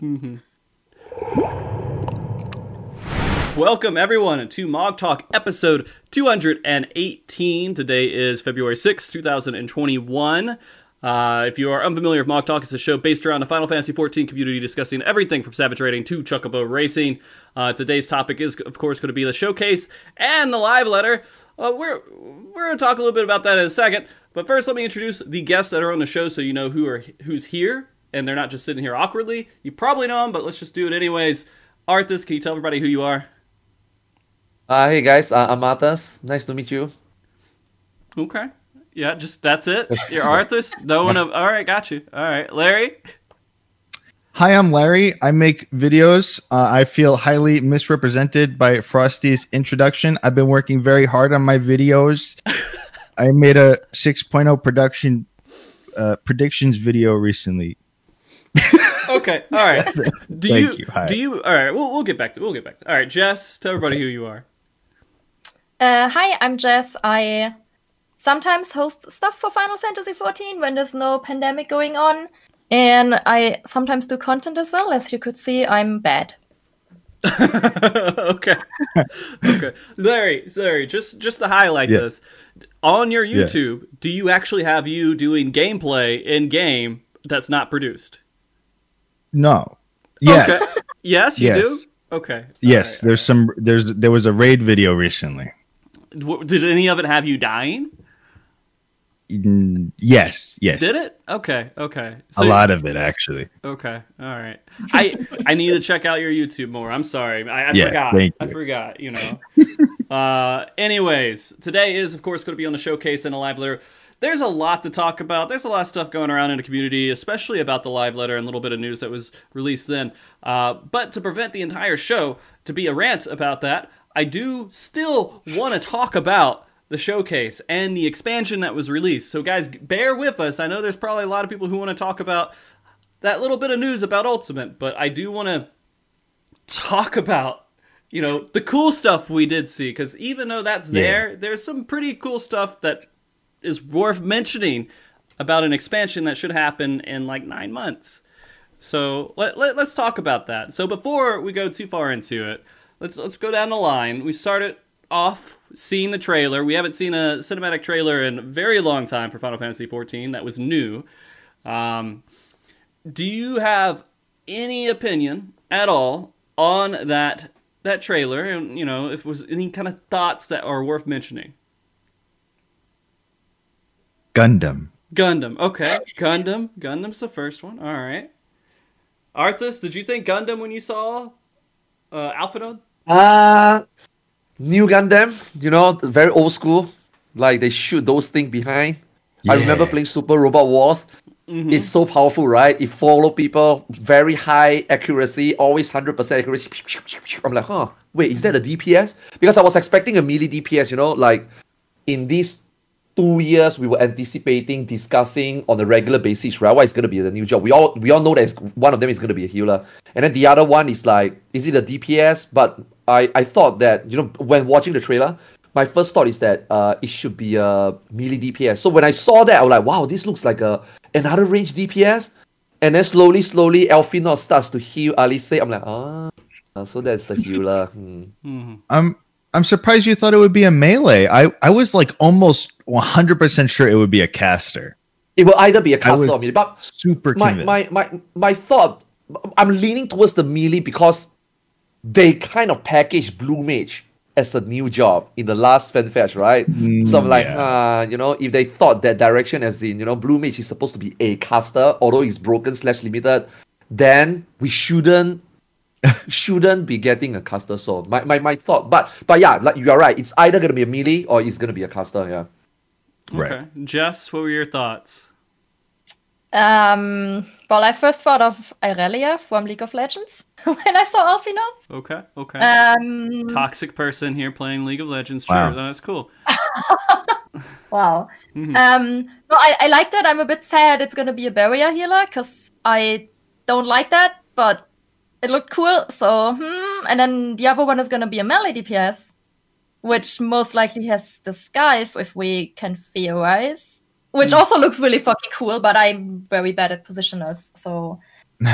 Unlucky. Welcome everyone to Mog Talk episode 218. Today is February 6, 2021. Uh, if you are unfamiliar with Mog Talk, it's a show based around the Final Fantasy XIV community discussing everything from Savage Raiding to Chocobo Racing. Uh, today's topic is, of course, going to be the showcase and the live letter. Uh, we're we're going to talk a little bit about that in a second, but first, let me introduce the guests that are on the show, so you know who are who's here, and they're not just sitting here awkwardly. You probably know them, but let's just do it anyways. Arthars, can you tell everybody who you are? Uh, hey guys, uh, I'm Arthars. Nice to meet you. Okay. Yeah, just that's it. You're Arthars. No one of. All right, got you. All right, Larry. Hi, I'm Larry. I make videos. Uh, I feel highly misrepresented by Frosty's introduction. I've been working very hard on my videos. I made a 6.0 production uh, predictions video recently. Okay. All right. Do Thank you, you. Hi. do you? All right. We'll we'll get back to we'll get back to. All right, Jess. Tell everybody who you are. Uh, hi, I'm Jess. I sometimes host stuff for Final Fantasy XIV when there's no pandemic going on. And I sometimes do content as well. As you could see, I'm bad. okay. okay. Larry, Larry, just just to highlight Yeah. this, on your Yeah. YouTube, do you actually have you doing gameplay in game that's not produced? No. Yes. Okay. Yes, you Yes. do. Okay. Yes. There's some. There's there was a raid video recently. Did any of it have you dying? Mm, Yes. Yes. Did it? Okay. Okay. A lot of it actually. Okay. All right. I I need to check out your YouTube more. I'm sorry. I, I Yeah, forgot. I forgot. You know. uh. Anyways, today is of course going to be on the showcase and a live letter. There's a lot to talk about. There's a lot of stuff going around in the community, especially about the live letter and a little bit of news that was released then. Uh, but to prevent the entire show to be a rant about that, I do still want to talk about the showcase and the expansion that was released. So, guys, bear with us. I know there's probably a lot of people who want to talk about that little bit of news about Ultimate, but I do want to talk about you know the cool stuff we did see because even though that's Yeah. there, there's some pretty cool stuff that is worth mentioning about an expansion that should happen in like nine months. So let, let let's talk about that. So before we go too far into it, let's let's go down the line. We started off seeing the trailer. We haven't seen a cinematic trailer in a very long time for Final Fantasy XIV. That was new. Um, do you have any opinion at all on that that trailer? And you know, if it was any kind of thoughts that are worth mentioning. Gundam. Gundam. Okay, Gundam. Gundam's the first one. All right. Arthars, did you think Gundam when you saw uh, Alphinaud? Uh, new Gundam, you know, very old school. Like they shoot those things behind. I remember playing Super Robot Wars. It's so powerful, right? It follow people, very high accuracy, always 100% accuracy. I'm like, huh, wait, is that a DPS? Because I was expecting a melee DPS, you know, like in these two years we were anticipating, discussing on a regular basis, right? What is going to be the new job? We all we all know that one of them is going to be a healer, and then the other one is like, is it a DPS? But I I thought that you know when watching the trailer, my first thought is that uh it should be a melee DPS. So when I saw that, I was like, wow, this looks like a another range DPS. And then slowly, slowly, Alphinaud starts to heal Alisaie. I'm like, ah, so that's the healer. Hmm. I'm I'm surprised you thought it would be a melee. I I was like almost 100% sure it would be a caster. It will either be a caster or melee, but super my, convinced. my my my thought i'm leaning towards the melee because they kind of packaged blue mage as a new job in the last fanfest right so i'm like yeah. uh, you know if they thought that direction as in you know blue mage is supposed to be a caster although he's broken slash limited then we shouldn't shouldn't be getting a caster soul my, my my thought but but yeah like you're right it's either gonna be a melee or it's gonna be a caster yeah Right. Okay. Jess, what were your thoughts? Um, well, I first thought of Irelia from League of Legends when I saw Alphinaud. Okay. Okay. Um, Toxic person here playing League of Legends. Sure, Wow. that's cool. wow. Um, no, I, I liked it. I'm a bit sad it's gonna be a barrier healer because I don't like that, but it looked cool. So, hmm. And then the other one is gonna be a melee DPS, which most likely has the Scythe, if we can theorize. Which also looks really fucking cool, but I'm very bad at positionals, so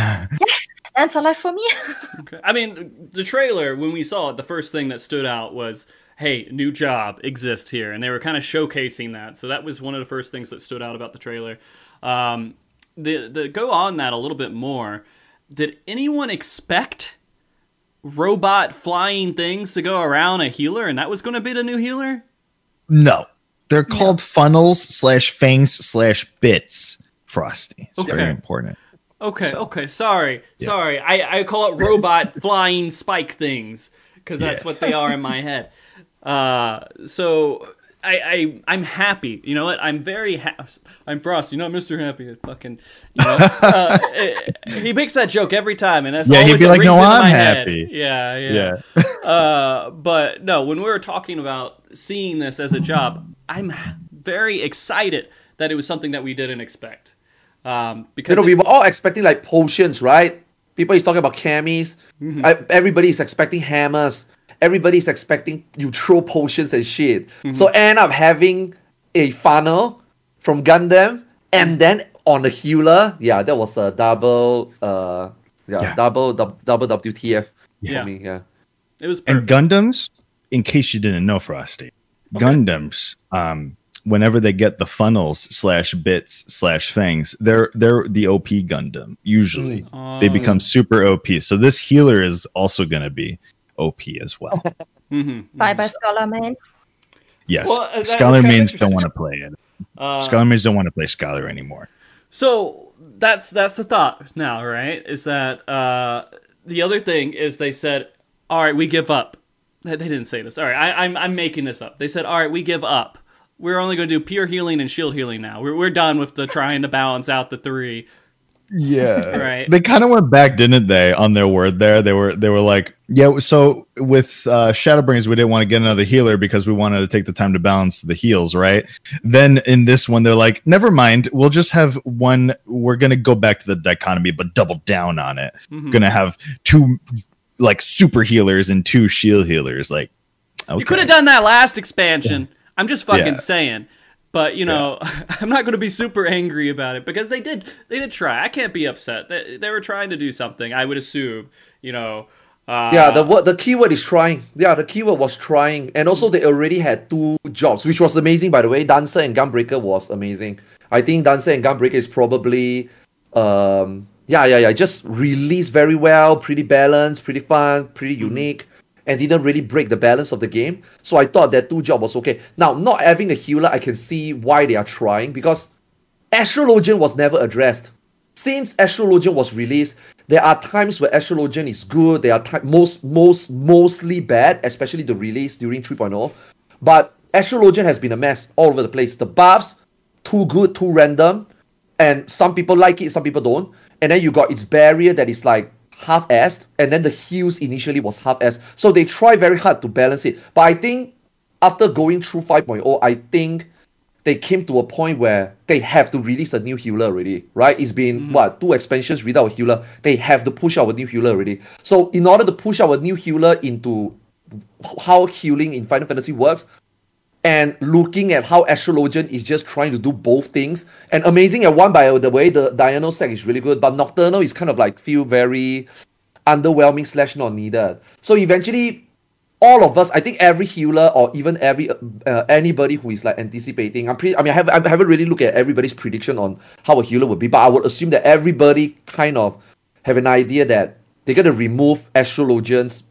Answer life for me. Okay. I mean, the trailer when we saw it, the first thing that stood out was, "Hey, new job exists here," and they were kind of showcasing that. So that was one of the first things that stood out about the trailer. Um, the the go on that a little bit more. Did anyone expect robot flying things to go around a healer, and that was going to be the new healer? No, they're called funnels slash fangs slash bits. Frosty. It's Okay. very important. Okay, okay, sorry, sorry. I, I call it robot flying spike things because that's Yeah. what they are in my head. Uh, so I, I I'm happy. You know what? I'm very happy. I'm Frosty, not Mister Happy. Fucking, you know, uh, eh, he makes that joke every time, and that's Yeah, he'd always be like, "No, I'm my head." happy. Yeah, yeah. uh, but no, when we were talking about seeing this as a job, I'm very excited that it was something that we didn't expect. Um, because You know, it- we were all expecting like potions, right? People is talking about chemist. Mm-hmm. I- everybody is expecting hammers. Everybody is expecting you throw potions and shit. Mm-hmm. So end up having a funnel from Gundam, and then on the healer, yeah, that was a double, uh, yeah, Yeah. double, dou- double WTF Yeah. for me. Yeah. it was And. Gundams, in case you didn't know, Frosty, Gundams, um, whenever they get the funnels slash bits slash fangs, they're they're the OP Gundam. Usually, they Oh. become super OP. So this healer is also going to be OP as well. Mhm. bye bye, Scholar Mains. Yes, Well, uh, that- Scholar that's mains don't want to play it. Uh, Scholar mains don't want to play Scholar anymore. So that's that's the thought now, right? Is that uh, the other thing is they said, "All right, we give up." They they didn't say this. All right, I, I'm I'm making this up. They said, "All right, we give up. We're only going to do pure healing and shield healing now. We're we're done with the trying to balance out the three. Yeah, Right. They kind of went back, didn't they, on their word there? They were they were like, yeah. So with uh, Shadowbringers, we didn't want to get another healer because we wanted to take the time to balance the heals, right? Then in this one, they're like, never mind, we'll just have one. We're gonna go back to the dichotomy, but double down on it. Mhm. Gonna have two like super healers and two shield healers. Like, okay. You could have done that last expansion. I'm just fucking Yeah. saying. But you know, I'm not going to be super angry about it because they did they did try. I can't be upset. They, they were trying to do something. I would assume. You know. Uh, Yeah, the word, the keyword is trying. Yeah, the keyword was trying, and also they already had two jobs, which was amazing, by the way. Dancer and Gunbreaker was amazing. I think Dancer and Gunbreaker is probably, um, yeah, yeah, yeah, just released very well, pretty balanced, pretty fun, pretty unique, and didn't really break the balance of the game. So I thought that two job was okay. Now, not having a healer, I can see why they are trying because Astrologian was never addressed. Since Astrologian was released, there are times where Astrologian is good. There are ti- most most mostly bad, especially the release during 3.0. But Astrologian has been a mess all over the place. The buffs too good, too random, and some people like it, some people don't. And then you got its barrier that is like half-assed, and then the heals initially was half-assed. So they try very hard to balance it. But I think after going through 5.0, I think they came to a point where they have to release a new healer already, right? It's been mm. what two expansions without a healer. They have to push out a new healer already. So in order to push out a new healer into how healing in Final Fantasy works, and looking at how Astrologian is just trying to do both things, and amazing at one by the way, the Diurnal Sect is really good, but Nocturnal is kind of like feel very underwhelming slash not needed. So eventually all of us, I think every healer or even every uh, anybody who is like anticipating, I'm pretty. I mean, I haven't, I haven't really looked at everybody's prediction on how a healer would be, but I would assume that everybody kind of have an idea that they're gonna remove Astrologian's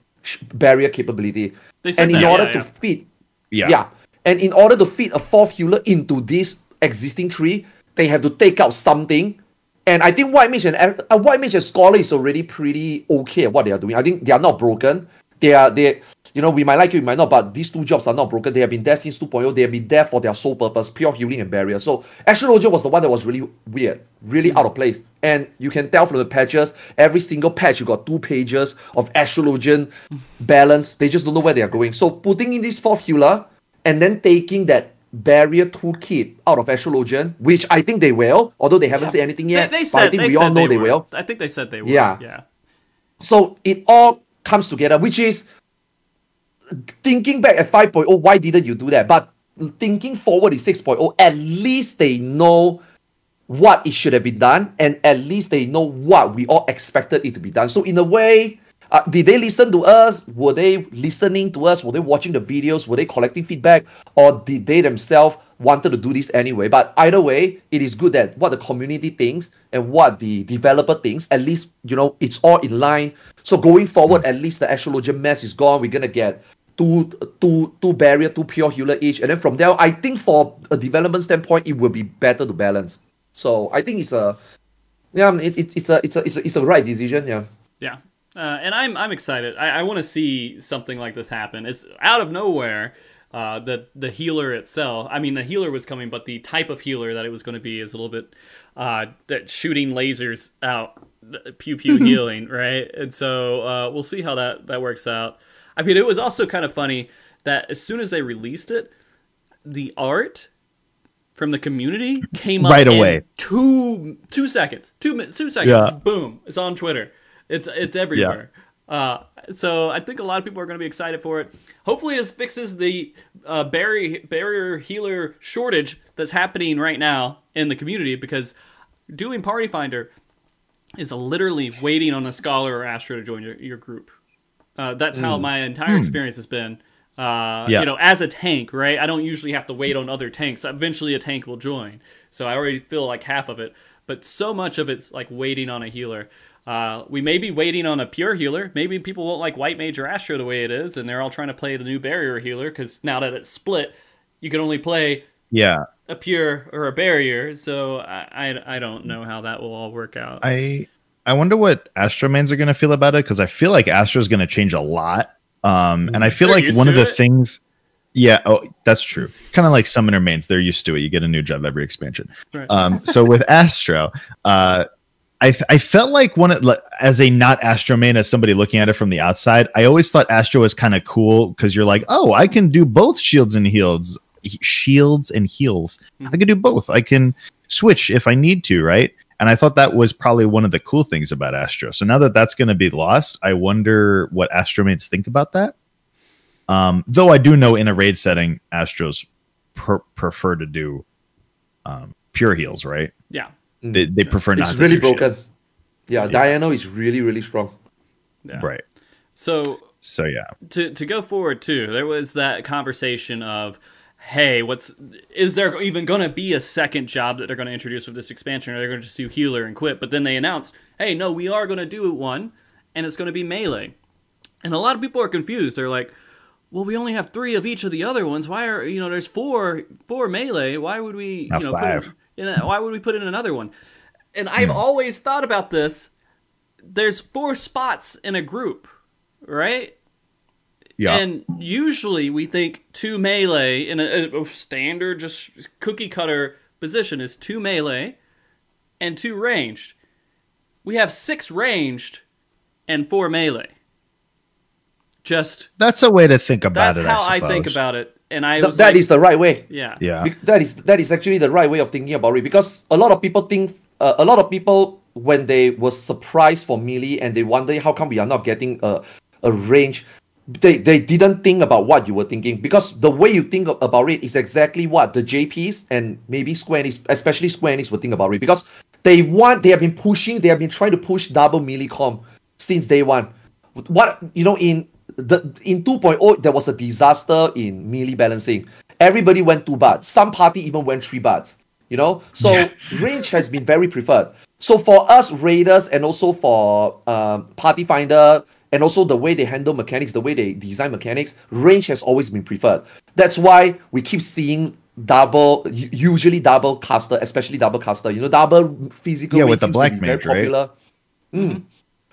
barrier capability, They said and in that, order yeah, to yeah. fit Yeah. yeah. And in order to fit a fourth healer into this existing tree, they have to take out something. And I think White Mage and uh, White Mage and Scholar is already pretty okay at what they are doing. I think they are not broken. They are they you know, we might like it, we might not, but these two jobs are not broken. They have been there since 2.0. They have been there for their sole purpose, pure healing and barrier. So Astrologia was the one that was really weird, really hmm. out of place. And you can tell from the patches, every single patch you got two pages of Astrologian balance. They just don't know where they are going. So putting in this fourth healer and then taking that barrier toolkit out of Astrologian, which I think they will, although they haven't said anything They, yet. they but said I think they we all know they, were. will. I think they said they will. Yeah. Yeah. So it all comes together, which is thinking back at 5.0, why didn't you do that? But thinking forward in 6.0, at least they know what it should have been done, and at least they know what we all expected it to be done. So in a way, uh, did they listen to us? Were they listening to us? Were they watching the videos? Were they collecting feedback? Or did they themselves wanted to do this anyway? But either way, it is good that what the community thinks and what the developer thinks, at least, you know, it's all in line. So going forward, at least the astrologer mess is gone. We're gonna get two two two barrier, two pure healer each. And then from there, I think for a development standpoint, it will be better to balance. So I think it's a yeah, it, it, it's a it's a it's a it's a right decision, yeah. Yeah. Uh, and I'm I'm excited. I, I want to see something like this happen. It's out of nowhere. Uh, the the healer itself. I mean, the healer was coming, but the type of healer that it was going to be is a little bit uh, that shooting lasers out, pew pew healing, right? And so uh, we'll see how that that works out. I mean, it was also kind of funny that as soon as they released it, the art from the community came up Right away. in two two seconds, two two seconds. Yeah. Boom! It's on Twitter. It's it's everywhere. Uh, so I think a lot of people are going to be excited for it. Hopefully, this fixes the uh, barrier barrier healer shortage that's happening right now in the community because doing Party Finder is literally waiting on a scholar or astro to join your, your group. Uh, that's how my entire experience has been. Uh, Yeah. You know, as a tank, right? I don't usually have to wait on other tanks. Eventually, a tank will join. So I already feel like half of it. But so much of it's like waiting on a healer. Uh, we may be waiting on a pure healer. Maybe people won't like White Mage or Astro the way it is, and they're all trying to play the new barrier healer because now that it's split, you can only play Yeah. a pure or a barrier. So I, I, I don't know how that will all work out. I I wonder what Astromans are going to feel about it because I feel like Astro's going to change a lot. Um, and I feel They're like one of the it. things, yeah, oh, that's true. Kind of like Summoner mains, they're used to it. You get a new job every expansion. Right. Um, so with Astro, uh, I th- I felt like one of, as a not Astro main, as somebody looking at it from the outside, I always thought Astro was kind of cool because you're like, oh, I can do both shields and heals, shields and heals. I can do both. I can switch if I need to, right? And I thought that was probably one of the cool things about Astro. So now that that's going to be lost, I wonder what Astromates think about that. Um, though I do know in a raid setting, Astros per- prefer to do um, pure heals, right? yeah. They, they prefer not It's to really do shit. broken. Yeah, Diana is really, really strong. Yeah. Right. So So yeah. to to go forward too, there was that conversation of, hey, what's is there even going to be a second job that they're going to introduce with this expansion, or they're going to just do healer and quit? But then they announced, hey, no, we are going to do one, and it's going to be melee. And a lot of people are confused. They're like, well, we only have three of each of the other ones. Why are you know? There's four four melee. Why would we you know? Put five. in, in why would we put in another one? And I've hmm. always thought about this. There's four spots in a group, right? Yeah. And usually we think two melee in a, a standard, just cookie cutter position is two melee and two ranged. We have six ranged and four melee. Just that's a way to think about that's it. That's how I, I, think about it. And I Th- was that like, is the right way. yeah, Yeah. That is that is actually the right way of thinking about it because a lot of people think uh, a lot of people when they were surprised for melee and they wonder how come we are not getting a a range they they didn't think about what you were thinking because the way you think about it is exactly what the JPs and maybe Square Enix, especially Square Enix, will think about it because they want they have been pushing they have been trying to push double melee com since day one. What you know in the in 2.0 there was a disaster in melee balancing. Everybody went two bards. Some party even went three bards. You know, so range has been very preferred. So for us raiders and also for um, party finder and also the way they handle mechanics, the way they design mechanics, range has always been preferred. That's why we keep seeing double, usually double caster, especially double caster. You know, double physical. Yeah, with the used to black be very mage, right? popular.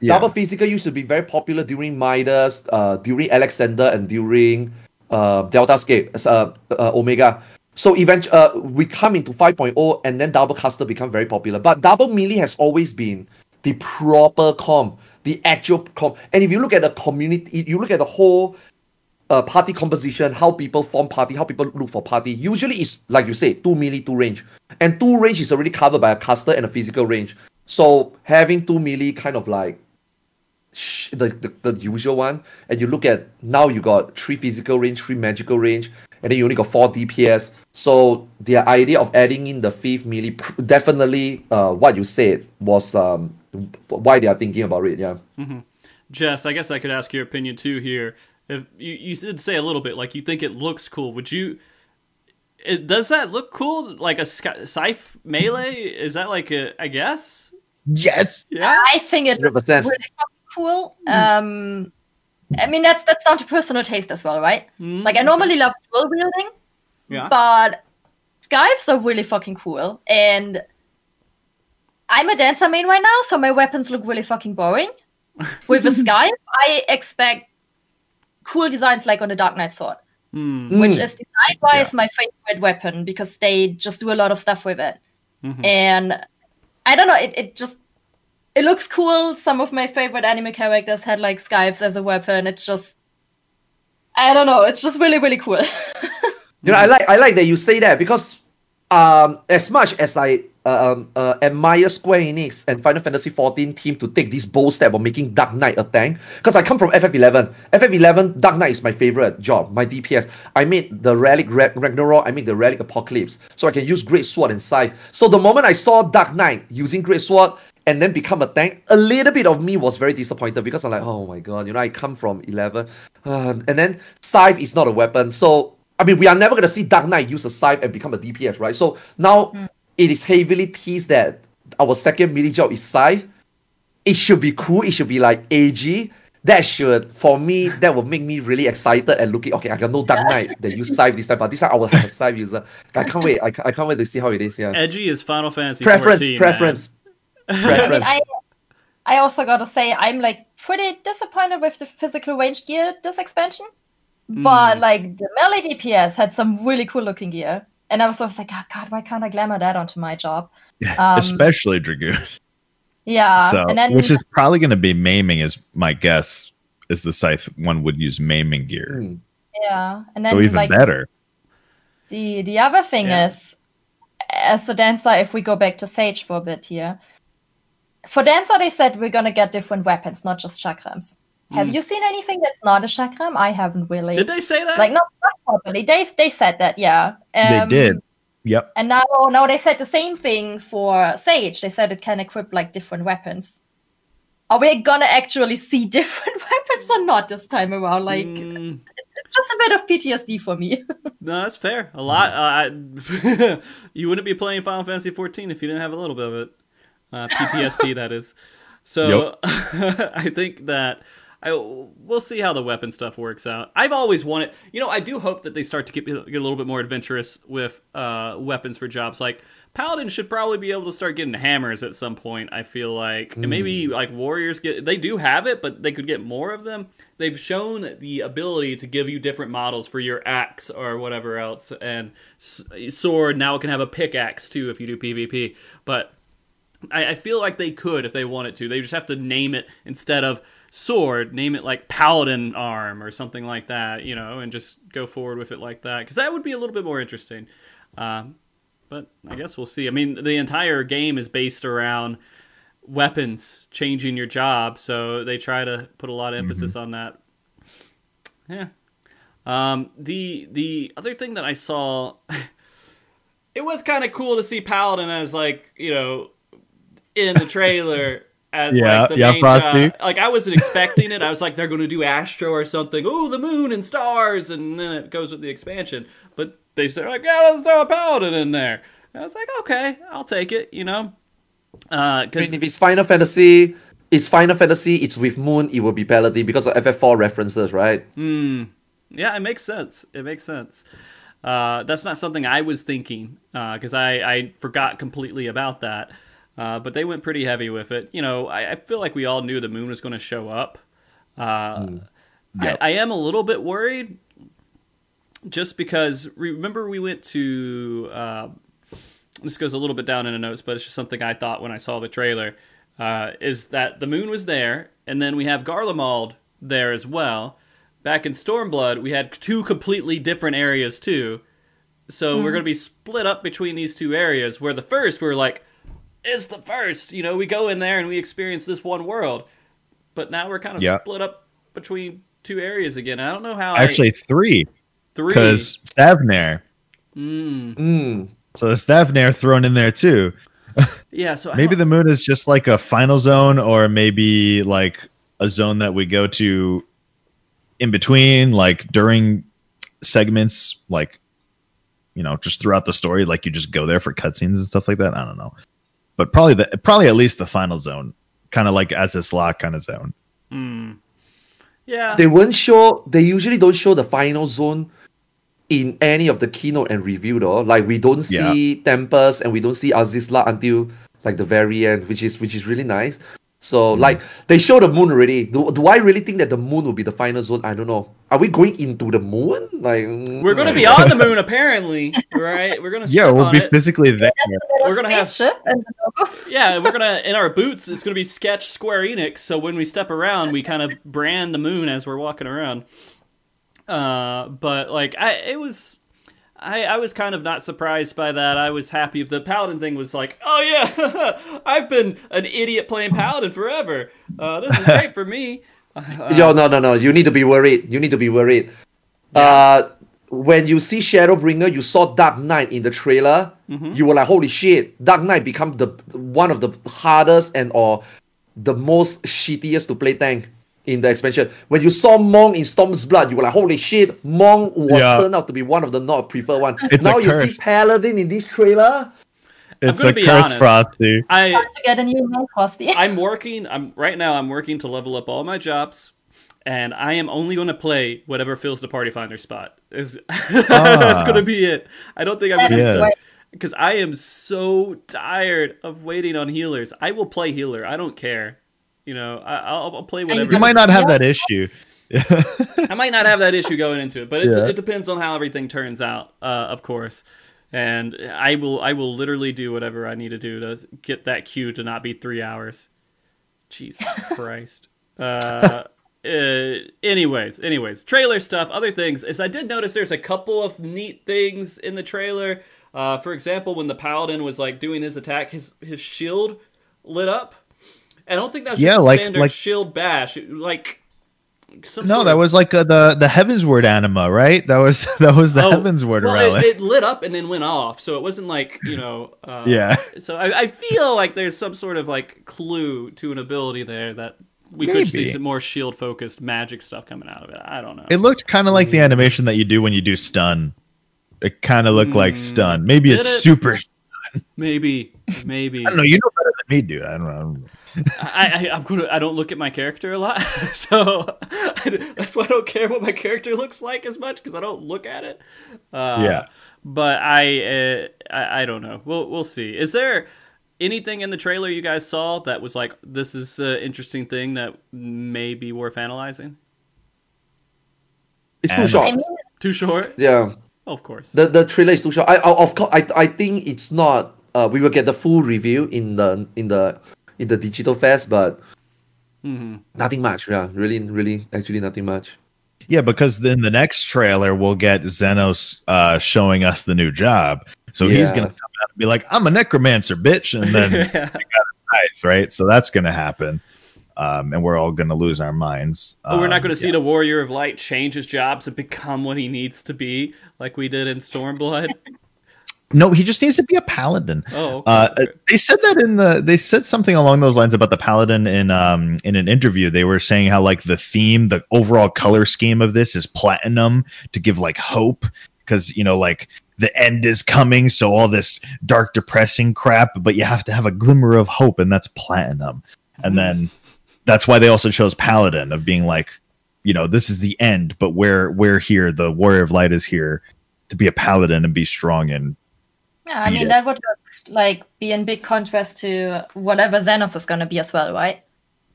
Yeah. Double physical used to be very popular during Midas, uh, during Alexander, and during uh, Deltascape, uh, uh, Omega. So eventually, uh, we come into 5.0, and then double caster become very popular. But double melee has always been the proper comp, the actual comp. And if you look at the community, you look at the whole uh, party composition, how people form party, how people look for party. Usually it's like you say, two melee, two range. And two range is already covered by a caster and a physical range. So having two melee kind of like sh- the, the, the usual one. And you look at now you got three physical range, three magical range, and then you only got four DPS. So the idea of adding in the fifth melee definitely uh, what you said was um, why they are thinking about it. Yeah. Jess, I guess I could ask your opinion too here. If you, you did say a little bit like you think it looks cool, would you? It, does that look cool? Like a sky, scythe melee? Is that like a? I guess. Yes. Yeah. I think it 100%. really fucking cool. Um, I mean that's that's down to personal taste as well, right? Mm, Like I normally love dual wielding, Yeah. but scythes are really fucking cool. And I'm a dancer main right now, so my weapons look really fucking boring. With a scythe, I expect cool designs like on the Dark Knight sword, Hmm. which Mm. is design wise my favorite weapon because they just do a lot of stuff with it. Mhm. And I don't know, it, it just it looks cool. Some of my favorite anime characters had like scythes as a weapon. It's just I don't know, it's just really, really cool. You know, I like I like that you say that because um, as much as I uh, um, uh, admire Square Enix and Final Fantasy XIV team to take this bold step of making Dark Knight a tank, because I come from FF11. FF11, Dark Knight is my favorite job, my DPS. I made the Relic Ra- Ragnarok, I made the Relic Apocalypse, so I can use Great Sword and Scythe. So the moment I saw Dark Knight using Great Sword and then become a tank, a little bit of me was very disappointed because I'm like, oh my god, you know, I come from 11. Uh, and then Scythe is not a weapon, so I mean, we are never going to see Dark Knight use a scythe and become a DPS, right? So now it is heavily teased that our second mini job is scythe. It should be cool. It should be like AG. That should, for me, that will make me really excited and looking. Okay, I got no Dark Knight that use scythe this time, but this time I will have a scythe user. I can't wait. I, ca- I can't wait to see how it is. Yeah, Edgy is Final Fantasy preference, 14, man. preference, I mean. I I also gotta say I'm like pretty disappointed with the physical range gear this expansion. Hmm. But like the melee DPS had some really cool looking gear. And I was always like, oh, God, why can't I glamour that onto my job? Um, Especially Dragoon. Yeah. so, and then which is probably going to be maiming, is my guess. Is the scythe one would use maiming gear, Hmm. yeah. And then so even like better. the the other thing Yeah. is as a dancer, if we go back to Sage for a bit here. For dancer they said we're gonna get different weapons, not just chakrams. Have you seen anything that's not a chakram? I haven't really. Did they say that? like not, not properly. They they said that, yeah. Um, they did. Yep. And now now they said the same thing for Sage. They said it can equip like different weapons. Are we gonna actually see different weapons or not this time around? Like Mm, it's just a bit of PTSD for me. no, that's fair. A lot. Uh, I, you wouldn't be playing Final Fantasy 14 if you didn't have a little bit of it. Uh, PTSD, that is. So I think that I we'll see how the weapon stuff works out. I've always wanted, you know, I do hope that they start to get, get a little bit more adventurous with uh, weapons for jobs. Like Paladin should probably be able to start getting hammers at some point. I feel like, and maybe like warriors get they do have it, but they could get more of them. They've shown the ability to give you different models for your axe or whatever else, and s- sword now it can have a pickaxe too if you do PvP, but. I, I feel like they could if they wanted to. They just have to name it instead of sword, name it like paladin arm or something like that, you know, and just go forward with it like that because that would be a little bit more interesting. Um, but I guess we'll see. I mean, the entire game is based around weapons changing your job, so they try to put a lot of emphasis on that. Yeah. Um, the the other thing that I saw, it was kind of cool to see Paladin as like you know in the trailer as Yeah, like the yeah, main Frosty. job. Like I wasn't expecting it. I was like they're going to do Astro or something. Oh, the moon and stars, and then it goes with the expansion. But they start like, yeah, let's throw a Paladin in there. And I was like, okay, I'll take it. You know, I because mean, if it's Final Fantasy, it's Final Fantasy. It's with Moon. It will be Paladin because of FF4 references, right? Hmm. Yeah, it makes sense. It makes sense. Uh, that's not something I was thinking because I, I forgot completely about that. Uh, but they went pretty heavy with it. You know, I, I feel like we all knew the moon was going to show up. Uh, Yep. I, I am a little bit worried just because remember we went to. Uh, this goes a little bit down in the notes, but it's just something I thought when I saw the trailer. Uh, is that the moon was there, and then we have Garlemald there as well. Back in Stormblood, we had two completely different areas too. So we're going to be split up between these two areas. Where the first, we are like, it's the first. You know, we go in there and we experience this one world. But now we're kind of Yeah. split up between two areas again. I don't know how. I- Actually, three three. because Thavnair Mm. Mm. So there's Thavnair thrown in there too. Yeah, so Maybe the moon is just like a final zone, or maybe like a zone that we go to in between, like during segments, like you know, just throughout the story, like you just go there for cutscenes and stuff like that. I don't know, but probably the probably at least the final zone, kind of like as this lock kind of zone. Mm. Yeah. They won't show. They usually don't show the final zone in any of the keynote and review though. Like we don't Yeah. see Tempest and we don't see Azys Lla until like the very end, which is which is really nice. So like they show the moon already. Do, do I really think that the moon will be the final zone? I don't know. Are we going into the moon? Like We're going to be on the moon, apparently, right? We're going to Yeah, we'll on be it. physically there. We're gonna have- spaceship and the logo. Yeah, we're gonna in our boots. It's gonna be sketch Square Enix. So when we step around, we kind of brand the moon as we're walking around. Uh, but like I, it was. I, I was kind of not surprised by that. I was happy. The paladin thing was like, oh yeah, I've been an idiot playing paladin forever. Uh, this is great for me. Uh, Yo, no, no, no. You need to be worried. You need to be worried. Uh, when you see Shadowbringer, you saw Dark Knight in the trailer. Mm-hmm. You were like, "Holy shit!" Dark Knight become the one of the hardest and or the most shittiest to play tank in the expansion. When you saw Monk in Stormblood, you were like, "Holy shit!" Monk was Yeah. turned out to be one of the not preferred one. It's now a you curse. see Paladin in this trailer. It's a be curse, honest. Frosty. I Time to get a new name, Frosty. I'm working. I'm right now. I'm working to level up all my jobs, and I am only going to play whatever fills the party finder spot. Is that's Ah. going to be it. I don't think I'm That going to is Yeah. great. because I am so tired of waiting on healers. I will play healer. I don't care. You know, I, I'll, I'll play whatever. You might not have that issue. I might not have that issue going into it, but it, Yeah. it depends on how everything turns out, uh, of course. And I will, I will literally do whatever I need to do to get that queue to not be three hours. Jesus Christ. Uh, uh, anyways, anyways, trailer stuff, other things. Is I did notice there's a couple of neat things in the trailer. Uh, for example, when the paladin was like doing his attack, his his shield lit up. I don't think that was Yeah, just like- standard like- shield bash. It- like some No, sort that of- was like uh, the the Heavensward anima, right? That was that was the Oh, Heavensward well, relic. it, it lit up and then went off, so it wasn't like you know. Uh, Yeah. So I, I feel like there's some sort of like clue to an ability there that we could see some more shield focused magic stuff coming out of it. I don't know. It looked kind of like the animation that you do when you do stun. It kind of looked like stun. Maybe Did it's it? super. maybe, maybe. I don't know. You know better than me, dude. I don't know. I, I I'm gonna I don't look at my character a lot, so that's why I don't care what my character looks like as much because I don't look at it. Uh, Yeah. but I, uh, I I don't know. We'll we'll see. Is there anything in the trailer you guys saw that was like this is an interesting thing that may be worth analyzing? It's too short. I mean, Too short? yeah. Of course. The the trailer is too short. I, I of course I I think it's not. Uh, we will get the full review in the in the in the digital fest, but hmm nothing much. Yeah, really, really, actually nothing much. Yeah, because then the next trailer we'll get Zenos uh, showing us the new job. So he's gonna come out and be like, "I'm a necromancer, bitch," and then yeah. scythe, right? So that's gonna happen, um, and we're all gonna lose our minds. But we're not Um, going to see the Warrior of Light change his job to become what he needs to be, like we did in Stormblood. No, he just needs to be a paladin. Oh, okay. Uh, they said that in the they said something along those lines about the paladin in um in an interview. They were saying how like the theme, the overall color scheme of this is platinum to give like hope because you know like the end is coming, so all this dark, depressing crap, but you have to have a glimmer of hope, and that's platinum. And then that's why they also chose paladin of being like, you know, this is the end, but we're we're here. The warrior of light is here to be a paladin and be strong and yeah, I mean that would like be in big contrast to whatever Zenos is gonna be as well, right?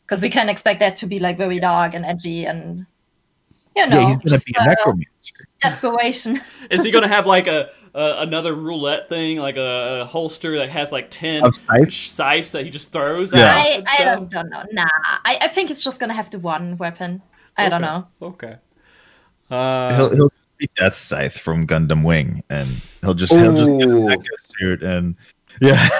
Because we can expect that to be like very dark and edgy and you know yeah, he's gonna just, be a uh, necromancer. desperation. Is he gonna have like a, a another roulette thing, like a, a holster that has like ten Of scythes? scythes that he just throws Yeah. out? I, I don't, don't know. Nah, I, I think it's just gonna have the one weapon. I don't know. Okay. Uh, he'll he'll be Death Scythe from Gundam Wing, and he'll just he'll just get a suit and yeah.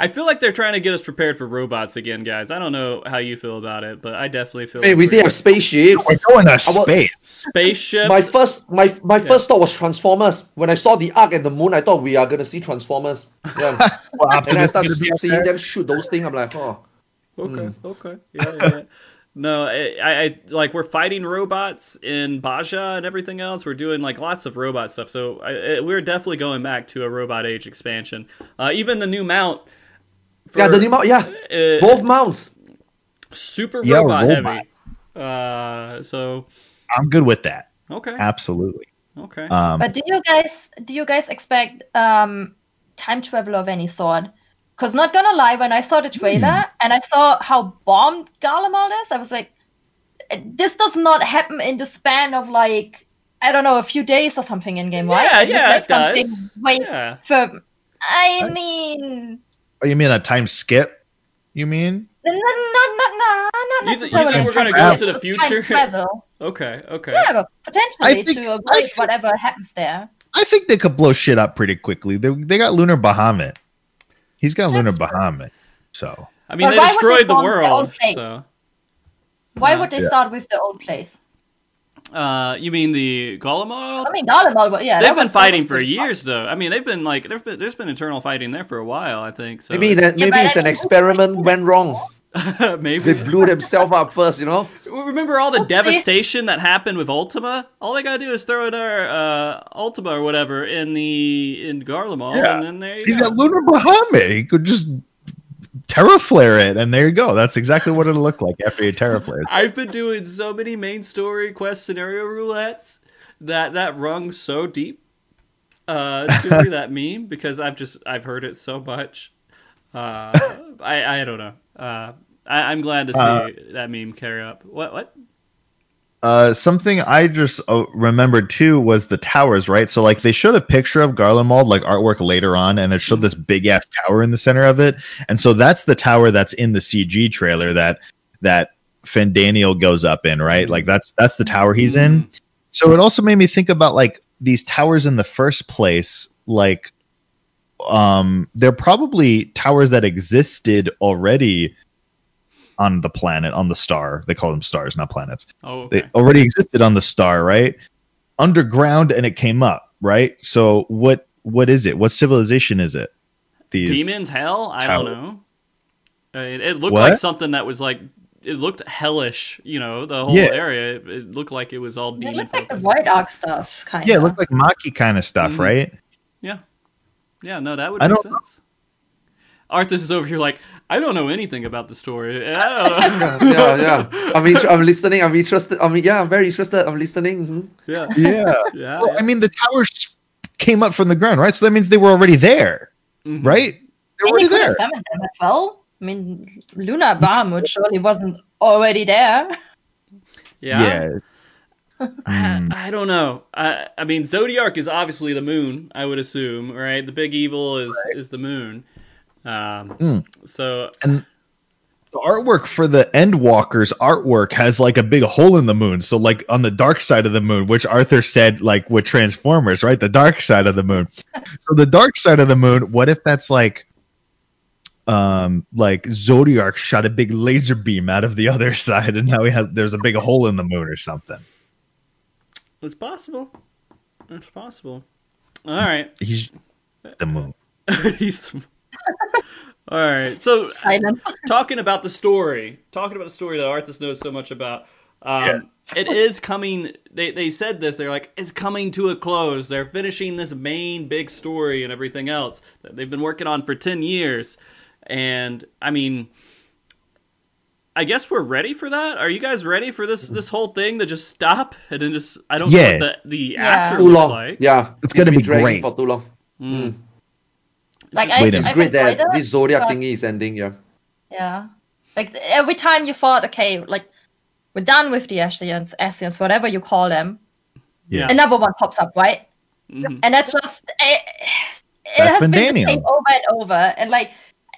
I feel like they're trying to get us prepared for robots again, guys. I don't know how you feel about it, but I definitely feel. Hey, like we did have spaceships. We're going to space. spaceships. My first, my my first thought was Transformers. When I saw the arc and the moon, I thought we are gonna see Transformers. Yeah. Well, and I Optimus started gonna be up seeing them shoot those things. I'm like, oh. Okay. Hmm. Okay. Yeah. yeah, yeah. No, I, I, I like we're fighting robots in Bozja and everything else. We're doing like lots of robot stuff. So I, I, we're definitely going back to a robot age expansion. Uh, even the new mount. Yeah, the new mount. Yeah, uh, both mounts. super Yeah, robot robots. heavy. Uh, so I'm good with that. okay, Absolutely. okay. Um, But do you guys do you guys expect um time travel of any sort? Because not gonna lie, when I saw the trailer hmm. and I saw how bombed Garlemald is, I was like, this does not happen in the span of like I don't know a few days or something in game, right? Yeah, It yeah, like it does. something Way Yeah. for I mean, oh, you mean a time skip? You mean? not not not not, not You th- you think we're gonna time go to the future? travel. Okay. Okay. Yeah, but potentially I think- to avoid think- whatever happens there. I think they could blow shit up pretty quickly. They, they got Lunar Bahamut. He's got Lunar That's true. Bahamut. So I mean, But they why would they destroyed the bomb their own world. place? So, Why Yeah. would they Yeah. start with their own place? uh, you mean the Golemald? I mean, Garlemald, but yeah, They've been was- fighting for pretty fun. years, though. I mean, they've been like there's been there's been internal fighting there for a while. I think so. Maybe that maybe but it's an experiment went wrong. maybe They blew themselves up first, you know. Remember all the Oopsie. devastation that happened with Ultima? All they gotta do is throw their uh, Ultima or whatever in the in Garlemald, Yeah. and then there you he's go. got Lunar Bahamut. He could just terraflare it, and there you go. That's exactly what it'll look like after you terraflare. it. I've been doing so many main story quest scenario roulettes that that rung so deep uh, to me that meme because I've just I've heard it so much. Uh, I I don't know. Uh, I, I'm glad to see Uh, that meme carry up. What what? Uh, something I just uh, remembered too was the towers, right? So like they showed a picture of Garlemald like artwork later on, and it showed this big ass tower in the center of it, and so that's the tower that's in the CG trailer that that Fandaniel goes up in, right? Like that's that's the tower he's in. So it also made me think about like these towers in the first place, like um they're probably towers that existed already on the planet on the star they call them stars not planets Oh, they already existed on the star, right? Underground, and it came up, right? So what what is it? What civilization is it? These demons hell. I tower- don't know. Uh, It, it looked What? like something that was like it looked hellish. You know, the whole Yeah. area. It, it looked like it was all They demon look like the focused. Void Ark stuff, kind of. Yeah, it looked like Maki kind of stuff, Mhm. right? Yeah, yeah. No, that would I make don't- sense. Arthars is over here like I don't know anything about the story. I yeah, yeah. I'm int- I'm listening. I'm interested. I mean, yeah, I'm very interested. I'm listening. mhm. yeah, Yeah. yeah. well, I mean, the towers came up from the ground, right? So that means they were already there, Mhm. right? They're And you already there. summoned them as well. I mean, Luna Bahamut surely wasn't already there. Yeah. Yeah. Mm. I, I don't know. I I mean, Zodiark is obviously the moon. I would assume, right? The big evil is is the moon. Um. Mm. So The artwork for the Endwalkers artwork has like a big hole in the moon. So like on the dark side of the moon, which Arthur said like with Transformers, right? The dark side of the moon. so the dark side of the moon, what if that's like um like Zodiark shot a big laser beam out of the other side and now he has there's a big hole in the moon or something. It's possible. It's possible. All right. He's the moon. He's. All right. So Silent. talking about the story, talking about the story that Arthars knows so much about. Um, It is coming. They they said this. They're like, it's coming to a close. They're finishing this main big story and everything else that they've been working on for ten years. And I mean, I guess we're ready for that. Are you guys ready for this this whole thing to just stop and then just? I don't Yeah. know what the the Yeah. after Too looks long. like. Yeah, It's gonna be dragging great. for too long. Mm. Like I, Wait a I've It's great that this Zodiark but- thingy is ending. Yeah. Yeah. Like every time you thought, okay, like we're done with the Ascians, Ascians, whatever you call them, Yeah. another one pops up, right? Mhm. And that's just it, it That's has been the same over and over. And like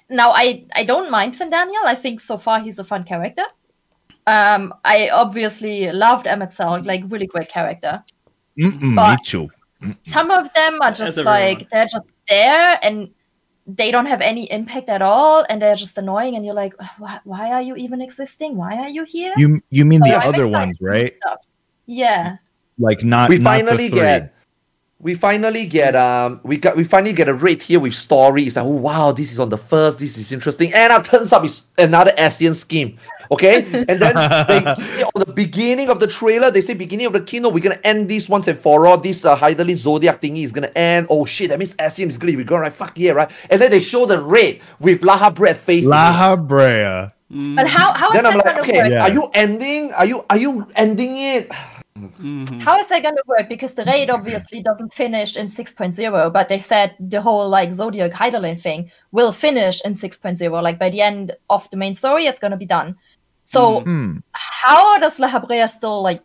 now, I I don't mind Fandaniel. I think so far he's a fun character. Um, I obviously loved Emet-Selch, like really great character. Mm-mm, me But- too. Some of them are just everyone. like they're just there, and they don't have any impact at all and they're just annoying and you're like why, why are you even existing why are you here You you mean So the I'm other ones, right? stuff. yeah Like not we not the finally three. get we finally get um we got we finally get a rate here with stories like oh wow this is on the first this is interesting. And it turns out it's another Ascian scheme okay? And then they say on the beginning of the trailer they say beginning of the keynote we're gonna end this once and for all. This uh, Hydaelyn Zodiark thingy is gonna end. Oh shit that means Ascian is gonna be gone right? Fuck yeah right? And then they show the rate with Lahabrea face in it. La Brea. but how how is then I'm that like going to okay work? Yeah. are you ending? Are you are you ending it How is that going to work? Because the raid obviously doesn't finish in 6.0, but they said the whole like Zodiark Hydaelyn thing will finish in 6.0. Like by the end of the main story, it's going to be done. So Hmm. how does Lahabrea still like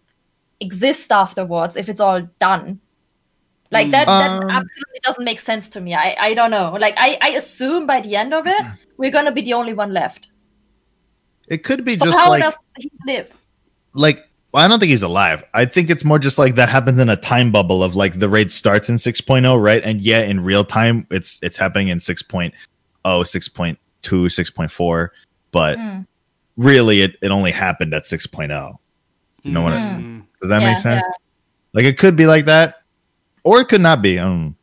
exist afterwards if it's all done? Like that, that Um, absolutely doesn't make sense to me. I, I don't know. Like I, I assume by the end of it, we're gonna be the only one left. It could be So just how like does he live? like well, I don't think he's alive. I think it's more just like that happens in a time bubble of like the raid starts in 6.0, right? And yeah, in real time it's it's happening in 6.0, 6.2, 6.4, but Hmm. really it, it only happened at 6.0. You know what I, Mm. does that Yeah, make sense? Like it could be like that or it could not be. I don't know.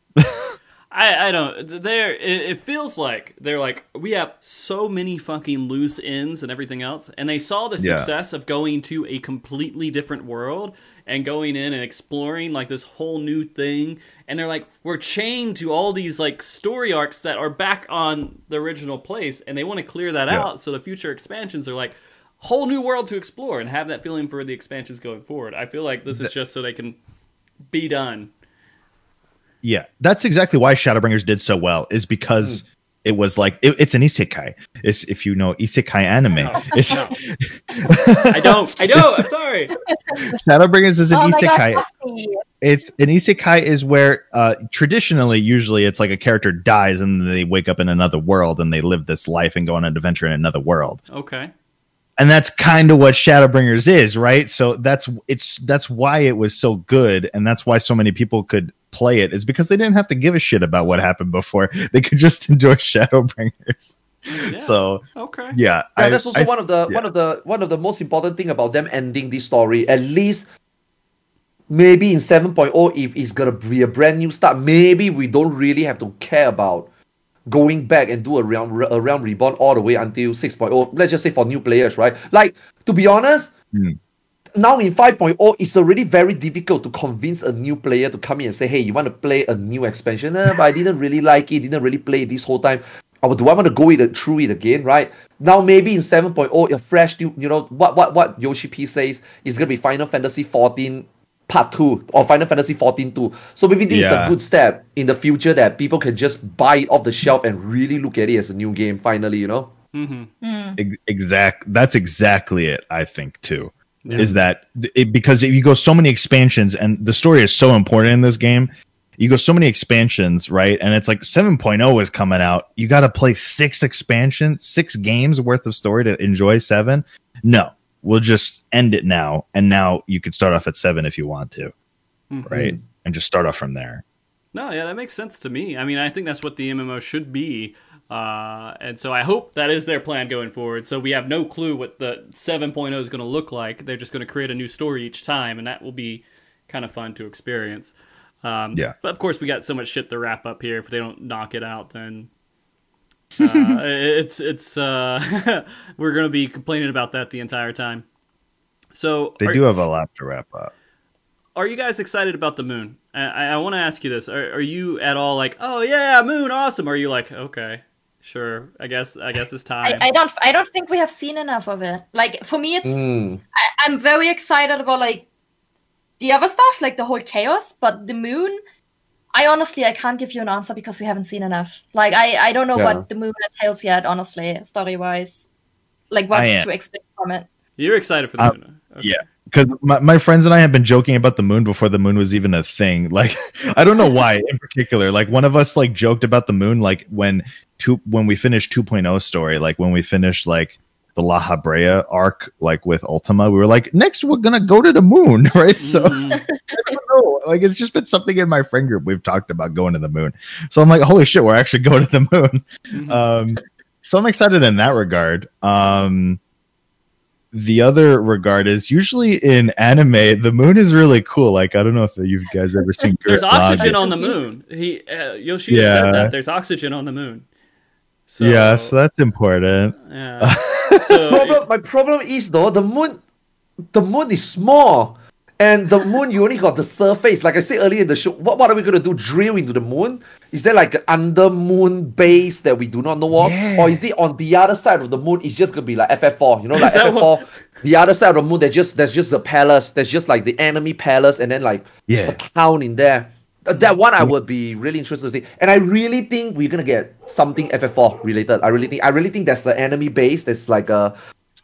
I, I don't. There, it, it feels like they're like we have so many fucking loose ends and everything else, and they saw the Yeah. success of going to a completely different world and going in and exploring like this whole new thing, and they're like we're chained to all these like story arcs that are back on the original place, and they want to clear that Yeah. out so the future expansions are like whole new world to explore and have that feeling for the expansions going forward. I feel like this is just so they can be done. Yeah, that's exactly why Shadowbringers did so well. Is because Hmm. it was like it, it's an isekai. It's if you know isekai anime. No, it's no. I don't. I don't. I'm sorry. Shadowbringers is an oh isekai. gosh, It's an isekai is where uh, traditionally, usually, it's like a character dies and they wake up in another world and they live this life and go on an adventure in another world. Okay. And that's kind of what Shadowbringers is, right? So that's it's that's why it was so good, and that's why so many people could play it is because they didn't have to give a shit about what happened before. They could just enjoy Shadowbringers. Yeah. So Okay. yeah, Yeah, I- that's also I- one of the yeah. one of the one of the most important thing about them ending this story. At least maybe in 7.0, if it's gonna be a brand new start, maybe we don't really have to care about going back and do a realm a realm reborn all the way until 6.0. Let's just say for new players, right? Like to be honest, Hmm. Now in 5.0, it's already very difficult to convince a new player to come in and say, hey, you want to play a new expansion? But I didn't really like it, didn't really play it this whole time. Or do I want to go it through it again, right? Now maybe in 7.0, a fresh new, you know, what what what Yoshi P says is gonna be Final Fantasy 14 part 2 or Final Fantasy 14 2. So maybe this is a good step in the future that people can just buy it off the shelf and really look at it as a new game finally, you know? Mm-hmm. ex- exact that's exactly it i think too Yeah. is that it, because if you go so many expansions and the story is so important in this game you go so many expansions right and it's like 7.0 is coming out you got to play six expansions six games worth of story to enjoy seven no we'll just end it now and now you could start off at seven if you want to Mhm. right and just start off from there No, yeah, that makes sense to me. I mean, I think that's what the MMO should be. Uh, and so I hope that is their plan going forward. So we have no clue what the 7.0 is going to look like. They're just going to create a new story each time, and that will be kind of fun to experience. Um, Yeah. But of course, we got so much shit to wrap up here. If they don't knock it out, then uh, it's it's uh, we're going to be complaining about that the entire time. So they do have a lot to wrap up are you guys excited about the moon? I, I want to ask you this: are, are you at all like, oh yeah, moon, awesome? Or are you like, okay, sure, I guess, I guess it's time. I, I don't I don't think we have seen enough of it. Like for me, it's Mm. I, I'm very excited about like the other stuff, like the whole chaos, but the moon. I honestly I can't give you an answer because we haven't seen enough. Like I I don't know Yeah. what the moon entails yet, honestly, story wise. Like what to expect from it. You're excited for the Uh, moon? Okay. yeah because my, my friends and i have been joking about the moon before the moon was even a thing like i don't know why in particular like one of us like joked about the moon like when two when we finished 2.0 story like when we finished like the Lahabrea arc, like with Ultima. We were like, next we're gonna go to the moon, right? So. I don't know. Like it's just been something in my friend group. We've talked about going to the moon. So I'm like, holy shit, we're actually going to the moon. Mhm. Um, so I'm excited in that regard. Um, the other regard is usually in anime, the moon is really cool. Like I don't know if you guys ever seen. There's oxygen on the moon. He uh, Yoshida Yeah. said that there's oxygen on the moon. So, yeah, so that's important. yeah. So, problem, my problem is though the moon, the moon is small, and the moon you only got the surface. Like I said earlier in the show, what, what are we gonna do? Drill into the moon? Is there like an under moon base that we do not know of, Yeah. or is it on the other side of the moon? It's just gonna be like FF4, you know, like Is that FF4. The other side of the moon, there's just there's just the palace. There's just like the enemy palace, and then like Yeah. a town in there. Uh, That one I would be really interested to see, and I really think we're gonna get something FF4 related. I really think I really think there's an enemy base. There's like a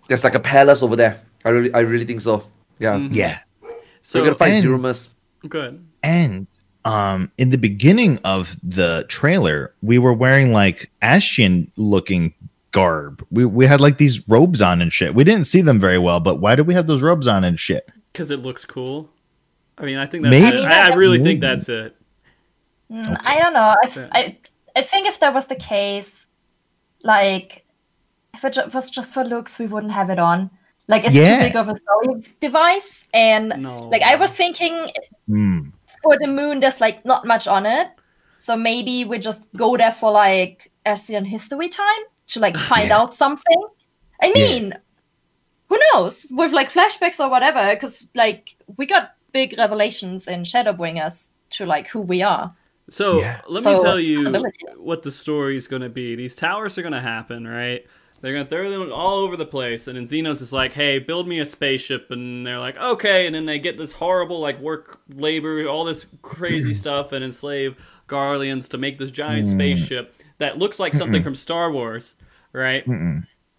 there's like a palace over there. I really I really think so. Yeah, Mhm. Yeah. so we're gonna fight and- Zeromus. good. And um in the beginning of the trailer, we were wearing like Ascian looking garb. We we had like these robes on and shit. We didn't see them very well, but why did we have those robes on and shit? Because it looks cool. I mean, I think that's Maybe- it. I, I really think that's it. Mm, I don't know. I, f- I, I think if that was the case, like, if it was just for looks, we wouldn't have it on. Like, it's Yeah. too big of a story device. And, No. like, I was thinking Hmm. for the moon, there's, like, not much on it. So maybe we just go there for, like, Ascian history time to, like, find Yeah. out something. I Yeah. mean, who knows? With, like, flashbacks or whatever. Because, like, we got big revelations in Shadowbringers to, like, who we are. So Yeah. let me So, tell you possibility. what the story is going to be. These towers are going to happen, right? They're going to throw them all over the place, and then Zenos is like, "Hey, build me a spaceship," and they're like, "Okay," and then they get this horrible like work labor, all this crazy stuff, and enslave Garleans to make this giant Mm. spaceship that looks like something from Star Wars, right?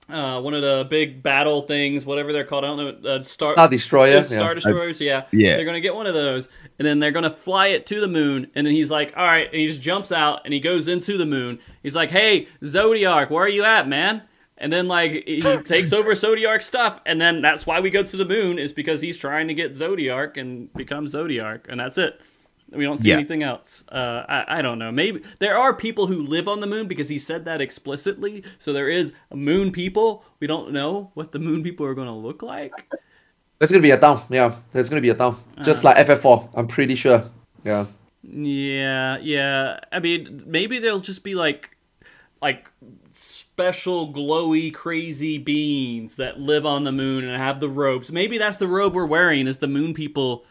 Uh, one of the big battle things, whatever they're called, I don't know. Uh, Star, Star Destroyer. it's yeah. Star Destroyers, yeah. Yeah. They're gonna get one of those, and then they're gonna fly it to the moon, and then he's like, "All right," and he just jumps out and he goes into the moon. He's like, "Hey, Zodiark, where are you at, man?" And then like he takes over Zodiark stuff, and then that's why we go to the moon is because he's trying to get Zodiark and become Zodiark, and that's it. We don't see Yeah. anything else. Uh, I, I don't know. Maybe there are people who live on the moon because he said that explicitly. So there is moon people. We don't know what the moon people are going to look like. There's gonna be a town. Yeah, there's gonna be a town. Just Uh. like FF4. I'm pretty sure. Yeah. Yeah, yeah. I mean, maybe they'll just be like, like special glowy crazy beings that live on the moon and have the robes. Maybe that's the robe we're wearing is the moon people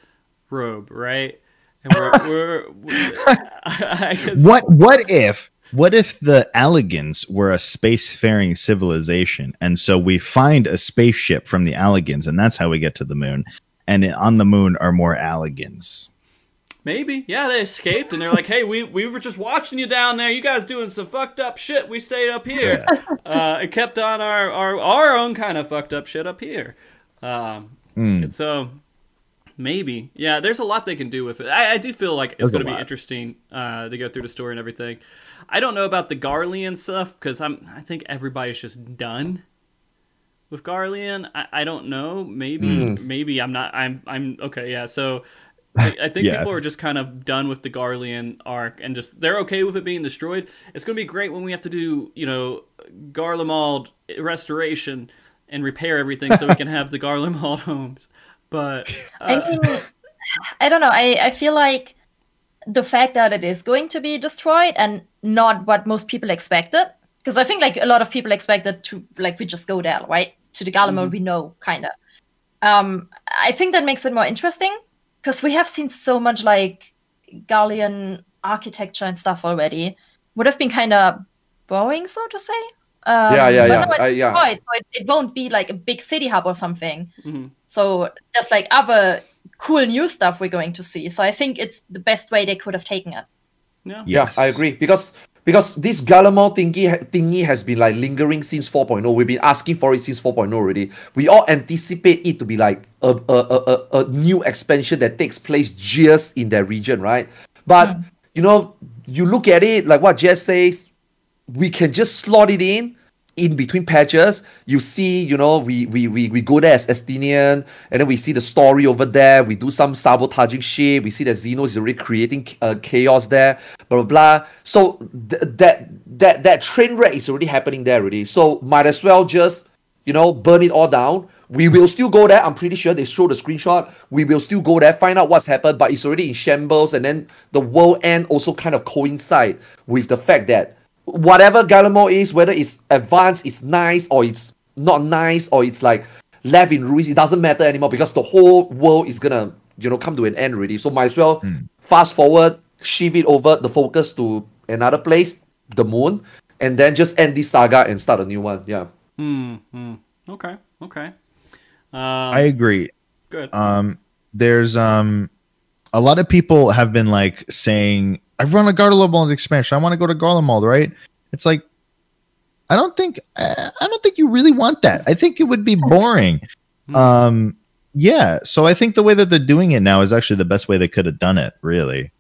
robe, right? And we're, we're, we're I guess, What what if what if the Allagans were a spacefaring civilization and so we find a spaceship from the Allagans and that's how we get to the moon and on the moon are more Allagans. Maybe, yeah, they escaped and they're like, "Hey, we we were just watching you down there. You guys doing some fucked up shit. We stayed up here. Uh, it kept on our, our our own kind of fucked up shit up here." Um, Hmm. and so maybe, yeah, there's a lot they can do with it. I, I do feel like it's going to be interesting uh, to go through the story and everything. I don't know about the Garlean stuff because I'm I think everybody's just done with Garlean. I, I don't know. Maybe maybe I'm not. I'm I'm okay. Yeah. So I, I think Yeah. people are just kind of done with the Garlean arc and just they're okay with it being destroyed. It's going to be great when we have to do you know Garlemald restoration and repair everything so we can have the Garlemald homes. But I uh, mean, I don't know. I, I feel like the fact that it is going to be destroyed and not what most people expected, because I think like a lot of people expected to like we just go there, right, to the Garlemald we know, kind of. Um, I think that makes it more interesting because we have seen so much like Garlean architecture and stuff already. Would have been kind of boring, so to say. Um, Yeah, yeah, yeah. no, it's yeah. destroyed, so it, it won't be like a big city hub or something. mhm. So there's like other cool new stuff we're going to see. So I think it's the best way they could have taken it. yeah. Yeah, Yes. I agree because because this Garlemald thingy thingy has been like lingering since 4.0. We've been asking for it since 4.0 already. We all anticipate it to be like a a, a, a, a new expansion that takes place just in that region, right? But mm. you know, you look at it like what Jess says, we can just slot it in in between patches, you see, you know, we we we, we go there as Estinian, and then we see the story over there. We do some sabotaging shit. We see that Xeno is already creating uh, chaos there, blah blah blah. So th- that that that train wreck is already happening there already. So might as well just you know burn it all down. We will still go there. I'm pretty sure they show the screenshot. We will still go there, find out what's happened, but it's already in shambles, and then the world end also kind of coincide with the fact that whatever Garlemald is, whether it's advanced, it's nice, or it's not nice, or it's like left in ruins, it doesn't matter anymore because the whole world is gonna, you know, come to an end already. So might as well Mm. fast forward, shift it over the focus to another place, the moon, and then just end this saga and start a new one. Yeah. Hmm. hmm. Okay. Okay. Um, I agree. good. Um, there's um, a lot of people have been like saying, "I run a Garlemald expansion. I want to go to Garlemald." Right? It's like, I don't think, I don't think you really want that. I think it would be boring. Hmm. Um, yeah. So I think the way that they're doing it now is actually the best way they could have done it. Really.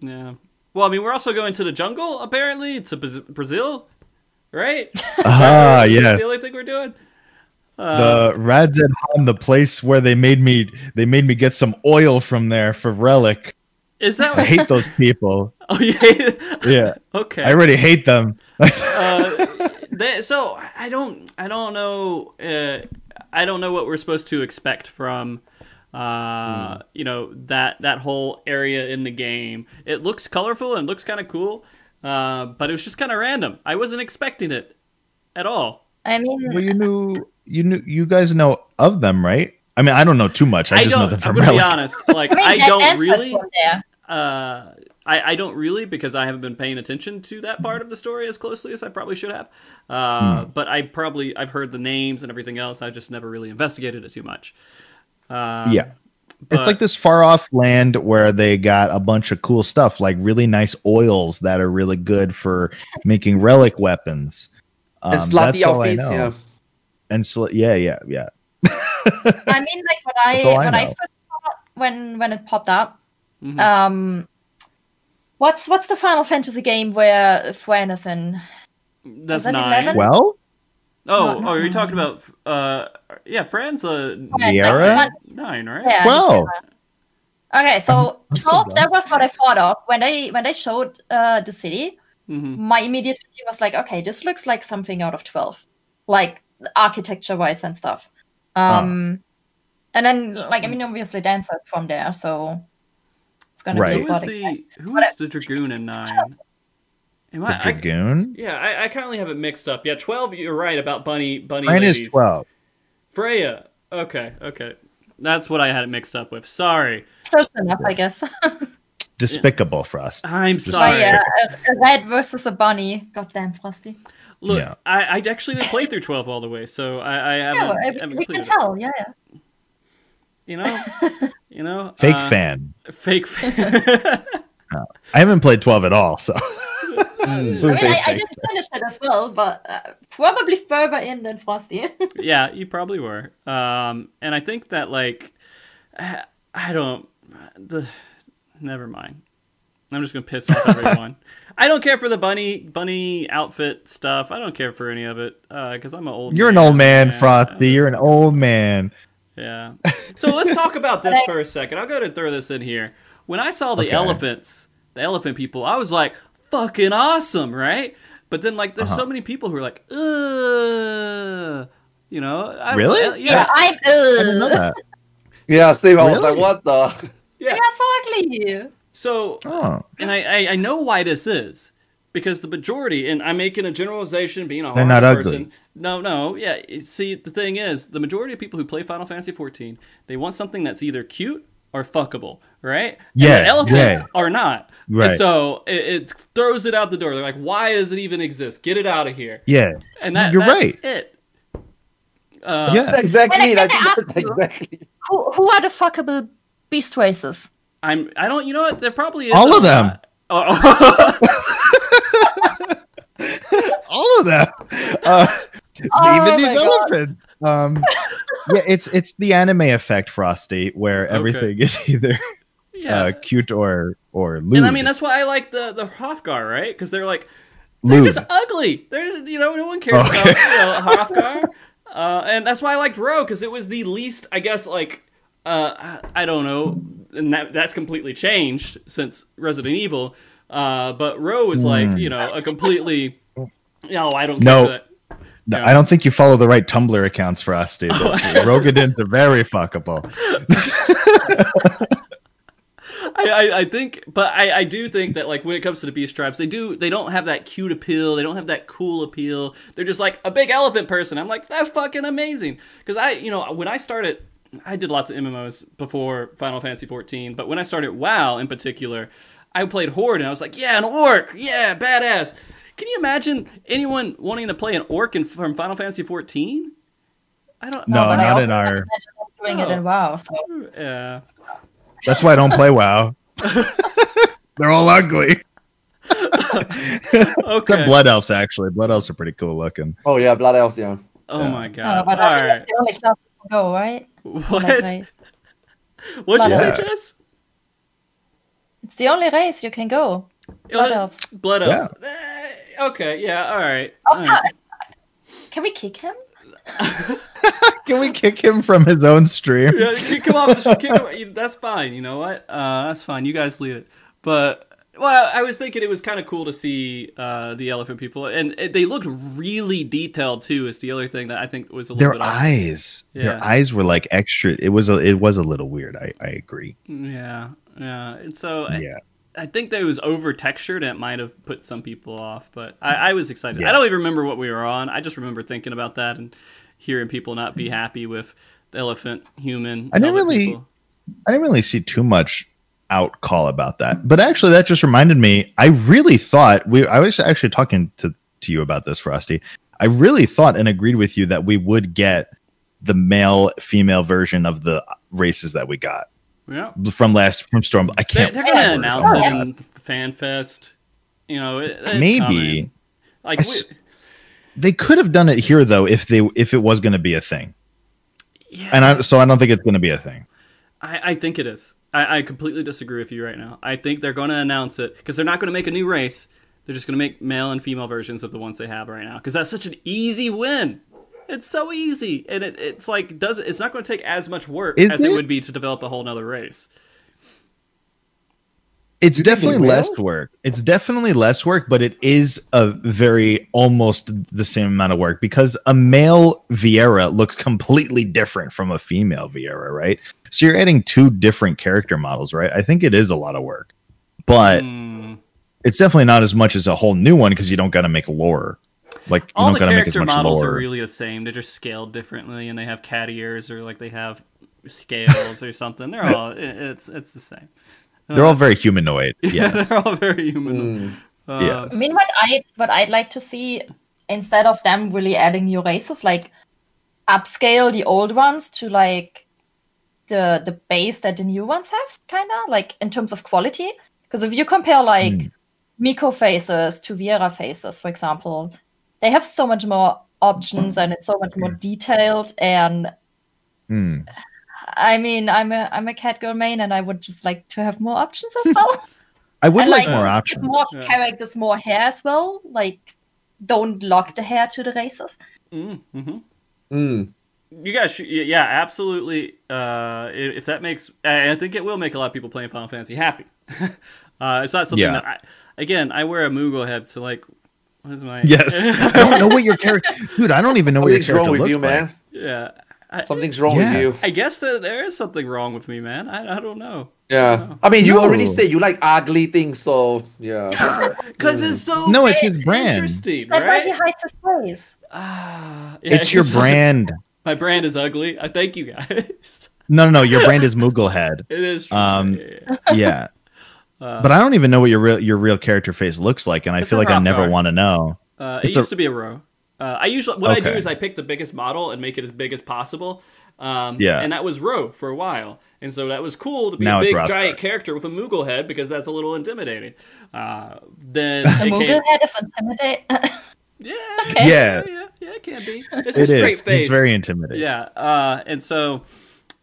yeah. Well, I mean, we're also going to the jungle apparently to Brazil, right? Ah, that yeah. the only thing we're doing. Uh, the Radzed Han, the place where they made me, they made me get some oil from there for relic. Is that? I hate those people. oh, you hate it? Yeah, Okay. I already hate them. uh, they, so I don't I don't know uh, I don't know what we're supposed to expect from uh, you know that that whole area in the game. It looks colorful and looks kind of cool, uh, but it was just kind of random. I wasn't expecting it at all. I mean, well, you knew, you knew, you guys know of them, right? I mean, I don't know too much. I, I, just know don't. them I'm from gonna be honest. Like I mean, I don't answer's really. From there. Uh, I, I don't really because I haven't been paying attention to that part of the story as closely as I probably should have. Uh, But I probably I've heard the names and everything else. I've just never really investigated it too much. Um, Yeah. but- it's like this far off land where they got a bunch of cool stuff, like really nice oils that are really good for making relic weapons. Um, and sloppy that's all I outfits, yeah. And sl- yeah, yeah, yeah. I mean, like what I That's all I when I first saw when when it popped up. Mhm. Um, what's what's the Final Fantasy game where Thwen is in? that's is that nine. 11? Well, Oh, No, no, oh, you're no, talking about uh, yeah, Fran's uh, Thwen, like, Viera? one- nine, right? yeah, Twelve. Okay, so I'm twelve. glad. that was what I thought of when they when they showed uh, the city. hmm My immediate feeling was like, okay, this looks like something out of twelve, like architecture wise and stuff. Um, and then like I mean, obviously dancers from there, so it's gonna Right. be Who was the who was the dragoon in nine? Am the I, I, dragoon. yeah, I, I currently have it mixed up. Yeah, twelve. You're right about bunny bunny Mine ladies. is twelve. Freya. Okay, okay, that's what I had it mixed up with. Sorry, Close enough, I guess. Despicable Frost. I'm sorry. But yeah, a, a red versus a bunny. Goddamn frosty. Look, Yeah. I, I actually didn't play through twelve all the way, so I, I haven't. Yeah, we, haven't we can it. tell. Yeah, yeah. You know, you know, Fake uh, fan. fake fan. I haven't played twelve at all, so I mean, I, I didn't finish it as well, but uh, probably further in than Frosty. yeah, you probably were. Um, and I think that like, I I don't. The never mind. I'm just gonna piss off everyone. I don't care for the bunny bunny outfit stuff. I don't care for any of it because I'm an old. you're an old man, and- Frosty. You're an old man. Yeah. So let's talk about this for a second. I'll go to throw this in here. When I saw the Okay. elephants, the elephant people, I was like, fucking awesome, right? But then, like, there's Uh-huh. so many people who are like, ugh. You know? I, Really? uh, yeah, yeah. I. I didn't know Uh, that. Yeah, Steve, I was like, what the? Yeah. yeah, so ugly. So, Oh, and I, I, I know why this is. Because the majority, and I'm making a generalization, being a They're horror not ugly. No, no, yeah. See, the thing is, the majority of people who play Final Fantasy 14, they want something that's either cute or fuckable, right? And Yeah, the elephants yeah. are not. And Right. so it, it throws it out the door. They're like, why does it even exist? Get it out of here. yeah. And that, You're that's right. It. Uh, Yeah. That's exactly it. I When I- think when I that's asked you- exactly. Who, who are the fuckable beast races? I'm. I don't. You know what? There probably is All a of them. lot. All of them. Uh, Oh even these God. elephants. Um, yeah, it's it's the anime effect, Frosty, where Okay. everything is either yeah. uh, cute or or lewd. And I mean, that's why I like the the Hrothgar, right? Because they're like, they're Lewd. just ugly. They're you know no one cares Okay. about you know Hrothgar, uh, and that's why I liked Roe because it was the least I guess like uh, I I don't know, and that that's completely changed since Resident Evil. Uh, but Roe was like you know a completely no I don't No. No, Yeah. I don't think you follow the right Tumblr accounts for us, dude. Roegadyns are very fuckable. I, I, I think, but I, I do think that like when it comes to the beast tribes, they do they don't have that cute appeal. They don't have that cool appeal. They're just like a big elephant person. I'm like that's fucking amazing because I you know when I started, I did lots of MMOs before Final Fantasy 14, but when I started WoW in particular, I played Horde and I was like yeah an orc yeah badass. Can you imagine anyone wanting to play an orc in, from Final Fantasy 14? I don't No, know. but I not in our- can't imagine them doing it in WoW. So Yeah. That's why I don't play WoW. They're all ugly. Okay. Except Blood Elves, actually. Blood Elves are pretty cool looking. Oh yeah, Blood Elves. Yeah. Oh Yeah. my no, god. but All I right. the only class you can go, right? What? That. What'd you Blood say, elves. Jess? It's the only race you can go. Blood elves. Blood elves. Eh, okay, yeah, all right. All right. Can we kick him? Can we kick him from his own stream? Yeah, kick him off. The, kick him, that's fine. You know what? Uh, that's fine. You guys lead it. But well, I was thinking it was kind of cool to see uh, the elephant people, and it, they looked really detailed too. Is the other thing that I think was a little Their bit eyes. Yeah. Their eyes were like extra. It was a it was a little weird. I, I agree. Yeah, yeah. And so Yeah. I think that it was over textured and it might have put some people off, but I, I was excited. Yeah. I don't even remember what we were on. I just remember thinking about that and hearing people not be happy with the elephant human. I didn't really- people. I didn't really see too much out call about that. But actually that just reminded me, I really thought we I was actually talking to, to you about this, Frosty. I really thought and agreed with you that we would get the male female version of the races that we got Yeah. from last from Storm. I can't they're going to announce Oh, it yeah. in FanFest. You know, it, Maybe. Like, I we- They could have done it here though if they if it was going to be a thing. yeah, And I so I don't think it's going to be a thing. I, I think it is. I, I completely disagree with you right now. I think they're going to announce it because they're not going to make a new race. They're just going to make male and female versions of the ones they have right now because that's such an easy win. It's so easy, and it, it's like does it's not going to take as much work Is as it? it? would be to develop a whole nother race. It's You definitely less work. It's definitely less work, but it is a very almost the same amount of work because a male Viera looks completely different from a female Viera, right? So you're adding two different character models, right? I think it is a lot of work, but Hmm. it's definitely not as much as a whole new one because you don't got to make lore. Like you All don't the got to make as character much models lore. are really the same. They're just scaled differently, and they have cat ears or like they have scales or something. They're all it's it's the same. They're all very humanoid. Yeah, Yes. they're all very human. Mm. Uh, Yes. I mean, what I what I'd like to see instead of them really adding new races, like upscale the old ones to like the the base that the new ones have, kind of like in terms of quality. Because if you compare like Mm. Miko faces to Viera faces, for example, they have so much more options and it's so much more detailed. And Hmm. I mean, I'm a I'm a cat girl main, and I would just like to have more options as well. I would and like, like more options. more Yeah. characters more hair as well. Like, don't lock the hair to the races. mm, mhm. Mm. You guys, should, yeah, absolutely. Uh, if that makes, I I think it will make a lot of people playing Final Fantasy happy. uh, it's not something Yeah. that, I, again, I wear a Moogle head, so like, what is my? Yes. I don't know what your character, dude. I don't even know what your character wrong with looks you, like. man. yeah. I, Something's wrong Yeah. with you. I guess that there is something wrong with me, man. I, I don't know. Yeah. I mean, you No. already said you like ugly things, so yeah. Because it's so No, it's his brand. interesting, That's why he right? hides his face. Ah, yeah, It's your brand. My brand is ugly. I thank you guys. No, no, no. Your brand is Mooglehead. It is. True. Um, Yeah, yeah, yeah. Yeah. Uh, But I don't even know what your real your real character face looks like, and I feel like I never want to know. Uh, it It's a- used to be a row. Uh, I usually what I do is I pick the biggest model and make it as big as possible. Um, Yeah. and that was row for a while, and so that was cool to be Now a big giant character with a Moogle head because that's a little intimidating. Uh, then The it Moogle came, head is intimidate. yeah, Okay. Yeah. yeah, yeah, yeah, it can be. It's It a straight is. face. It's very intimidating. Yeah, uh, and so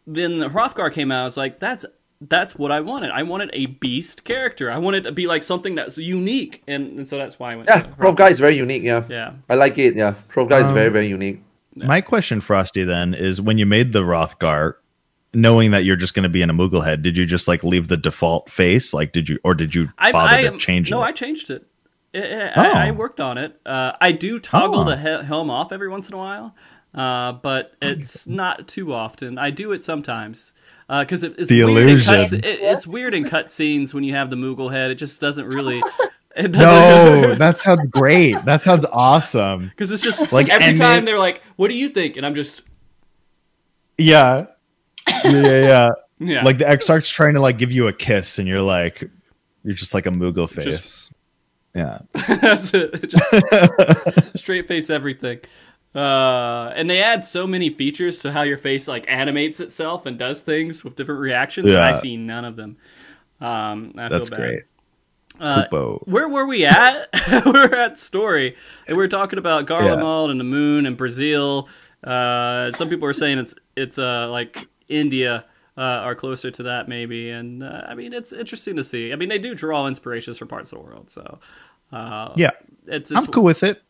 then Hrothgar came out. I was like, that's that's what I wanted. I wanted a beast character. I wanted to be like something that's unique, and, and so that's why I went. Yeah, with Probe Guy is very unique. Yeah, Yeah. I like it. Yeah, Probe Guy is Um, very very unique. My question, Frosty, then is when you made the Hrothgar, knowing that you're just going to be in a Moogle head, did you just like leave the default face? Like, did you, or did you I, bother I to change No, it? No, I changed it. I, I, I Oh. worked on it. Uh, I do toggle Oh. the he- helm off every once in a while, uh, but it's not too often. I do it sometimes Uh, because it, it's The weird. In illusion. cut, it, it's weird in cut scenes when you have the Moogle head. It just doesn't really. It no, that sounds great. That sounds awesome. because it's just Like, like every time they- they're like, "What do you think?" and I'm just Yeah. Yeah, yeah, yeah. yeah, Like the Exarch's trying to like give you a kiss, and you're like, you're just like a Moogle face. Just- yeah. That's it. Just straight face everything. Uh, and they add so many features to how your face like animates itself and does things with different reactions. and I see none of them. Um, I That's feel bad. great. Uh, where were we at? we're at story, and we're talking about Garlemald and the moon and Brazil. Uh, some people are saying it's it's uh, like India uh, are closer to that maybe, and uh, I mean it's interesting to see. I mean they do draw inspirations from parts of the world, so uh, Yeah. it's, I'm cool with it.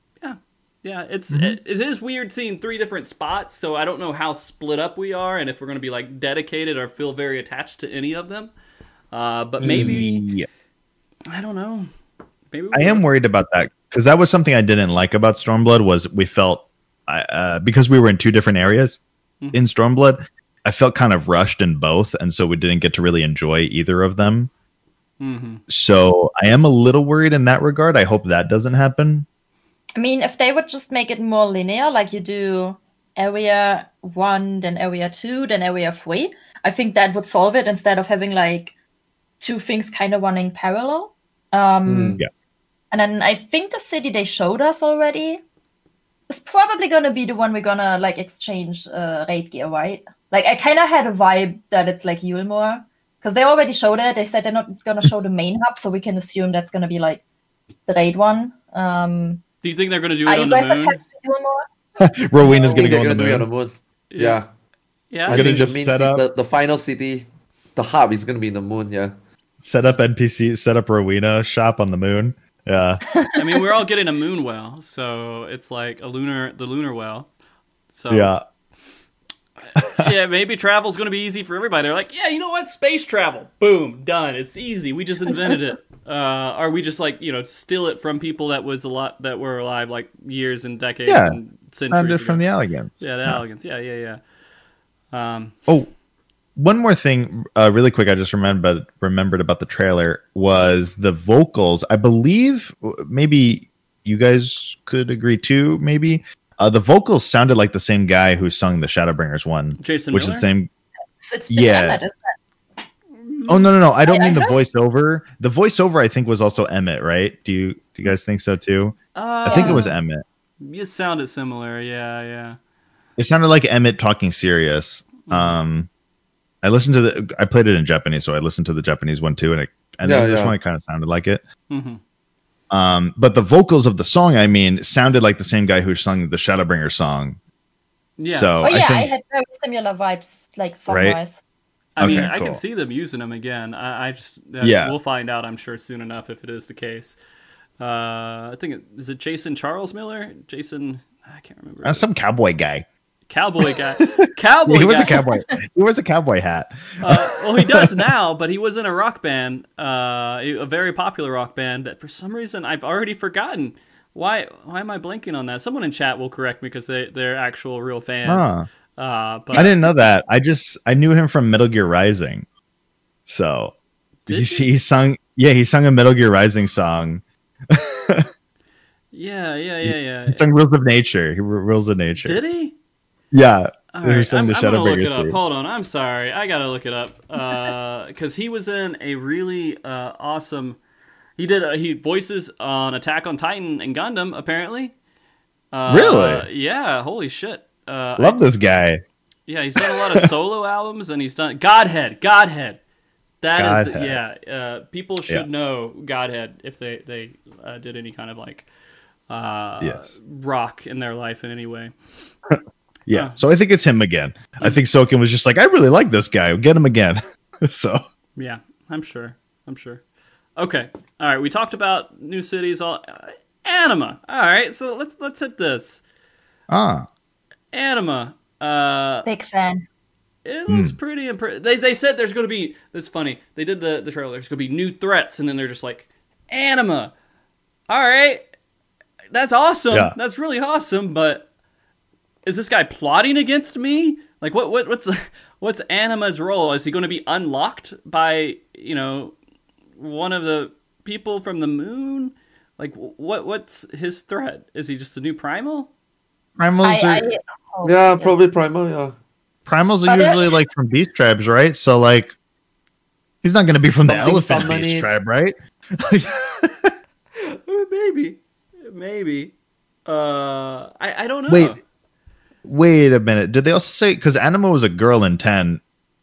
Yeah. It's Mm-hmm. it, it is weird seeing three different spots, so I don't know how split up we are, and if we're going to be like dedicated or feel very attached to any of them. Uh, but maybe Yeah. I don't know. Maybe we I am worried about that because that was something I didn't like about Stormblood was we felt I- uh, because we were in two different areas Mhm. in Stormblood. I felt kind of rushed in both, and so we didn't get to really enjoy either of them. hmm So I am a little worried in that regard. I hope that doesn't happen. I mean, if they would just make it more linear, like you do area one, then area two, then area three, I think that would solve it instead of having like two things kind of running parallel. Um, Mm. Yeah. And then I think the city they showed us already is probably going to be the one we're going to like exchange uh, raid gear, right? Like I kind of had a vibe that it's like Yulmore because they already showed it. They said they're not going to show the main hub, so we can assume that's going to be like the raid one. Um, Do you think they're going to do are it you on the guys moon? attached to Yulmore? Rowena's going to go on the gonna do it moon. on the moon. Yeah. Yeah, Yeah, I I Gonna think think the just set ci- up- the, the final city, the hub is gonna be in the moon. Yeah, Set up NPC, set up Rowena shop on the moon. Yeah. I mean we're all getting a moon well, so it's like a lunar the lunar well. So Yeah. yeah, maybe travel's going to be easy for everybody. They're like, yeah, you know what? Space travel. Boom, done. It's easy. We just invented it. Uh, or we just like, you know, steal it from people that was a lot that were alive like years and decades Yeah. and centuries Found it ago. from the Allagans. yeah, the Allagans. Yeah, yeah, yeah. Um, Oh, one more thing, uh, really quick. I just remembered remembered about the trailer was the vocals. I believe maybe you guys could agree too. Maybe uh, the vocals sounded like the same guy who sung the Shadowbringers one, Jason which Miller. is the same. It's, it's been Yeah. Emet, isn't it? Oh no, no, no! I don't I- I mean the voiceover. The voiceover, I think, was also Emet, right? Do you do you guys think so too? Uh, I think it was Emet. It sounded similar. Yeah, yeah. It sounded like Emet talking serious. Mm-hmm. Um, I listened to the. I played it in Japanese, so I listened to the Japanese one too, and it and Yeah, the English yeah. one kind of sounded like it. hmm Um, but the vocals of the song, I mean, sounded like the same guy who sung the Shadowbringer song. Yeah. So Oh yeah, I I, had very similar vibes, like song Right? wise. I mean, Okay, I can see them using them again. I, I just uh, Yeah. we'll find out. I'm sure soon enough if it is the case. Uh, I think it, is it Jason Charles Miller? Jason, I can't remember. uh, some cowboy guy. cowboy guy. Cowboy. he was guy. a cowboy. he wears a cowboy hat. Uh, well, he does now, but he was in a rock band, uh, a very popular rock band that for some reason I've already forgotten. Why? Why am I blanking on that? Someone in chat will correct me because they they're actual real fans. Uh, but I didn't know that. I just I knew him from Metal Gear Rising. So he, he sung yeah he sung a Metal Gear Rising song. yeah, yeah, yeah, yeah. He sung Rules of Nature. He Rules of Nature. Did he? Yeah. All He right, I'm, the I'm gonna look it up. theme. Hold on, I'm sorry. I gotta look it up because he was in a really uh, awesome. He did. Uh, he voices on Attack on Titan and Gundam. Apparently. Uh, Really? Yeah. Holy shit. Uh, I- Love this guy. yeah, he's done a lot of solo albums, and he's done Godhead. Godhead. That is, the, yeah. Uh, people should Yeah. know Godhead if they they uh, did any kind of like uh, Yes. rock in their life in any way. Yeah. Huh. So I think it's him again. I think Soken was just like, I really like this guy. Get him again. so Yeah, I'm sure. I'm sure. Okay. All right. We talked about new cities. All uh, Anima. All right. So let's let's hit this. Ah, Anima. Uh, Big fan. it looks pretty impressive. They they said there's going to be. That's funny. They did the the trailer. There's going to be new threats, and then they're just like, Anima. All right. That's awesome. Yeah. That's really awesome. But is this guy plotting against me? Like what what what's what's Anima's role? Is he going to be unlocked by you know one of the people from the moon? Like what what's his threat? Is he just a new primal? primals I, are I hope Yeah, he is. probably primal. Yeah. primals are But it- usually like from beast tribes, right? So like, he's not going to be from the elephant summoned beast it. tribe, right? Uh, Maybe, maybe. Uh, I I don't know. Wait, wait a minute. Did they also say because Anima was a girl in ten?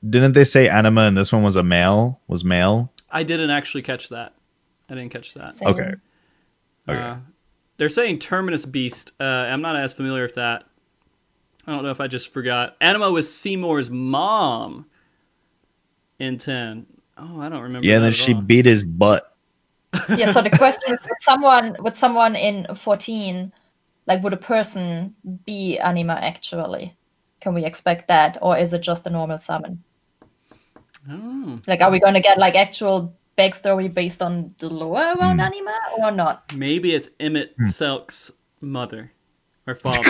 Didn't they say Anima and this one was a male? Was male? I didn't actually catch that. I didn't catch that. Same. Okay. Okay. Uh, they're saying Terminus Beast. Uh, I'm not as familiar with that. I don't know if I just forgot. Anima was Seymour's mom in 10. Oh, I don't remember. Yeah, that then she all. beat his butt. yeah so the question is would someone would someone in 14 like would a person be anima actually can we expect that or is it just a normal summon Oh, like are we going to get like actual backstory based on the lore around anima or not maybe it's Emet Hmm. Selch's mother or father.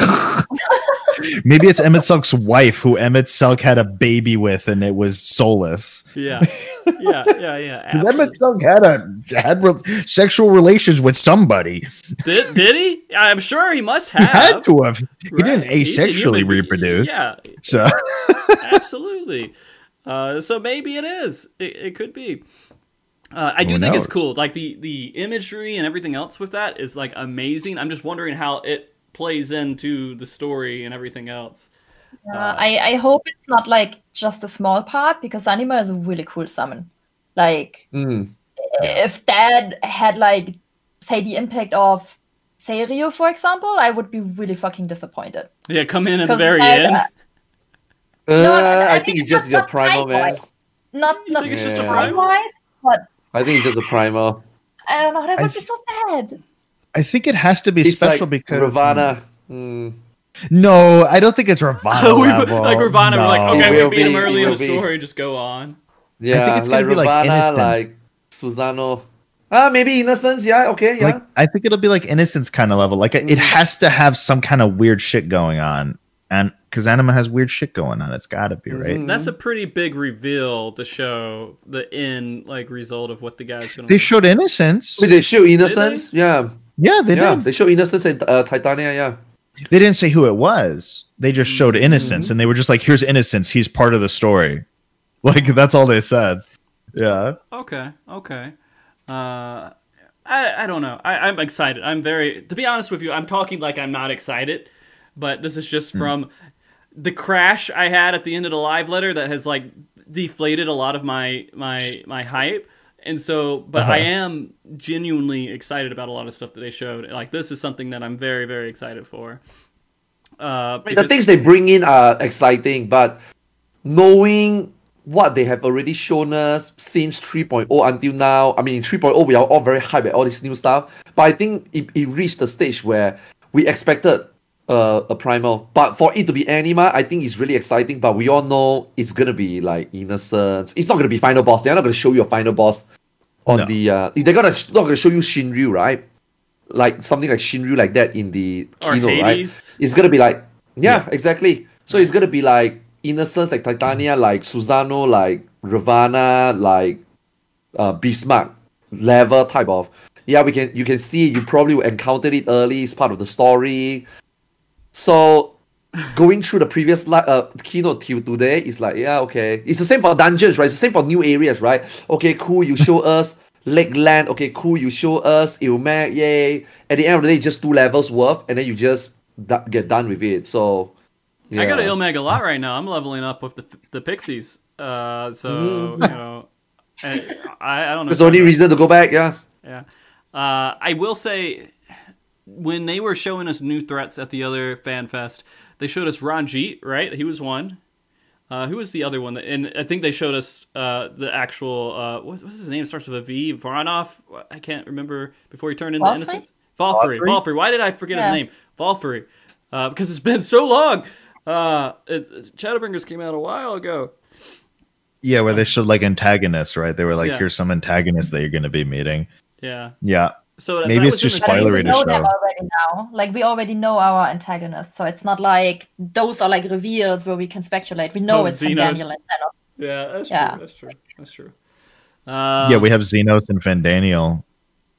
Maybe it's Emet-Selch's wife, who Emet-Selch had a baby with, and it was soulless. yeah, yeah, yeah, yeah. Emet. Selch had a had re- sexual relations with somebody. Did did he? I'm sure he must have. He had to have. He Right. didn't asexually reproduce. Yeah, So absolutely. Uh, so maybe it is. It, it could be. Uh, I do Who think it's cool. Like the the imagery and everything else with that is like amazing. I'm just wondering how it plays into the story and everything else. Uh, I, I hope it's not like just a small part because anima is a really cool summon like Mm. if that had like say the impact of Serio, for example, I would be really fucking disappointed. Yeah, come in at the very I- end. uh, Uh, No, I, I think mean, it's just not- your primal, man. time-wise. Not You not think it's just a primal? wise, but I think it's just a primal. I don't know. That I would be so sad. I think it has to be It's special like because Ravana. Mm. No, I don't think it's Ravana we, level. like Ravana, we're like, okay, we will beat him be, early in the be. story, just go on. Yeah, it's like gonna be like Ravana, Innocence. like Susano. Ah, maybe Innocence. Yeah, okay, yeah. Like I think it'll be like innocence kind of level. Like it Mm. has to have some kind of weird shit going on, and because Anima has weird shit going on, it's got to be right. Mhm. That's a pretty big reveal to show the end like result of what the guy's gonna. Do. They showed innocence. Wait, they show Innocence. Yeah, Yeah, they yeah. did. They show Innocence and uh, Titania. Yeah. They didn't say who it was. They just showed Mm-hmm. innocence, and they were just like, "Here's innocence. He's part of the story." Like that's all they said. Yeah. Okay, okay. Uh, I I don't know. I, I'm excited. I'm very. To be honest with you, I'm talking like I'm not excited, but this is just from the crash I had at the end of the live letter that has like deflated a lot of my my my hype. And so, but Uh-huh. I am genuinely excited about a lot of stuff that they showed. Like this is something that I'm very very excited for. Uh, the things they bring in are exciting, but knowing what they have already shown us since 3.0 until now, I mean, 3.0, we are all very hyped at all this new stuff, but I think it, it reached the stage where we expected uh, a primal. But for it to be Anima, I think it's really exciting, but we all know it's going to be like Innocence. It's not going to be final boss. They're not going to show you a final boss on No. the. Uh, they're gonna, not to show you Shinryu, right? Like something like Shinryu like that in the keynote, right? It's gonna be like yeah, exactly. So it's gonna be like Innocence, like Titania, like Susano, like Ravana, like uh, Bismarck level type of. Yeah, we can. You can see. You probably encountered it early. It's part of the story. So going through the previous li- uh, keynote till today is like yeah okay. It's the same for dungeons, right? It's the same for new areas, right? Okay, cool. You show us Lakeland. Okay, cool. You show us Il Mheg. Yay! At the end of the day, just two levels worth, and then you just d- get done with it. So yeah. I got to a lot right now. I'm leveling up with the the pixies. Uh, so you know, I, I don't know. There's only reason to go back. Yeah. Yeah. Uh, I will say, when they were showing us new threats at the other fan fest, they showed us Ranjit, right? He was one. Uh, who was the other one? That, and I think they showed us uh, the actual uh, what, what's his name? It starts with a V. Voronov. I can't remember before he turned into Valkyrie? innocence. Valkyrie. Valkyrie? Valkyrie. Why did I forget Yeah. his name? Valkyrie. Uh, because it's been so long. Uh, it, Shadowbringers came out a while ago. Yeah, where they showed like antagonists, right? They were like, Yeah. here's some antagonists that you're going to be meeting. Yeah. Yeah. So that- Maybe that it's just the I think spoilery we to know show. them already now. Like we already know our antagonists, so it's not like those are like reveals where we can speculate. We know Oh, it's from Zenos. Daniel and Thanos. Yeah, that's Yeah. true. That's true. That's true. Uh, yeah, we have Zenos and Fandaniel.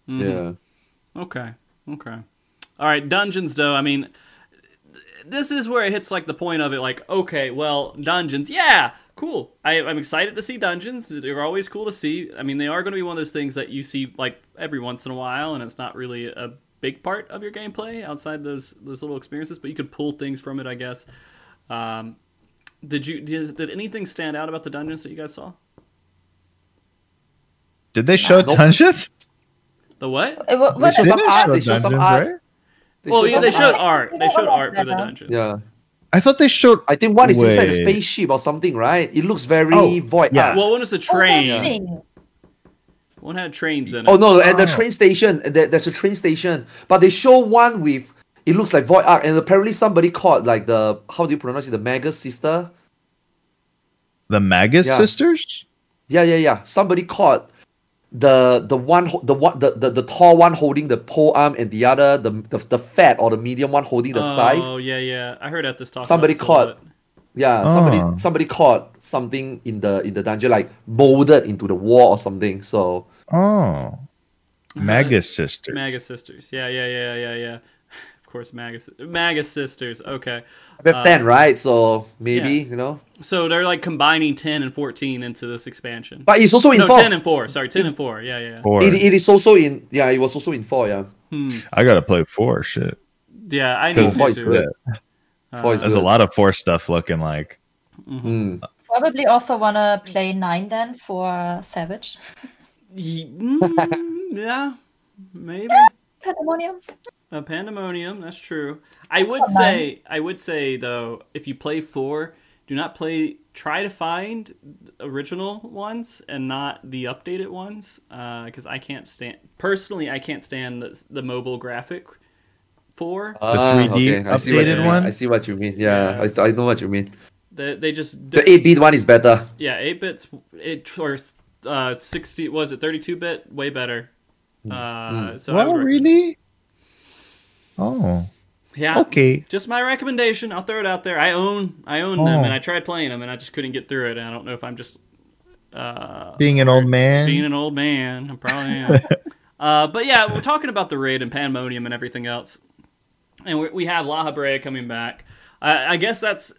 mhm. Yeah. Okay. Okay. All right. Dungeons, though. I mean, th- this is where it hits like the point of it. Like, okay, well, dungeons. Yeah, cool. I, I'm excited to see dungeons. They're always cool to see. I mean, they are going to be one of those things that you see like every once in a while, and it's not really a big part of your gameplay outside those those little experiences. But you could pull things from it, I guess. Um, did you did, did anything stand out about the dungeons that you guys saw? Did they show Nope. dungeons? The what? Wha- They what show is some didn't art, show they show some dungeons, art. right? They Well, show yeah, they showed art. art. They showed art for the dungeons. Yeah. I thought they showed. I think one is inside a spaceship or something, right? It looks very Oh, void. yeah. art. Well, one was a Oh, train. thing. One had trains in it. Oh no! At the Oh. train station, there's a train station, but they show one with it looks like Void Ark, and apparently somebody called like the how do you pronounce it? The Magus sister. The Magus Yeah. sisters? Yeah, yeah, yeah. Somebody caught the the one the one the, the, the tall one holding the pole arm and the other the, the the fat or the medium one holding the scythe. Oh yeah, yeah. I heard at this talk. Somebody about this a little caught- bit. Yeah, somebody Oh. somebody caught something in the in the dungeon like molded into the wall or something. So Oh. Magus sisters. Magus sisters. Yeah, yeah, yeah, yeah, yeah. Of course, Magus Magus sisters. Okay, we have Uh, ten, right? So maybe yeah. you know, so they're like combining ten and fourteen into this expansion. but it's also in no, four. ten and four. Sorry, ten and four. Yeah, yeah. Four. It, it is also in yeah. It was also in four. Yeah, Hmm. I gotta play four. Shit. Yeah, I Four need is to. good. too. Four is Uh, There's a lot of four stuff looking like. Mm. Probably also wanna play nine then for Savage. mm, yeah, maybe. Pandemonium. A pandemonium, that's true. I would Come on. say, I would say though, if you play four, do not play. Try to find original ones and not the updated ones, because I can't stand. Personally, I can't stand the, the mobile graphic four. Ah, 3D okay, I see what you updated mean. one? I see what you mean. Yeah, I, I know what you mean. They, they just The eight bit one is better. yeah, eight bits. It or uh, sixty was it thirty two bit? Way better. Uh, so I Well, rec- really? Oh. yeah, Okay. just my recommendation. I'll throw it out there. I own I own them, Oh. and I tried playing them, and I just couldn't get through it. And I don't know if I'm just uh, Being an old man. being an old man. I probably am. uh, but yeah, we're talking about the raid and pandemonium and everything else, and we, we have Lahabrea coming back. I, I guess that's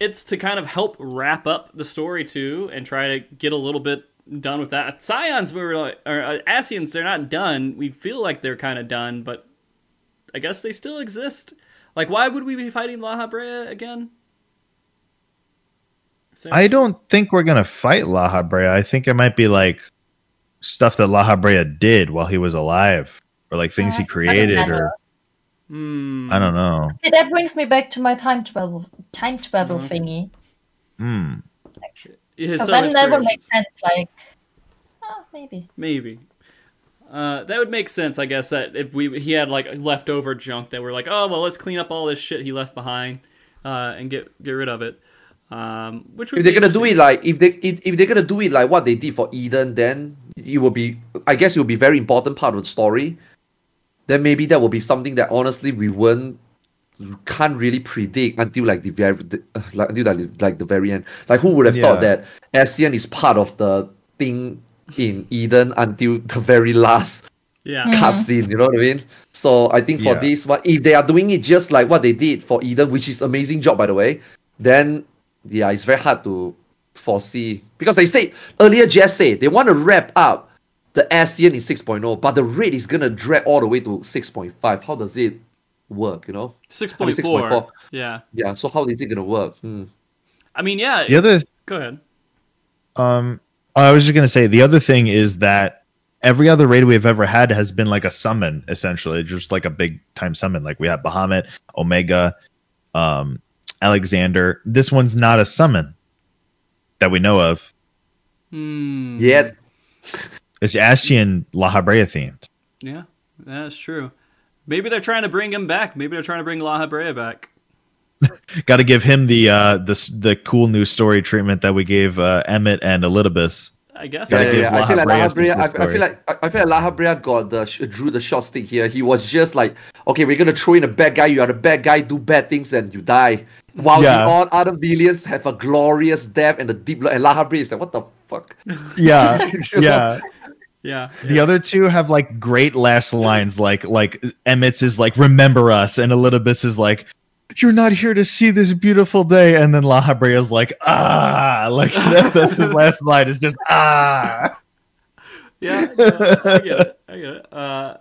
it's to kind of help wrap up the story too, and try to get a little bit done with that. Scions, we were like, or uh, Ascians, they're not done. We feel like they're kind of done, but I guess they still exist. Like, why would we be fighting Lahabrea again? Sam? I don't think we're gonna fight Lahabrea. I think it might be like stuff that Lahabrea did while he was alive, or like things he created, doesn't or matter. Hmm. I don't know. See, that brings me back to my time travel time travel Mhm. thingy. Hmm. His Because then that would inspirations. make sense. Like, oh, maybe. Maybe. Uh, that would make sense, I guess. That if we he had like leftover junk that we're like, oh well, let's clean up all this shit he left behind, uh, and get get rid of it. Um, which would If they're gonna do it like if they if, if they're gonna do it like what they did for Eden, then it will be I guess it will be very important part of the story. Then maybe that will be something that honestly we won't can't really predict until like the very uh, like until like, like the very end. Like who would have thought that Ascian is part of the thing in Eden until the very last yeah, cutscene, you know what I mean? So I think for Yeah. this one, if they are doing it just like what they did for Eden, which is amazing job by the way, then yeah, it's very hard to foresee because they say earlier. Jess said they want to wrap up the Ascian in 6.0, but the rate is gonna drag all the way to 6.5. How does it work? You know? six I mean, point four. 6.4. Yeah, Yeah. So how is it gonna work? Hmm. I mean, yeah. The other Go ahead. Um, I was just gonna say the other thing is that every other raid we've ever had has been like a summon, essentially, just like a big time summon. Like we have Bahamut, Omega, um, Alexander. This one's not a summon. that we know of. Hmm. Yet, It's Ascian Lahabrea themed. Yeah, that's true. Maybe they're trying to bring him back. Maybe they're trying to bring Lahabrea back. Got to give him the uh the the cool new story treatment that we gave uh, Emet and Elidibus. I guess. Yeah, yeah, yeah. I feel like Lahabrea some Habrea. cool I, I feel like I, I feel like Lahabrea got the drew the short stick here. He was just like, okay, we're gonna throw in a bad guy. You are the bad guy. Do bad things and you die. While Yeah. the all other villains have a glorious death and the deep blood. And Lahabrea is like, what the fuck? Yeah, yeah. Yeah. The other two have like great last lines, like like Emet's is like "Remember us," and Elidibus is like, "You're not here to see this beautiful day," and then Lahabrea's like, "Ah," like that, that's his last line is just "Ah." Yeah, no, I get it. I get it. Uh,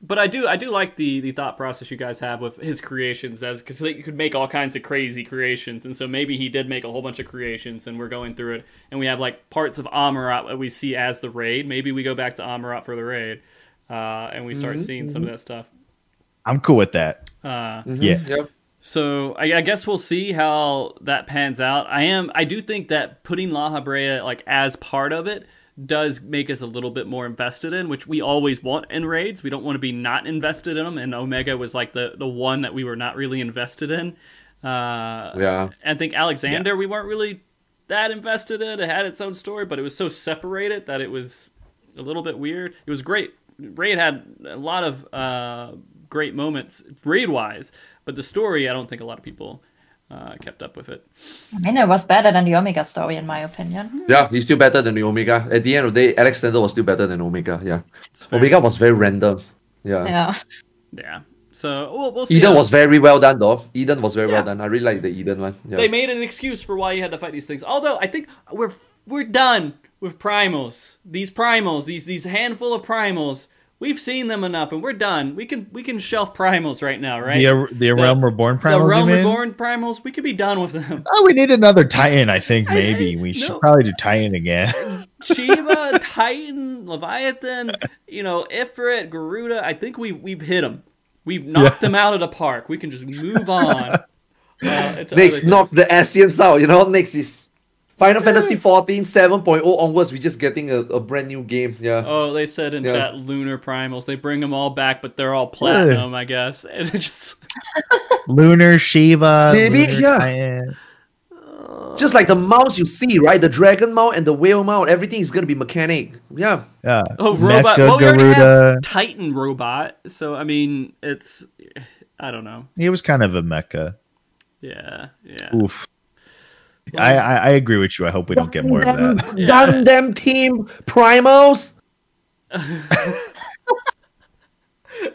but I do, I do like the the thought process you guys have with his creations, as because you could make all kinds of crazy creations, and so maybe he did make a whole bunch of creations, and we're going through it, and we have like parts of Amaurot that we see as the raid. Maybe we go back to Amaurot for the raid, uh, and we start seeing some of that stuff. I'm cool with that. Uh, Yeah. Yep. So I, I guess we'll see how that pans out. I am, I do think that putting Lahabrea like as part of it does make us a little bit more invested in, which we always want in raids. We don't want to be not invested in them, and Omega was like the the one that we were not really invested in. Uh, Yeah. I think Alexander we weren't really that invested in. It had its own story, but it was so separated that it was a little bit weird. It was great. Raid had a lot of uh, great moments raid wise, but the story I don't think a lot of people uh, kept up with it. I mean, it was better than the Omega story, in my opinion. Yeah, he's still better than the Omega. At the end of the day, Alexander was still better than Omega. Yeah. Omega was very random. Yeah. Yeah. yeah. So we'll, we'll see. Eden how- was very well done though. Eden was very Yeah. well done. I really like the Eden one. Yeah. They made an excuse for why you had to fight these things. Although I think we're we're done with primals. These primals, these these handful of primals. We've seen them enough, and we're done. We can we can shelf primals right now, right? The the Realm Reborn primals. the. Realm you mean? Reborn primals. We could be done with them. Oh, we need another Titan. I think maybe I- we should probably do Titan again. Shiva, Titan, Leviathan, you know, Ifrit, Garuda. I think we we've hit them. We've knocked them out of the park. We can just move on. Uh, it's Next, other knock the Ascians out. You know, next is Final Fantasy 14 7.0 onwards. We're just getting a, a brand new game. Yeah. Oh, they said in Yeah. chat lunar primals. They bring them all back, but they're all platinum, I guess. And it's just Lunar Shiva. Maybe, Lunar yeah. Titan. Just like the mounts you see, right? The dragon mount and the whale mount, everything is gonna be mechanic. Yeah. Yeah. oh robot. Mecha well, we already have Titan robot. So I mean, it's I don't know. He was kind of a mecha. Yeah, yeah. Oof. I, I I agree with you. I hope we don't get more of that. Gundam Team Primos.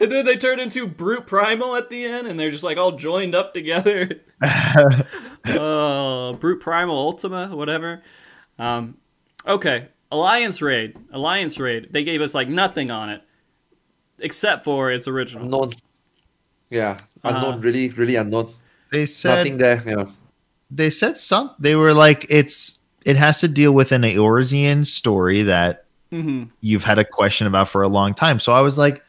And then they turn into brute primal at the end, and they're just like all joined up together. uh, brute primal ultima, whatever. Um, okay, alliance raid, alliance raid. They gave us like nothing on it, except for its original. Unknown. Yeah. Unknown. Uh, really, really unknown. They said Nothing there. Yeah. They said some. They were like it's it has to deal with an Eorzean story that hmm you've had a question about for a long time. So I was like,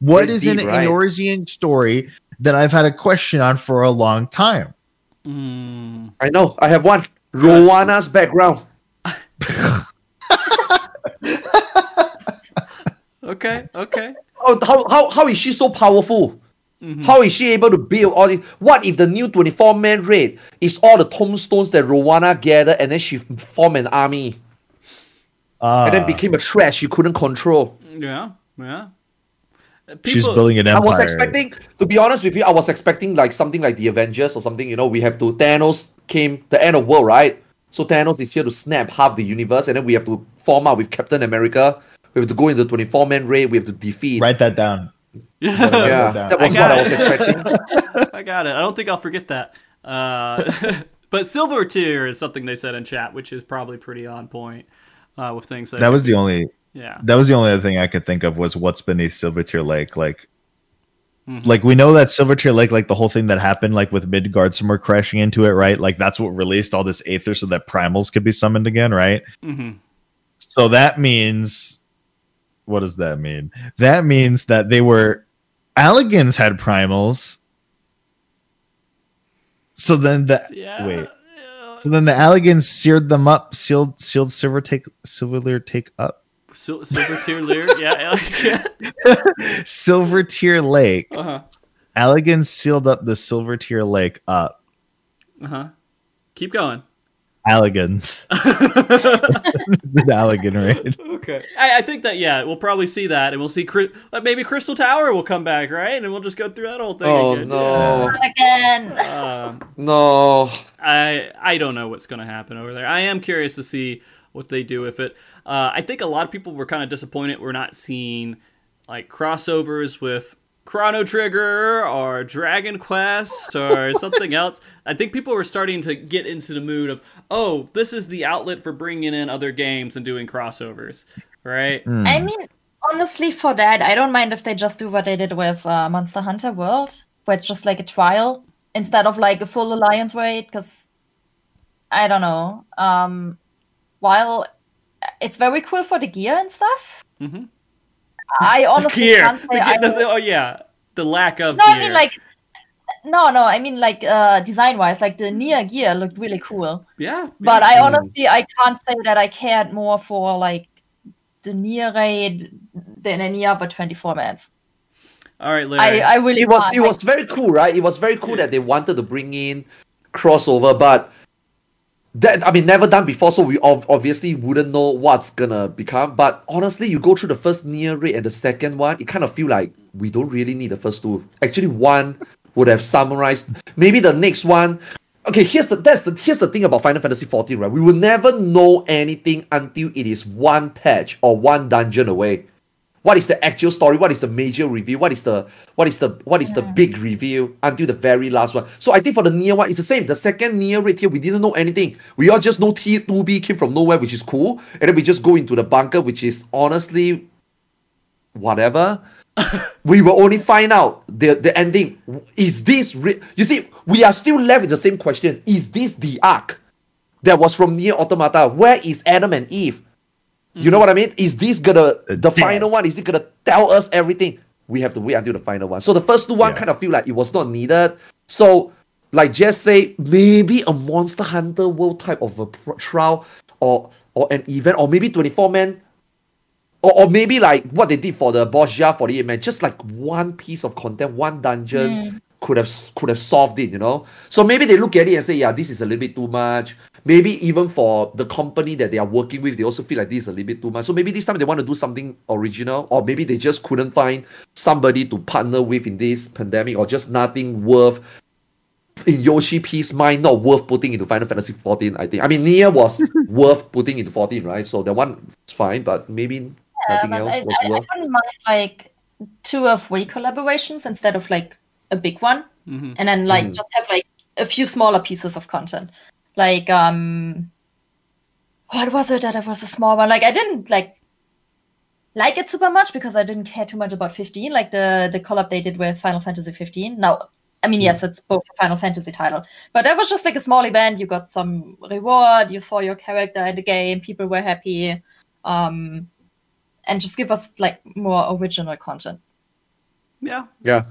what Very is an deep, right? Eorzean story that I've had a question on for a long time? Mm. I know. I have one. Rowena's background. Okay, okay. Oh, how, how, how is she so powerful? Mm-hmm. How is she able to build all this? What if the new 24 man raid is all the tombstones that Rowena gathered and then she formed an army Uh, and then became a trash she couldn't control? Yeah, yeah. Uh, she's building an empire. I was expecting, to be honest with you, I was expecting like something like the Avengers or something. You know, we have to Thanos came the end of world, right? So Thanos is here to snap half the universe, and then we have to form up with Captain America. We have to go into 24 man raid. We have to defeat. Write that down. Yeah, down. that was I what got I was it. expecting. I got it. I don't think I'll forget that. Uh, but silver tier is something they said in chat, which is probably pretty on point uh, with things that. That was the only yeah. that was the only other thing I could think of was what's beneath Silvertear Lake. Like Mhm. like we know that Silver Silvertear Lake, like the whole thing that happened, like with Midgardsormr crashing into it, right? Like that's what released all this aether so that primals could be summoned again, right? hmm So that means what does that mean? That means that they were Allagans had primals. So then that Yeah. wait. So then the Allagans seared them up, sealed sealed silver take silver take up. Sil- Silver Tier Lear, yeah, Silvertear Lake. Uh huh. Allagans sealed up the Silvertear Lake up. Uh huh. Keep going. Allagans. it's an Allagan raid. Okay. I, I think that yeah, we'll probably see that, and we'll see Cri- uh, maybe Crystal Tower will come back, right? And we'll just go through that whole thing. Oh again. no, Again. Yeah. Um, no. I I don't know what's going to happen over there. I am curious to see what they do with it. Uh, I think a lot of people were kind of disappointed we're not seeing like crossovers with Chrono Trigger or Dragon Quest or something else. I think people were starting to get into the mood of, oh, this is the outlet for bringing in other games and doing crossovers, right? Hmm. I mean, honestly, for that, I don't mind if they just do what they did with uh, Monster Hunter World, where it's just like a trial instead of like a full alliance raid. Because I don't know. Um, while it's very cool for the gear and stuff, Mhm. I honestly Gear. can't The say. I the- the- oh yeah, the lack of. no, gear. I mean like. No, no, I mean like uh design wise, like the Nier gear looked really cool. yeah, But yeah. I honestly I can't say that I cared more for like the Nier raid than any other 24 minutes. all right, Larry. I, I really It was can't. it Like, was very cool, right? It was very cool that they wanted to bring in crossover, but that I mean never done before, so we ov- obviously wouldn't know what's gonna become. But honestly, you go through the first Nier rate and the second one, it kind of feel like we don't really need the first two. Actually, one would have summarized. Maybe the next one. Okay, here's the that's the here's the thing about Final Fantasy XIV, right? We will never know anything until it is one patch or one dungeon away. What is the actual story? What is the major reveal? What is the what is the what is the big reveal until the very last one? So I think for the Nier one, it's the same. The second Nier right here, we didn't know anything. We all just know T2B came from nowhere, which is cool, and then we just go into the bunker, which is honestly whatever. we will only find out the the ending. Is this re- you see? We are still left with the same question. Is this the arc that was from Nier automata? Where is Adam and Eve? You know what I mean? Is this gonna the dead. final one? Is it gonna tell us everything? We have to wait until the final one. So the first two one Yeah. kind of feel like it was not needed. So like just say maybe a Monster Hunter World type of a pro- trial or or an event or maybe twenty four man or, or maybe like what they did for the Bozja 48 man, just like one piece of content, one dungeon hmm. Could have could have solved it, you know. So maybe they look at it and say, yeah, this is a little bit too much. Maybe even for the company that they are working with, they also feel like this is a little bit too much. So maybe this time they want to do something original, or maybe they just couldn't find somebody to partner with in this pandemic, or just nothing worth in Yoshi P's mind, not worth putting into Final Fantasy 14. I think. I mean, Nier was worth putting into 14, right? So that one is fine, but maybe nothing but else I, was I, I worth. wouldn't mind like two or three collaborations instead of like a big one, Mhm. and then like Mhm. just have like a few smaller pieces of content. Like um, what was it that it was a small one? Like I didn't like like it super much because I didn't care too much about 15, like the the collab they did with Final Fantasy 15. Now, I mean, yes, it's both a Final Fantasy title, but that was just like a small event. You got some reward, you saw your character in the game, people were happy, um, and just give us like more original content. yeah, Yeah.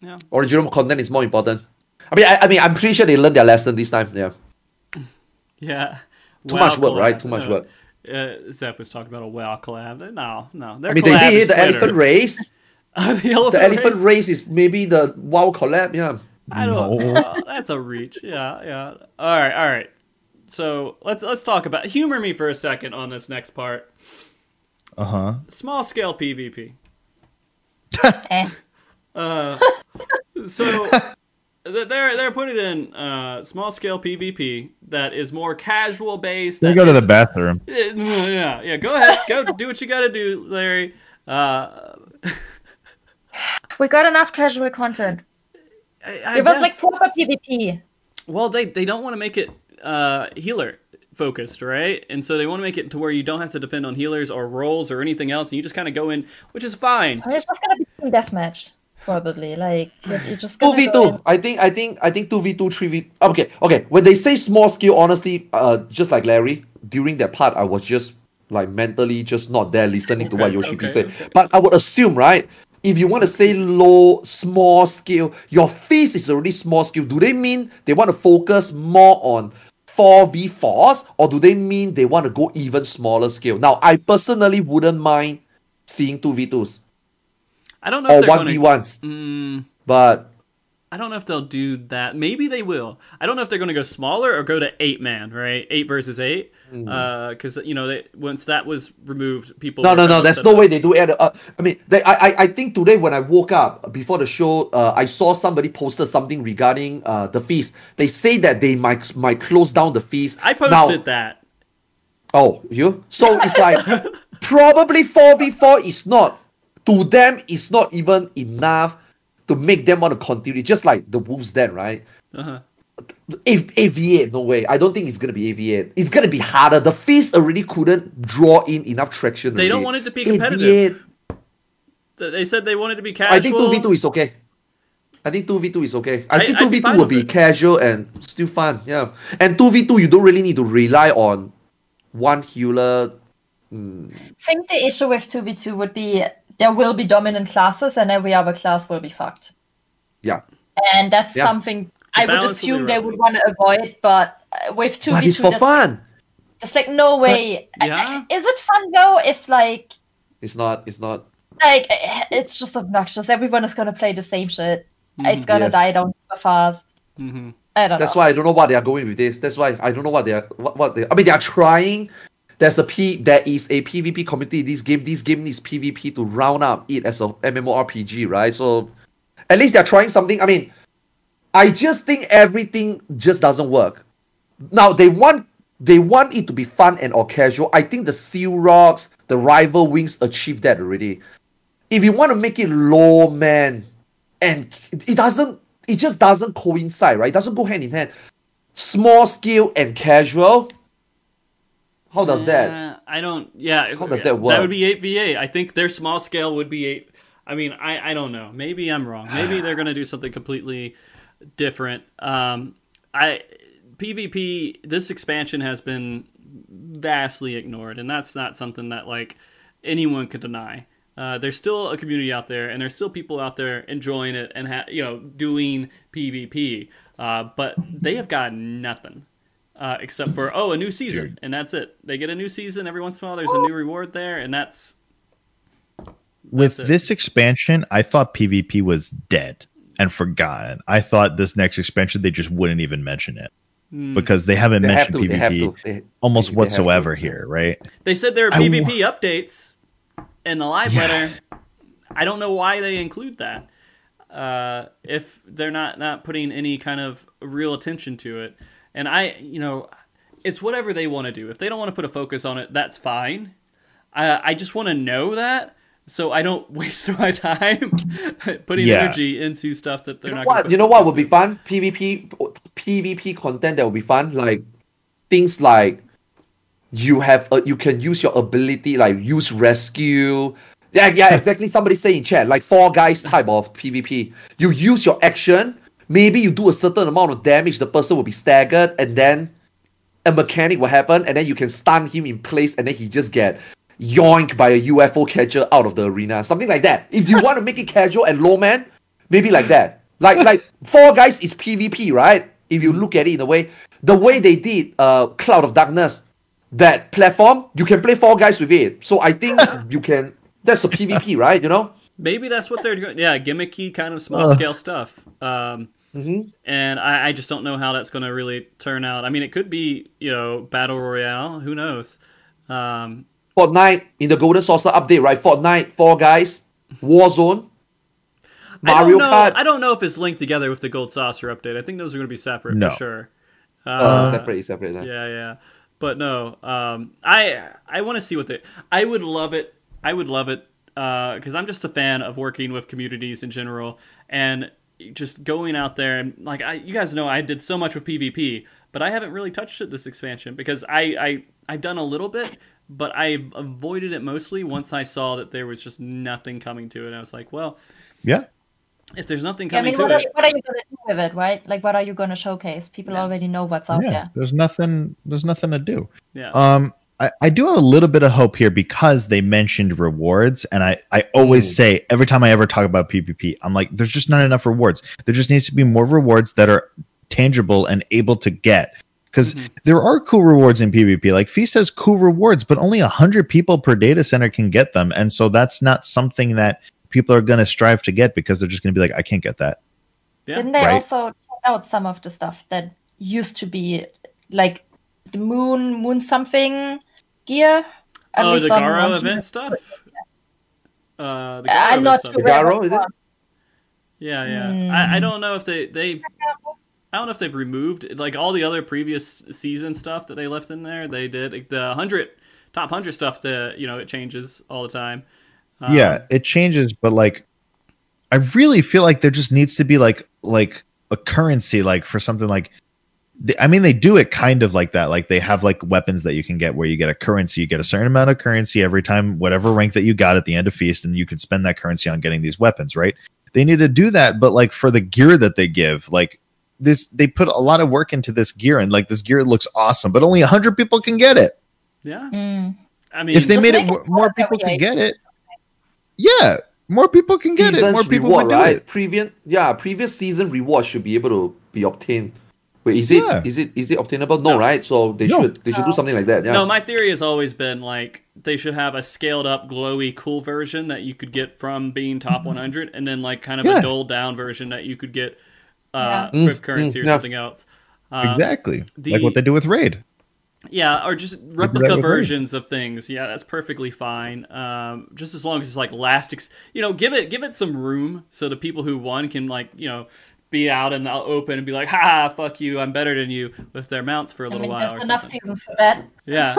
Yeah. Original content is more important. I mean, I, I mean, I'm pretty sure they learned their lesson this time. Yeah. yeah. Too WoW much work, right? Too much Uh, work. Uh, Zep was talking about a WoW collab. No, no. Their I mean, they did the Twitter. elephant race. the elephant, The elephant race? race is maybe the WoW collab. Yeah. I don't. No. well, that's a reach. Yeah, yeah. All right, all right. So let's let's talk about humor me for a second on this next part. Uh huh. Small scale PvP. Eh. Uh, so they're they're putting in uh, small scale PvP that is more casual based. They go to the bathroom. Yeah, yeah. Go ahead, go do what you got to do, Larry. Uh, We got enough casual content. I, I It was like proper PvP. Well, they they don't want to make it uh, healer focused, right? And so they want to make it to where you don't have to depend on healers or rolls or anything else, and you just kind of go in, which is fine. I mean, it's just gonna be team deathmatch, probably. Like it- it's just two v two. I think. I think. I think two v two, three v. Okay. Okay. When they say small scale, honestly, uh, just like Larry, during that part, I was just like mentally just not there listening to what Okay, Yoshi P okay, said. okay. But I would assume, right? If you want to say low, small scale, your face is already small scale. Do they mean they want to focus more on 4v4s or do they mean they want to go even smaller scale? Now, I personally wouldn't mind seeing 2v2s I don't know or if they're 1v1s, Mm, but I don't know if they'll do that. Maybe they will. I don't know if they're going to go smaller or go to eight man, right? Eight versus eight. Because you know, they, once that was removed, people. no, no, no. There's no about way they do it. Uh, I mean, they, I, I, I think today when I woke up before the show, uh, I saw somebody posted something regarding uh, the feast. They say that they might might close down the feast. I Now- posted that. Oh, you? So it's like probably 4v4 is not to them it's not even enough to make them want to continue. Just like the Wolves then, right? Uh-huh. A- AV8, no way. I don't think it's gonna be AV8. It's gonna be harder. The Feast already couldn't draw in enough traction. They don't want it to be competitive. AV8, Th- They said they wanted to be casual. I think 2v2 is okay. I think 2v2 is okay. I, I- think 2v2 will be it. casual and still fun. Yeah. And 2v2, you don't really need to rely on one healer. I think the issue with 2v2 would be there will be dominant classes and every other class will be fucked. Yeah. And that's Yeah. something I would balance will be assume they would want to avoid, but uh, with 2v2, But it's for there's, fun. there's like no way. I- yeah. Is it fun though? If like It's not. It's not. like it's just obnoxious. Everyone is gonna play the same shit. It's gonna Yes. die down super fast. hmm I don't know. That's know. why I don't know what they are going with this. That's why I don't know what they are. What, what they. I mean, they are trying. There's a P. There is a PvP community. This game. This game needs PvP to round up it as a MMORPG, right? So, at least they're trying something. I mean, I just think everything just doesn't work. Now they want they want it to be fun and or casual. I think the Seal Rocks, the Rival Wings achieved that already. If you want to make it low, man, and it doesn't, it just doesn't coincide, right? It doesn't go hand in hand. Small scale and casual. How does that? Uh, I don't. Yeah. How does that work? That would be eight VA. I think their small scale would be eight. I mean, I I don't know. Maybe I'm wrong. Maybe they're gonna do something completely different. Um, I PvP. This expansion has been vastly ignored, and that's not something that like anyone could deny. Uh, there's still a community out there, and there's still people out there enjoying it and ha- you know doing PvP. Uh, but they have got nothing uh, except for oh a new season, and that's it. They get a new season every once in a while. There's a new reward there, and that's With it. this expansion, I thought PvP was dead and forgotten. I thought this next expansion they just wouldn't even mention it Hmm. because they haven't They have mentioned to. They have PvP to. They, almost they whatsoever here, right? They said there are I PvP updates in the live letter. I don't know why they include that. Uh, if they're not not putting any kind of real attention to it, and I, you know, it's whatever they want to do. If they don't want to put a focus on it, that's fine. I I just want to know that. So I don't waste my time putting Yeah. energy into stuff that they're You know not. gonna what? You know what would be fun? PvP, PvP content that would be fun. Like things like you have, a, you can use your ability, like use rescue. Yeah, yeah, exactly. Somebody say in chat, like four guys type of PvP. You use your action. Maybe you do a certain amount of damage. The person will be staggered, and then a mechanic will happen, and then you can stun him in place, and then he just get yoinked by a UFO catcher out of the arena. Something like that. If you want to make it casual and low man, maybe like that. Like like four guys is PvP, right? If you look at it in a way, the way they did uh Cloud of Darkness, that platform, you can play four guys with it. So I think you can that's a PvP, right? You know? Maybe that's what they're doing. Yeah, gimmicky kind of small Ugh. scale stuff. Um, Mhm. And I, I just don't know how that's going to really turn out. I mean, it could be you know battle royale. Who knows? Um, Fortnite in the Golden Saucer update, right? Fortnite, four guys, Warzone, I Mario don't know. Kart. I don't know if it's linked together with the gold saucer update. I think those are going to be separate No. for sure. Uh, Uh, separate, separate. huh? Yeah, yeah. But no, um, I I want to see what they. I would love it. I would love it because I'm just a fan of working with communities in general and just going out there and like I, you guys know I did so much with PvP, but I haven't really touched it this expansion because I I I've done a little bit, but I avoided it mostly once I saw that there was just nothing coming to it. I was like, well, Yeah. if there's nothing Yeah, I coming mean, what to are, it, you, what are you gonna do with it, right? Like, what are you gonna showcase? People already know what's out yeah. there. There's nothing there's nothing to do. yeah. Um, I, I do have a little bit of hope here because they mentioned rewards, and I, I always Mm. say every time I ever talk about PvP, I'm like, there's just not enough rewards. There just needs to be more rewards that are tangible and able to get. because Mm-hmm. there are cool rewards in PvP. Like Feast has cool rewards, but only hundred people per data center can get them, and so that's not something that people are going to strive to get because they're just going to be like, I can't get that. Yeah. Didn't they Right. also take out some of the stuff that used to be like the moon moon something gear? At oh, least the Garo event stuff. Uh, the Garo I'm not sure. Garo, it is it? Yeah, yeah. Hmm. I, I don't know if they they've. I don't know if they've removed like all the other previous season stuff that they left in there. They did like, the hundred top hundred stuff. that you know it changes all the time. Um, yeah, it changes, but like, I really feel like there just needs to be like like a currency, like for something like. The- I mean, they do it kind of like that. Like they have like weapons that you can get where you get a currency. You get a certain amount of currency every time, whatever rank that you got at the end of feast, and you can spend that currency on getting these weapons. Right? They need to do that, but like for the gear that they give, like this, they put a lot of work into this gear, and like this gear looks awesome, but only hundred people can get it. yeah. Mm. I mean, if they made it it more, more more people can get it. Yeah, more people can get it. More people reward, would do right? it. Previous, yeah, previous season reward should be able to be obtained. Wait, is it Yeah. is it is it obtainable? No, No. right? So they No. should they should do something like that. Yeah. No, my theory has always been like they should have a scaled up, glowy, cool version that you could get from being top 100, and then like kind of Yeah. a dulled down version that you could get uh, Yeah. with Mm, currency mm, or yeah. something else. Uh, exactly, the- like what they do with Raid. Yeah, or just replica versions of things. Yeah, that's perfectly fine. Um, just as long as it's like last, ex- you know, give it give it some room so the people who won can like you know be out in the open and be like, ha, fuck you, I'm better than you with their mounts for a I little mean, while. there's or enough something. seasons for that. Yeah.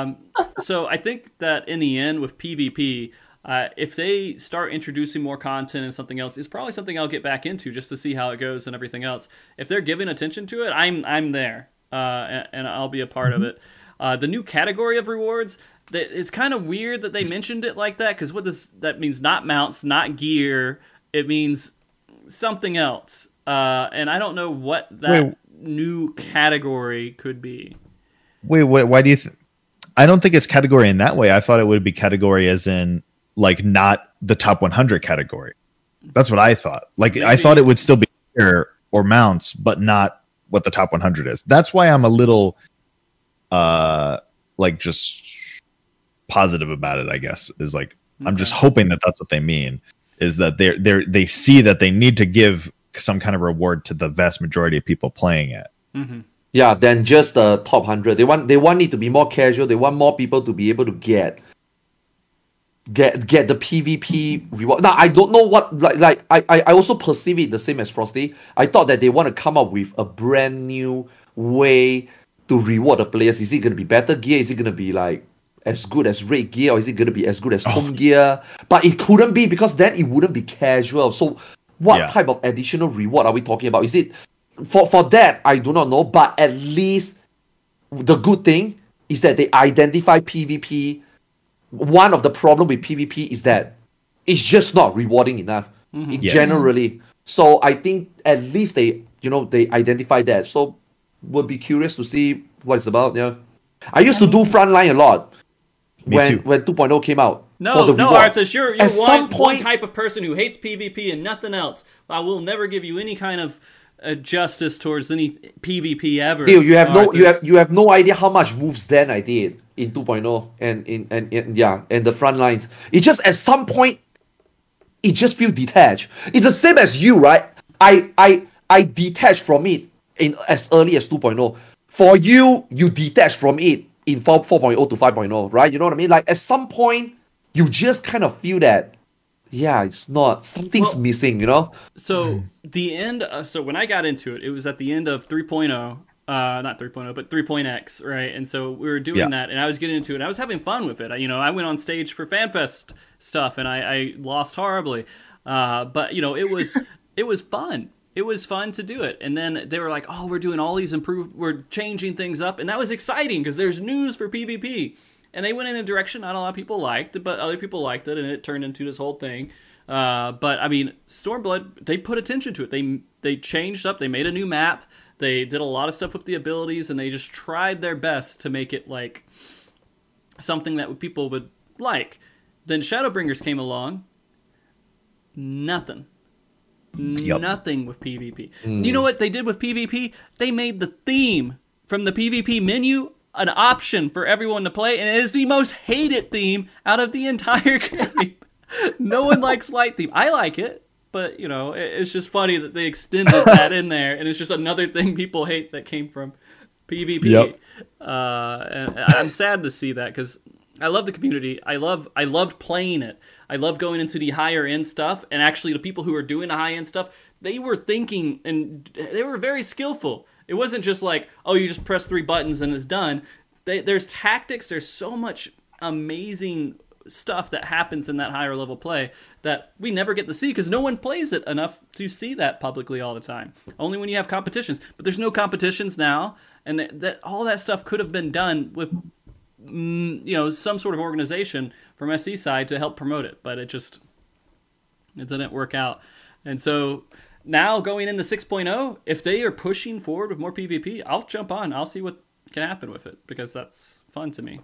um, so I think that in the end, with PvP, uh, if they start introducing more content and something else, it's probably something I'll get back into just to see how it goes and everything else. If they're giving attention to it, I'm I'm there, uh, and, and I'll be a part of it. Uh, the new category of rewards, that it's kind of weird that they mentioned it like that because what does that means? Not mounts, not gear. It means something else, uh, and I don't know what that Wait. new category could be. Wait, wait, why do you? Th- I don't think it's category in that way. I thought it would be category as in like not the top 100 category. That's what I thought. Like I thought it would still be or mounts, but not what the top 100 is. That's why I'm a little, uh, like just positive about it. I guess is like I'm just hoping that that's what they mean. Is that they're they they see that they need to give some kind of reward to the vast majority of people playing it. hmm Yeah, than just the top hundred. They want they want it to be more casual. They want more people to be able to get get get the PvP reward. Now I don't know what like like I, I I also perceive it the same as Frosty. I thought that they want to come up with a brand new way to reward the players. Is it gonna be better gear? Is it gonna be like as good as raid gear or is it gonna be as good as home oh. gear? But it couldn't be because then it wouldn't be casual. So what Yeah. type of additional reward are we talking about? Is it for for that I do not know, but at least the good thing is that they identify PvP. One of the problem with PvP is that it's just not rewarding enough. Mm-hmm. It Yes. Generally, so I think at least they you know they identify that. So would be curious to see what it's about. Yeah, I used to do frontline a lot Me when too. when 2.0 came out. No, for the no, rewards. Arthars, you're, you're At one, some point, one type of person who hates PvP and nothing else. I will never give you any kind of uh, justice towards any PvP ever. Neil, you have no you have you have no idea how much moves then I did in 2.0 and in and, and yeah and the front lines. It just at some point it just feel detached. It's the same as you, right? I I I detach from it in as early as 2.0. For you, you detach from it in 4, 4.0 to 5.0, right? You know what I mean? Like at some point you just kind of feel that yeah, it's not something's Well- missing, you know? So the end. Uh, so when I got into it, it was at the end of 3.0. Uh, not 3.0, but 3.x, right? And so we were doing Yeah. that, and I was getting into it. And I was having fun with it. I, you know, I went on stage for FanFest stuff, and I, I lost horribly. Uh, but you know, it was it was fun. It was fun to do it. And then they were like, "Oh, we're doing all these improved. We're changing things up," and that was exciting because there's news for PvP. And they went in a direction not a lot of people liked, but other people liked it, and it turned into this whole thing. Uh, but I mean, Stormblood, they put attention to it. They they changed up. They made a new map. They did a lot of stuff with the abilities, and they just tried their best to make it like something that people would like. Then Shadowbringers came along. Nothing. Yup. Nothing with PvP. You know what they did with PvP? They made the theme from the PvP menu an option for everyone to play, and it is the most hated theme out of the entire game. no one likes light theme. I like it, but you know, it's just funny that they extended that in there, and it's just another thing people hate that came from PvP. Yep. Uh, and I'm sad to see that because I love the community. I love I loved playing it. I love going into the higher end stuff, and actually, the people who are doing the high end stuff, they were thinking and they were very skillful. It wasn't just like, oh, you just press three buttons and it's done. They, there's tactics. There's so much amazing stuff that happens in that higher level play that we never get to see because no one plays it enough to see that publicly all the time. Only when you have competitions. But there's no competitions now, and that, that all that stuff could have been done with Mm, you know some sort of organization from SC side to help promote it, but it just it didn't work out. And so now going into 6.0, if they are pushing forward with more PvP, I'll jump on. I'll see what can happen with it because that's fun to me.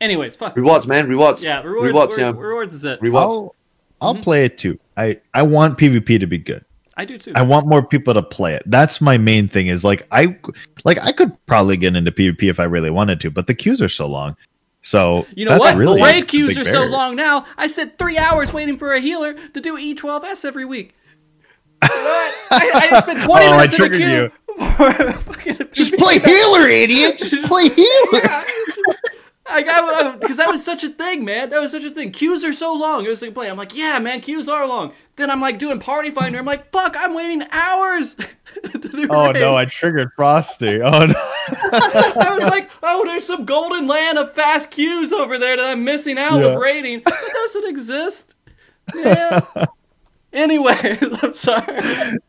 Anyways, fuck rewards, man, rewards. Yeah, rewards. rewards, yeah. yeah. rewards is it. Rewards. I'll, I'll mm-hmm. play it too. I, I want PvP to be good. I do too. I want more people to play it. That's my main thing. Is like I like I could probably get into PvP if I really wanted to, but the queues are so long. So you know what? Really the raid queues are so long now. I sit three hours waiting for a healer to do E12S every week. What? I, I spent 20 Oh, I in the queue. you. Just play healer, idiot. Just play healer. I got because that was such a thing, man. That was such a thing. Queues are so long. It was like play. I'm like, yeah, man, queues are long. Then I'm like doing Party Finder. I'm like, fuck, I'm waiting hours. Oh raid. no, I triggered Frosty. Oh no. I was like, oh, there's some golden land of fast queues over there that I'm missing out Yeah. with raiding. That doesn't exist. Yeah. Anyway, I'm sorry.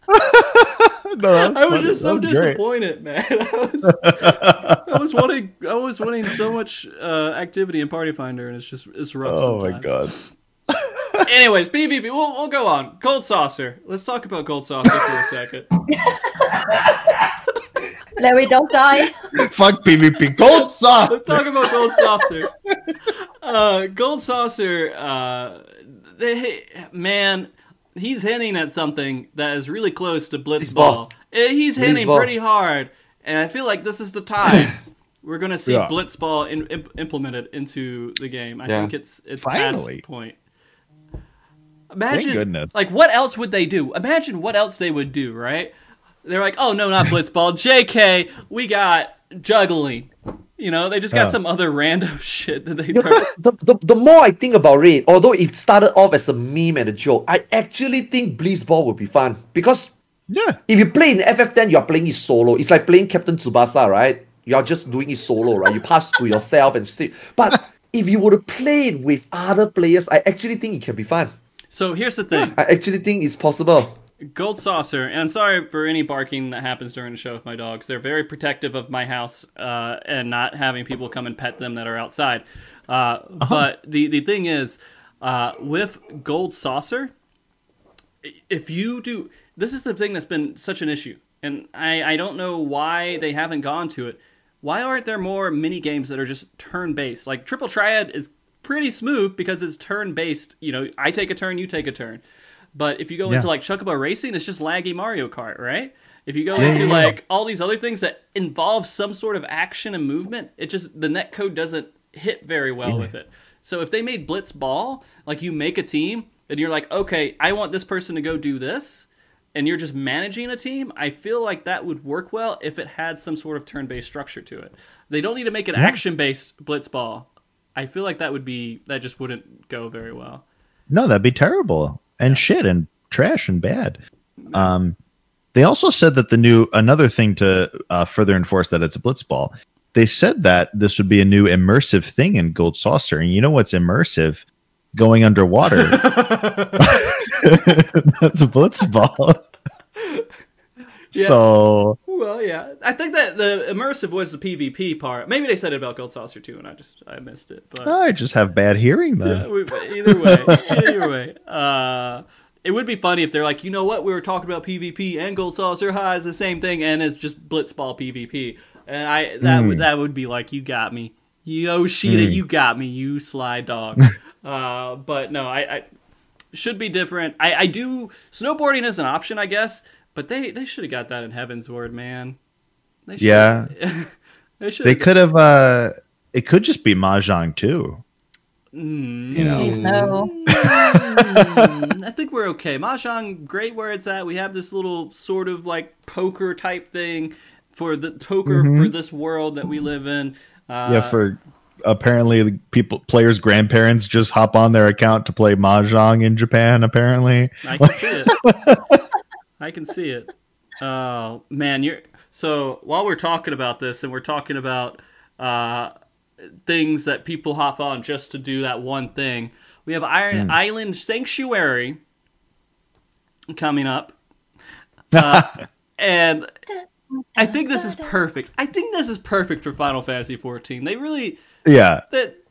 No, that's I was funny. just so That was great. disappointed, man. I was, I was wanting, I was wanting so much uh, activity in Party Finder, and it's just it's rough. Oh my god. Anyways, PvP. We'll, we'll go on. Gold Saucer. Let's talk about Gold Saucer for a second. Larry, don't die. Fuck PvP. Gold Saucer. Let's talk about Gold Saucer. Uh, Gold Saucer, uh, they, man, he's hinting at something that is really close to Blitzball. Blitzball. Eh, He's hinting Blitzball. pretty hard, and I feel like this is the time. We're gonna see Yeah. Blitzball in, imp- implemented into the game. I Yeah. think it's it's Finally. past point. Imagine, goodness. like, what else would they do? Imagine what else they would do, right? They're like, oh no, not Blitzball. JK, we got juggling. You know, they just got Yeah. some other random shit that they. Yeah, but the, the, the more I think about it, although it started off as a meme and a joke, I actually think Blitzball would be fun. Because Yeah. if you play in FF10, you're playing it solo. It's like playing Captain Tsubasa, right? You're just doing it solo, right? You pass to yourself and still. But if you were to play it with other players, I actually think it can be fun. So here's the thing. I actually think it's possible. Gold Saucer, and I'm sorry for any barking that happens during the show with my dogs. They're very protective of my house uh, and not having people come and pet them that are outside. Uh, But the, the thing is, uh, with Gold Saucer, if you do, this is the thing that's been such an issue, and I, I don't know why they haven't gone to it. Why aren't there more mini games that are just turn based? Like Triple Triad is pretty smooth because it's turn based. You know, I take a turn, you take a turn. But if you go Yeah. into like Chocobo Racing, it's just laggy Mario Kart, right? If you go Yeah, into yeah, like all these other things that involve some sort of action and movement, it just the net code doesn't hit very well with it. So if they made Blitz Ball, like you make a team and you're like, okay, I want this person to go do this, and you're just managing a team, I feel like that would work well if it had some sort of turn-based structure to it. They don't need to make an action-based Blitz Ball. I feel like that would be that just wouldn't go very well. No, that'd be terrible and shit and trash and bad. Um, they also said that the new another thing to uh, further enforce that it's a blitzball. They said that this would be a new immersive thing in Gold Saucer, and you know what's immersive? Going underwater. That's a blitzball. Yeah. So Well, yeah, I think that the immersive was the PvP part. Maybe they said it about Gold Saucer too, and I just I missed it. But I just have bad hearing then. Yeah, we- either way, either way, uh, it would be funny if they're like, you know what, we were talking about PvP and Gold Saucer High is the same thing, and it's just Blitzball PvP, and I that Hmm. would that would be like, you got me, Yoshida, you got me, you sly dog. uh, but no, I, I should be different. I, I do snowboarding is an option, I guess, but they they should have got that in Heavensward, man. They Yeah. they should. They could have. uh It could just be mahjong too. Mm. You know. Please no. Mm, I think we're okay. Mahjong, great where it's at. We have this little sort of like poker type thing for the poker Mhm. for this world that we live in. Uh, yeah, for apparently the people players' grandparents just hop on their account to play mahjong in Japan. Apparently, I can see it. I can see it. Oh man, you're so while we're talking about this and we're talking about uh, things that people hop on just to do that one thing. We have Iron Island Sanctuary coming up, uh, and I think this is perfect. I think this is perfect for Final Fantasy 14. They really yeah, that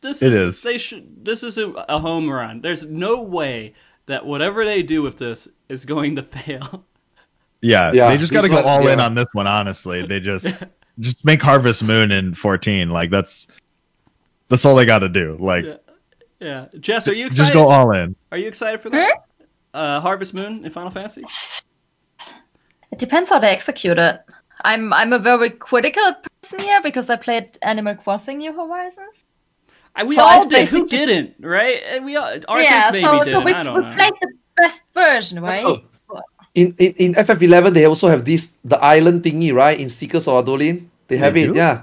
this is. they should this is a, a home run. There's no way that whatever they do with this is going to fail. yeah, Yeah, They just got to go ones- all in on this one. Honestly, they just just make Harvest Moon in fourteen. Like that's that's all they got to do. Like Yeah. Yeah, Jess, are you excited? just go all in. Are you excited for that? Uh, Harvest Moon in Final Fantasy. It depends how they execute it. I'm I'm a very critical person here because I played Animal Crossing New Horizons. I, we So all it's did. Who didn't? Right? Uh, we all, Arthars yeah, maybe so did. so we, I don't we know. played the best version, right? Oh. In, in in FF11, they also have this the island thingy, right? In Seekers of Adoulin, they have They it. do? Yeah,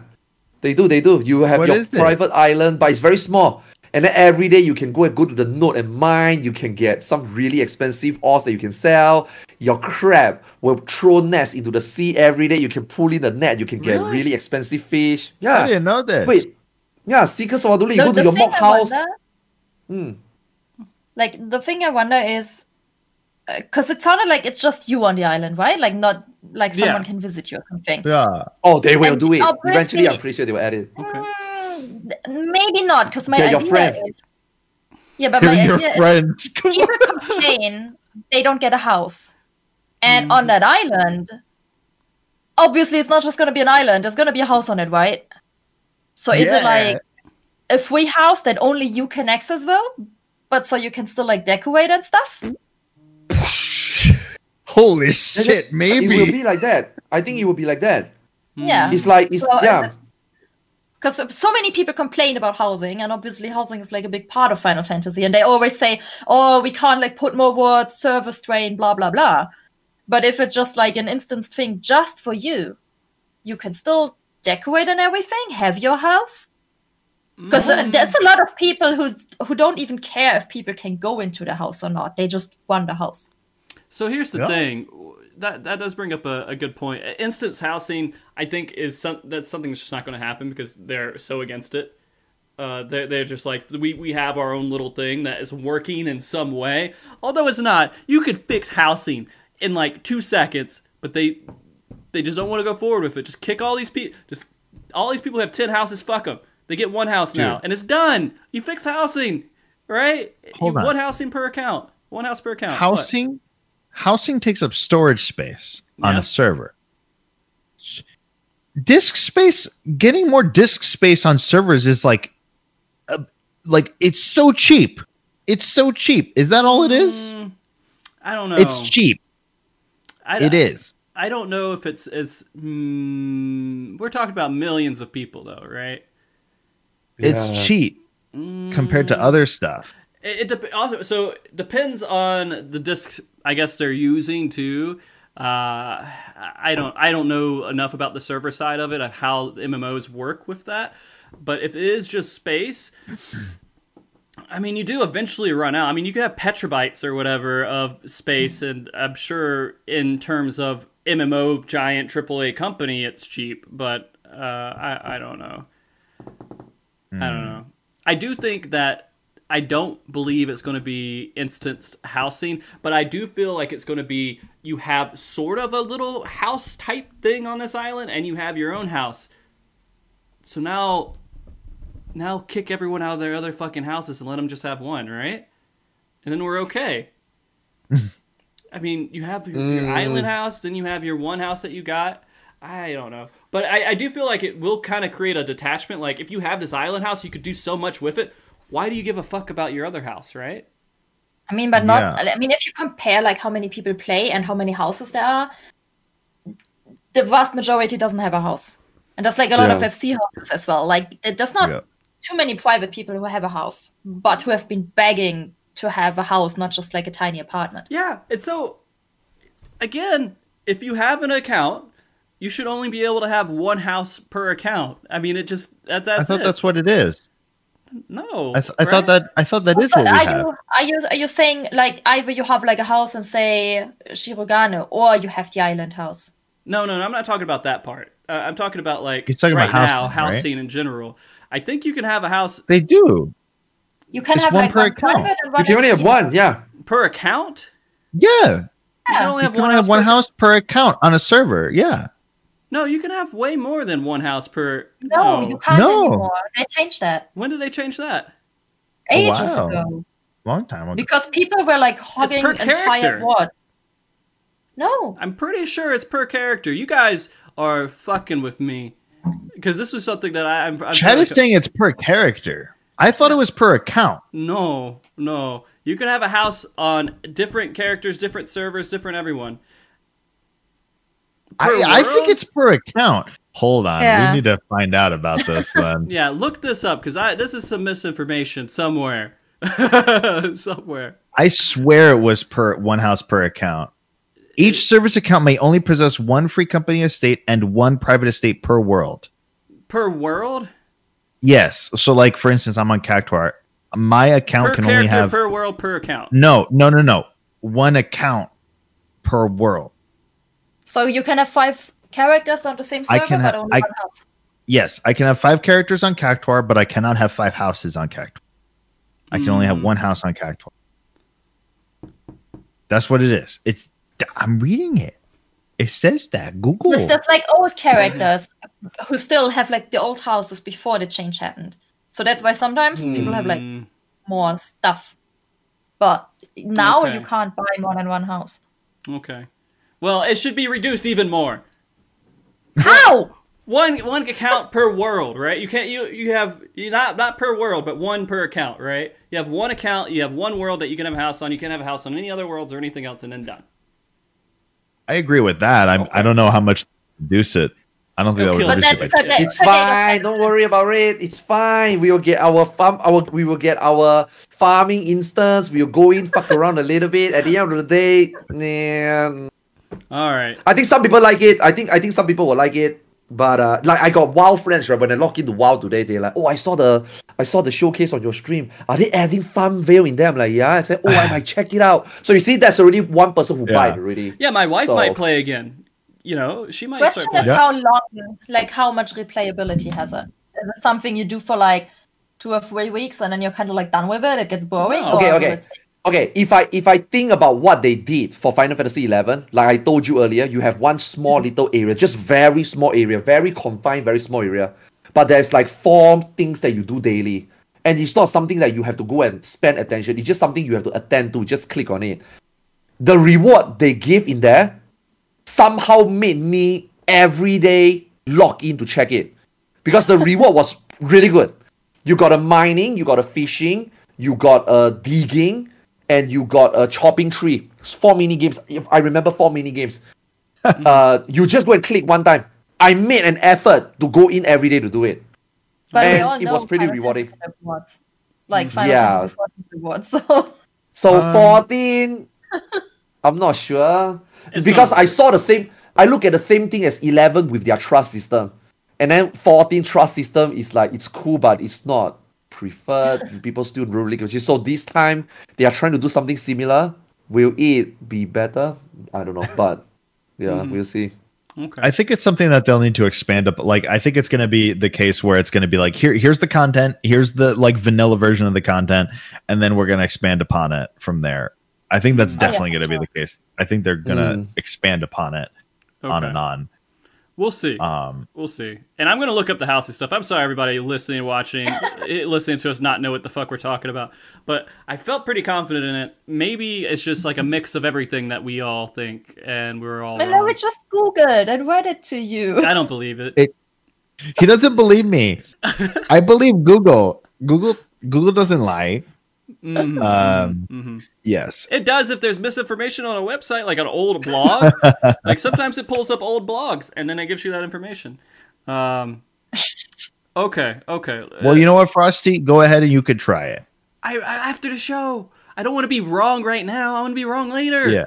they do. They do. You have What your is it? private island, but it's very small. And then every day you can go and go to the node and mine. You can get some really expensive ores that you can sell. Your crab will throw nets into the sea every day. You can pull in the net. You can get Really? really expensive fish. Yeah, I didn't know that. Wait. Yeah, Seekers of Adoulin. You The- go to your thing mob I house. wonder- Hmm. like the thing I wonder is because it sounded like it's just you on the island, right? Like not like Yeah. someone can visit you or something. yeah, Oh, they will And do it. Eventually, I'm pretty sure they will add it. Okay. Mm, maybe not because my They're your idea friend. is yeah, but my They're your idea is friends. people complain they don't get a house, and Mm-hmm. on that island, obviously it's not just going to be an island. There's going to be a house on it, right? So is it like a free house that only you can access, well, but so you can still like decorate and stuff? Holy shit! Maybe it will be like that. I think it will be like that. Yeah. It's like it's So, yeah. because so many people complain about housing and obviously housing is like a big part of final fantasy and they always say oh we can't like put more words server strain blah blah blah but if it's just like an instanced thing just for you you can still decorate and everything have your house because Mm. there's a lot of people who who don't even care if people can go into the house or not they just want the house So here's the Yeah. thing. That that does bring up a, a good point. Instance housing, I think, is some that's something that's just not going to happen because they're so against it. Uh, they're, they're just like we, we have our own little thing that is working in some way, although it's not. You could fix housing in like two seconds, but they they just don't want to go forward with it. Just kick all these people. Just all these people have ten houses. Fuck them. They get one house now, and it's done. You fix housing, right? Hold you, on. One housing per account. One house per account. What? housing housing takes up storage space on a server disk space getting more disk space on servers is like uh, like it's so cheap it's so cheap is that all it is Mm, I don't know. it's cheap I, it is I don't know if it's as. Mm, we're talking about millions of people, though, right? it's Yeah. cheap compared to other stuff It, it dep- also so it depends on the discs. I guess they're using too. Uh, I don't. I don't know enough about the server side of it of how MMOs work with that. But if it is just space, I mean, you do eventually run out. I mean, you could have petabytes or whatever of space, and I'm sure in terms of MMO giant AAA company, it's cheap. But uh, I, I don't know. I don't know. I do think that I don't believe it's going to be instanced housing, but I do feel like it's going to be you have sort of a little house type thing on this island, and you have your own house. So now, now kick everyone out of their other fucking houses and let them just have one, right? And then we're okay. I mean, you have your, your Mm. island house, then you have your one house that you got. I don't know, but I, I do feel like it will kind of create a detachment. Like if you have this island house, you could do so much with it. Why do you give a fuck about your other house, right? I mean, but not. Yeah. I mean, if you compare like how many people play and how many houses there are, the vast majority doesn't have a house, and there's like a lot of FC houses as well. Like there's not Yeah. too many private people who have a house, but who have been begging to have a house, not just like a tiny apartment. Yeah, and so again, if you have an account, you should only be able to have one house per account. I mean, it just that, that's I thought it. that's what it is. no. I, th- I right? thought that I thought that is So what we are have. you are you are you saying like either you have like a house and say Shirogane, or you have the island house? No, no, no. I'm not talking about that part. Uh, I'm talking about like You're talking right about house now, one, house right? scene in general. I think you can have a house They do. You can It's have one like per one account. private and You can only have FC one, yeah. per account. Yeah. You can Yeah. only You have can one only house have one per- house per account on a server. Yeah. No, you can have way more than one house per. No, you oh. can't No. anymore. They changed that When did they change that? ages wow. ago Long time ago. because people were like hogging per entire character. wards. No, I'm pretty sure it's per character. You guys are fucking with me because this was something that I, I'm. I'm Chad feel is like- saying it's per character. I thought it was per account. No, no. You can have a house on different characters, different servers, different everyone. I, I think it's per account. Hold on. Yeah. We need to find out about this then. Yeah, look this up because I this is some misinformation somewhere. somewhere. I swear it was per one house per account. Each service account may only possess one free company estate and one private estate per world. Per world? Yes. So, like for instance, I'm on Cactuar. My account Per can only have per world, per account. no, no, no, no. One account per world. so you can have five characters on the same I server, can but only I- one house. Yes, I can have five characters on Cactuar, but I cannot have five houses on Cactuar. I can only have Mm. one house on Cactuar. That's what it is. It's I'm reading it. It says that Google. There's, there's like old characters who still have like the old houses before the change happened. So that's why sometimes people have like Mm, more stuff. But now Okay. you can't buy more than one house. okay. Well, it should be reduced even more. How? One one account per world, right? You can't you you have you not not per world, but one per account, right? You have one account, you have one world that you can have a house on. You can't have a house on any other worlds or anything else, and then done. I agree with that. I'm, I don't know how much to reduce it. I don't think They'll that kill would it. reduce But it. then- by but then- It's fine. Don't worry about it. It's fine. We will get our farm. Our we will get our farming instance. We'll go in, fuck around a little bit. At the end of the day, nah, All right. I think some people like it. I think I think some people will like it. But uh, like I got WoW friends right when I log into WoW today, they're like, "Oh, I saw the I saw the showcase on your stream. Are they adding FarmVille in there?" Like, "Yeah." I said, "Oh, I might check it out." So you see, that's already one person who Yeah. buy it already. Yeah, my wife So- might play again. You know, she might Question start is playing. how long, like how much replayability has it? Is it something you do for like two or three weeks and then you're kind of like done with it? It gets boring. No. Okay, okay. Okay, if I if I think about what they did for Final Fantasy eleven, like I told you earlier, you have one small mm-hmm. little area, just very small area, very confined, very small area. But there's like four things that you do daily. And it's not something that you have to go and spend attention. It's just something you have to attend to. Just click on it. The reward they give in there somehow made me every day log in to check it. Because the reward was really good. You got a mining, you got a fishing, you got a digging, and you got a chopping tree. It's four mini games. If I remember four mini games. uh, you just go and click one time. I made an effort to go in every day to do it. But we And all it know was pretty Final rewarding. Rewards. Like Final Yeah. Fantasy rewards. So So Um, 14, I'm not sure. It's because not- I saw the same, I look at the same thing as 11 with their trust system. And then 14 trust system is like, it's cool, but it's not preferred. People still don't really give a. So this time, they are trying to do something similar. Will it be better? I don't know, but yeah, Mhm. we'll see. Okay. I think it's something that they'll need to expand up. Like, I think it's going to be the case where it's going to be like, here, here's the content, here's the like vanilla version of the content, and then we're going to expand upon it from there. I think that's Mm. Oh, yeah, definitely going to be the case. I think they're going to Mm. expand upon it on and on. We'll see. Um, We'll see. And I'm going to look up the housey stuff. I'm sorry, everybody listening, watching, listening to us not know what the fuck we're talking about. But I felt pretty confident in it. Maybe it's just like a mix of everything that we all think, and we're all. I know wrong. we just Googled and read it to you. I don't believe it. It- he doesn't believe me. I believe Google. Google Google doesn't lie. Mhm, Um, mhm. Yes. It does if there's misinformation on a website, like an old blog. like sometimes it pulls up old blogs and then it gives you that information. Um, okay, okay. Well, you know what, Frosty? Go ahead and you could try it. I, I after the show, I don't want to be wrong right now. I want to be wrong later. Yeah.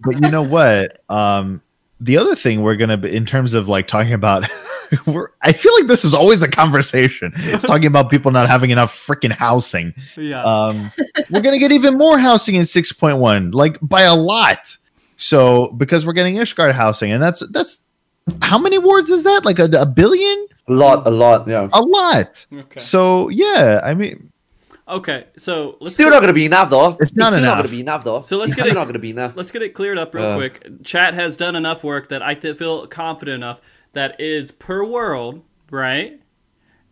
But you know what? Um, the other thing we're gonna be in terms of like talking about we're I feel like this is always a conversation. It's talking about people not having enough freaking housing. yeah. Um, we're gonna get even more housing in 6.1, like by a lot. So because we're getting Ishgard housing, and that's that's how many wards is that? Like a, a billion? A lot, a lot, yeah. A lot. okay. So yeah, I mean, Okay. So let's Still get, not gonna be enough though. It's not still enough. not gonna be enough though. So let's get still it- not gonna be enough. let's get it cleared up real Uh. quick. Chat has done enough work that I th- feel confident enough that is per world, right?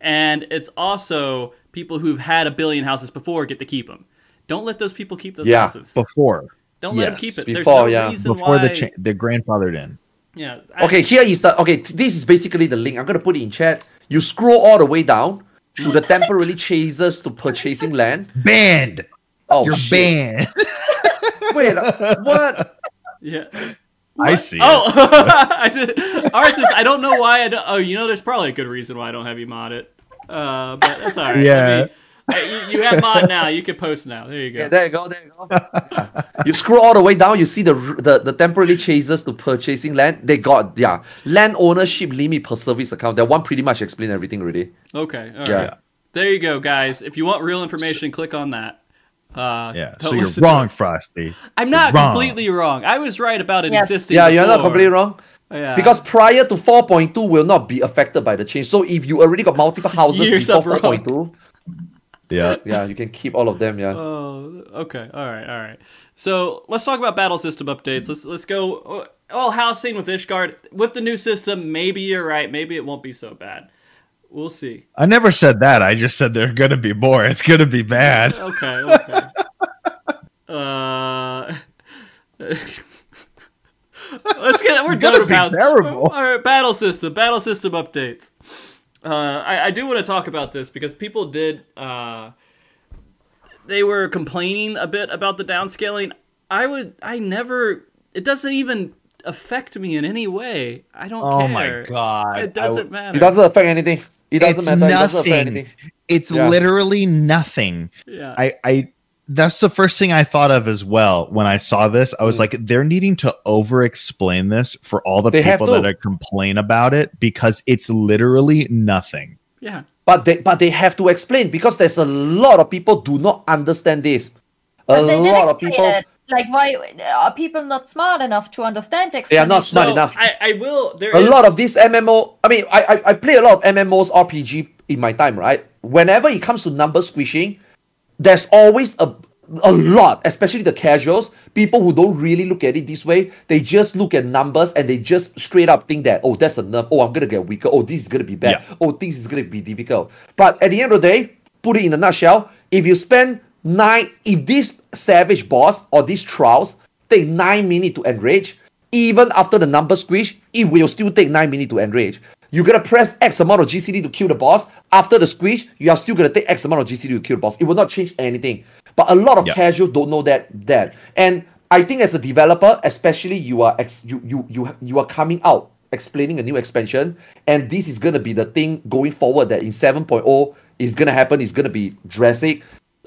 And it's also people who've had a billion houses before get to keep them. Don't let those people keep those Yeah, houses. before Don't let them yes, keep it. before, There's no yeah. reason before why. the cha- the grandfathered in. yeah. I- Okay, here is the okay. This is basically the link. I'm gonna put it in chat. You scroll all the way down to the temporarily chasers to purchasing land. Banned. Oh, You're shit. banned. Wait, uh, what? Yeah. I see. Oh, I did. Arthars, I don't know why I don't. Oh, you know, there's probably a good reason why I don't have you mod it. Uh, but that's all right. Yeah. I mean, uh, you, you have mod now. You can post now. There you go. Yeah, there you go. There you go. you scroll all the way down. You see the r- the, the temporarily chasers to purchasing land. They got yeah land ownership limit per service account. That one pretty much explain everything already. Okay. All right. Yeah. There you go, guys. If you want real information, click on that. Uh, Yeah. So you're wrong. Frosty. I'm not wrong. completely wrong. I was right about it Yes. existing. Yeah, you're not completely wrong. Yeah. Because prior to 4.2 will not be affected by the change. So if you already got multiple houses before of wrong. 4.2, Yeah. yeah, you can keep all of them. Yeah. Oh, okay. All right. All right. So let's talk about battle system updates. Let's let's go. Oh, housing with Ishgard with the new system. Maybe you're right. Maybe it won't be so bad. We'll see. I never said that. I just said there are gonna be more. It's gonna be bad. Okay. Okay. uh. Let's get. We're gonna done with be house. terrible. All right, battle system. Battle system updates. Uh, I, I do want to talk about this because people did. Uh, they were complaining a bit about the downscaling. I would. I never. It doesn't even affect me in any way. I don't Oh care. my god. It doesn't w- matter. It doesn't affect anything. It doesn't it's matter. It doesn't affect nothing. anything. It's Yeah. literally nothing. yeah. I, I that's the first thing I thought of as well when I saw this. I was Mm. like, they're needing to over explain this for all the They people that are complain about it because it's literally nothing. yeah. But they but they have to explain because there's a lot of people do not understand this. A But they did lot of explain people. It. Like, why are people not smart enough to understand the They are not smart So, enough. I, I will. There a is- lot of these MMO. I mean, I, I I play a lot of MMOs RPG in my time, right? Whenever it comes to number squishing, there's always a a lot, especially the casuals, people who don't really look at it this way. They just look at numbers and they just straight up think that oh, that's a nerf. Oh, I'm gonna get weaker. Oh, this is gonna be bad. Yeah. Oh, this is gonna be difficult. But at the end of the day, put it in a nutshell. If you spend nine, if this savage boss or these trials take nine minutes to enrage, even after the number squish, it will still take nine minutes to enrage. You're gonna press X amount of GCD to kill the boss. After the squish, you are still gonna take X amount of GCD to kill the boss. It will not change anything. But a lot of Yeah. casual don't know that that. And I think as a developer, especially you are ex- you you you you are coming out explaining a new expansion, and this is gonna be the thing going forward that in 7.0 is gonna happen. Is gonna be drastic.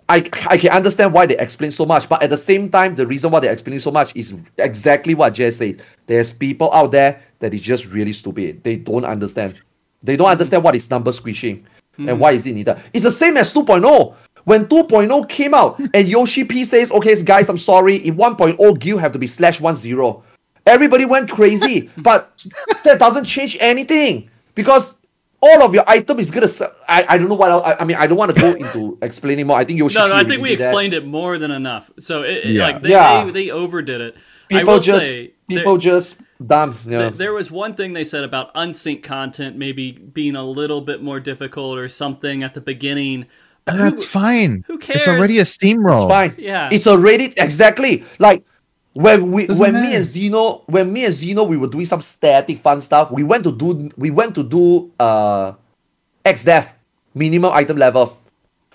I, I can understand why they explain so much, but at the same time, the reason why they're explaining so much is exactly what Jess said. There's people out there that is just really stupid. They don't understand. They don't understand what is number squishing and hmm. why is it needed. It's the same as 2.0. When 2.0 came out and Yoshi P says, okay, guys, I'm sorry, in 1.0, guild have to be slash 10. Everybody went crazy, but that doesn't change anything because all of your item is gonna. se- I, I don't know what else, I, I mean. I don't want to go into explaining more. I think Yoshi. No, no, I think we did that. explained it more than enough. So it, it- Yeah. like they, Yeah. they they overdid it. People just say people just dumb. Yeah. Th- There was one thing they said about unsync content maybe being a little bit more difficult or something at the beginning. But that's who- fine. who cares? It's already a steamroll. It's fine. Yeah. It's already exactly like when we Doesn't when me and Zeno when me and Zeno we were doing some static fun stuff. We went to do we went to do uh XDev minimum item level.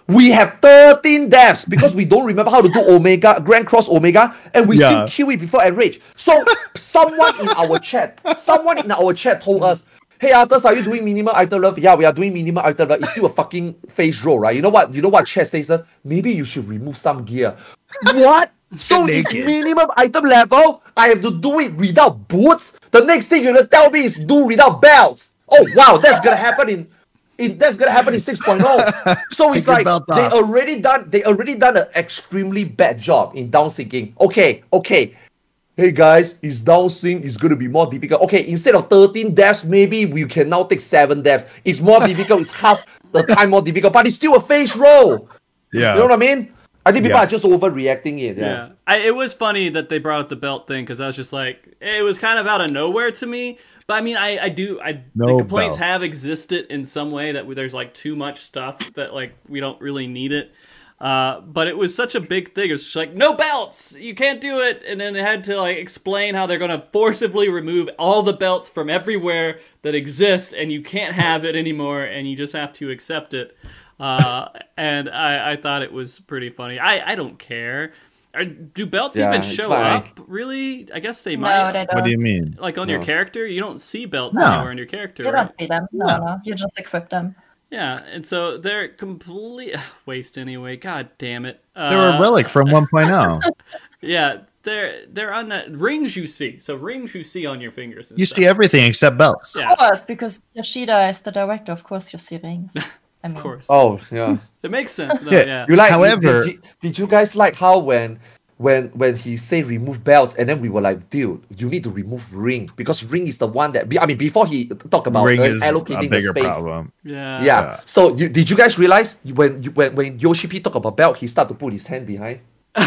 We have 13 deaths because we don't remember how to do Omega, Grand Cross Omega, and we Yeah. still kill it before Enrage. So someone in our chat, someone in our chat told us, Hey Arthur, are you doing minimal item love? Yeah, we are doing minimal item love. It's still a fucking face roll, right? You know what? You know what chat says? us? Maybe you should remove some gear. What? So it's minimum item level. I have to do it without boots. The next thing you're gonna tell me is do without belts. Oh wow, that's gonna happen in, in that's gonna happen in 6.0. So it's like they already done they already done an extremely bad job in down syncing. Okay, okay. Hey guys, is down sync is gonna be more difficult. Okay, instead of 13 deaths, maybe we can now take seven deaths. It's more difficult, it's half the time more difficult, but it's still a face roll. Yeah. You know what I mean? I think people Yeah. are just overreacting it. Yeah. Yeah, I, it was funny that they brought up the belt thing because I was just like, it was kind of out of nowhere to me. But I mean, I, I do, I the No complaints belts. have existed in some way that there's like too much stuff that like we don't really need it. Uh, but it was such a big thing. It was just like no belts, you can't do it, and then they had to like explain how they're gonna forcibly remove all the belts from everywhere that exist, and you can't have it anymore, and you just have to accept it. Uh, and I, I thought it was pretty funny. I, I don't care. Are, do belts Yeah, even show fine. up? Really? I guess they No, might. they don't. What do you mean? like on your character, you don't see belts No. anywhere on your character, You right? don't see them. No, No. no. You just equip them. Yeah, and so they're complete waste anyway. God damn it. Uh, they're a relic from 1.0. Yeah, they're they're on the rings you see. So rings you see on your fingers. And You stuff. see everything except belts. Yeah, Of course, because Yoshida is the director. Of course, you see rings. I mean, of course. Oh yeah. It makes sense. Though, Yeah. yeah. You like? However- did, did, did you guys like how when when when he say remove belts and then we were like, dude, you need to remove ring because ring is the one that I mean before he talk about Ring uh, is a allocating the bigger space. problem. Yeah. Yeah. Yeah. So you, did you guys realize when you, when when Yoshi P talk about belt, he start to put his hand behind.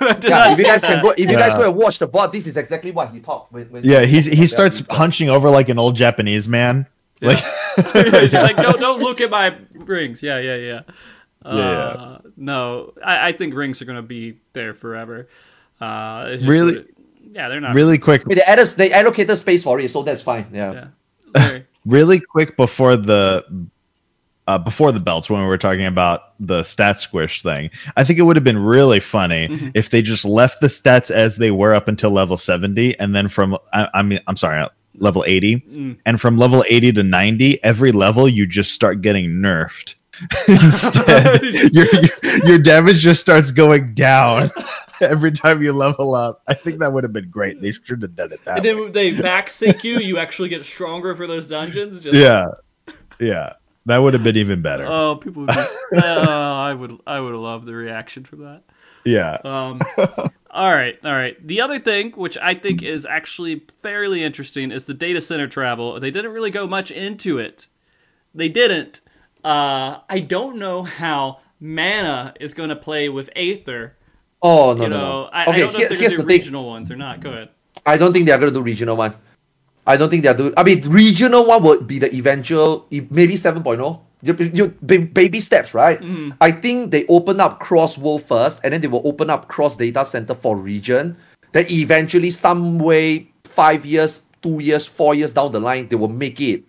Yeah. If you say guys can go, if you guys go and watch the board, this is exactly what he talked. When, when Yeah, he's talked he starts belt. hunching over like an old Japanese man. Like He's like, don't don't look at my rings. Yeah, yeah, yeah. Uh, Yeah. No, I, I think rings are gonna be there forever. Uh, it's just Really- what it- yeah, they're not really quick I mean, they added they allocated space for it, so that's fine. Yeah. Yeah. Really quick before the uh, before the belts when we were talking about the stat squish thing i think it would have been really funny Mm-hmm. if they just left the stats as they were up until level 70 and then from i, I mean i'm sorry uh, level 80 Mm. and from level 80 to 90 every level you just start getting nerfed instead your, your your damage just starts going down every time you level up i think that would have been great they should have done it that and way. then when they back sync you, you actually get stronger for those dungeons. Just, yeah yeah that would have been even better Oh, people would. Be, uh, I would. I would love the reaction from that. yeah Um, all right, all right. The other thing, which I think is actually fairly interesting, is the data center travel. They didn't really go much into it. They didn't. Uh, I don't know how Mana is going to play with Aether. Oh no You no know, no. I, I okay, don't know here- if they're here's going the to do thing. regional ones or not. Go ahead. I don't think they're gonna do regional one. I don't think they're doing. I mean, regional one would be the eventual, maybe 7.0. You, you, baby steps, right? Mm-hmm. I think they open up cross world first, and then they will open up cross data center for region. Then eventually, some way, five years, two years, four years down the line, they will make it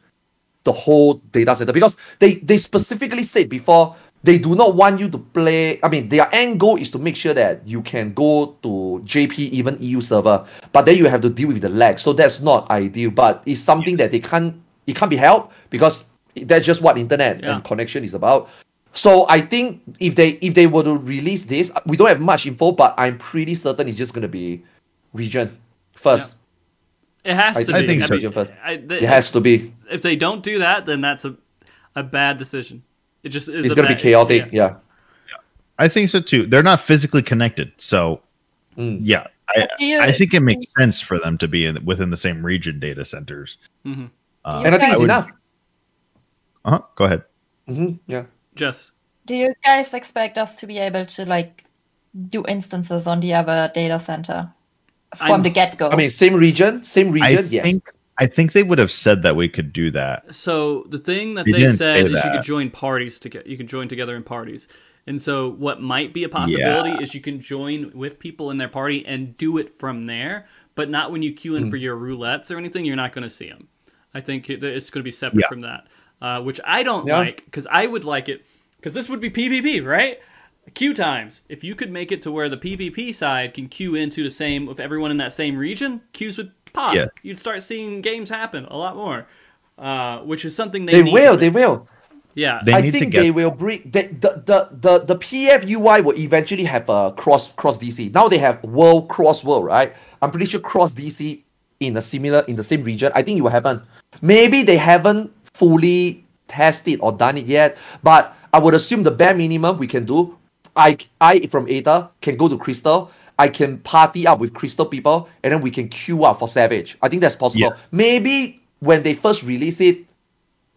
the whole data center because they they specifically said before they do not want you to play. I mean, their end goal is to make sure that you can go to JP even EU server, but then you have to deal with the lag. So that's not ideal. But it's something that they can't it can't be helped because that's just what internet Yeah. and connection is about. So I think if they if they were to release this, we don't have much info, but I'm pretty certain it's just gonna be region first. It has I- to I be. think so. mean, I- they- It has to be. if they don't do that, then that's a a bad decision. It just is It's gonna be bad- chaotic. yeah. yeah. I think so too. They're not physically connected, so Mm. yeah, I, Do I think it makes sense for them to be in, within the same region data centers. Mhm. Uh, And I think guys- it's would- enough. Uh-huh, go ahead. hmm Yeah. Jess. Do you guys expect us to be able to like do instances on the other data center from I'm- the get go? I mean, same region, same I region. yes. think I think they would have said that we could do that. So the thing that He they said say is you that. could join parties together. You can join together in parties. And so what might be a possibility Yeah. is you can join with people in their party and do it from there, but not when you queue in for your roulettes or anything. You're not going to see them. I think it's going to be separate Yeah. from that, uh, which I don't Yeah. like because I would like it because this would be PvP, right? Queue times. If you could make it to where the PvP side can queue into the same with everyone in that same region, queues would pop. Yes. You'd start seeing games happen a lot more, uh, which is something they They need will, they will. Yeah, They I need to think get- they will bring the, the the the the PF UI will eventually have a cross cross DC. Now they have world cross world, right? I'm pretty sure cross DC in a similar in the same region. I think it will happen. Maybe they haven't fully tested or done it yet, but I would assume the bare minimum we can do. I I from Aether can go to Crystal. I can party up with Crystal people, and then we can queue up for Savage. I think that's possible. Yeah. Maybe when they first release it,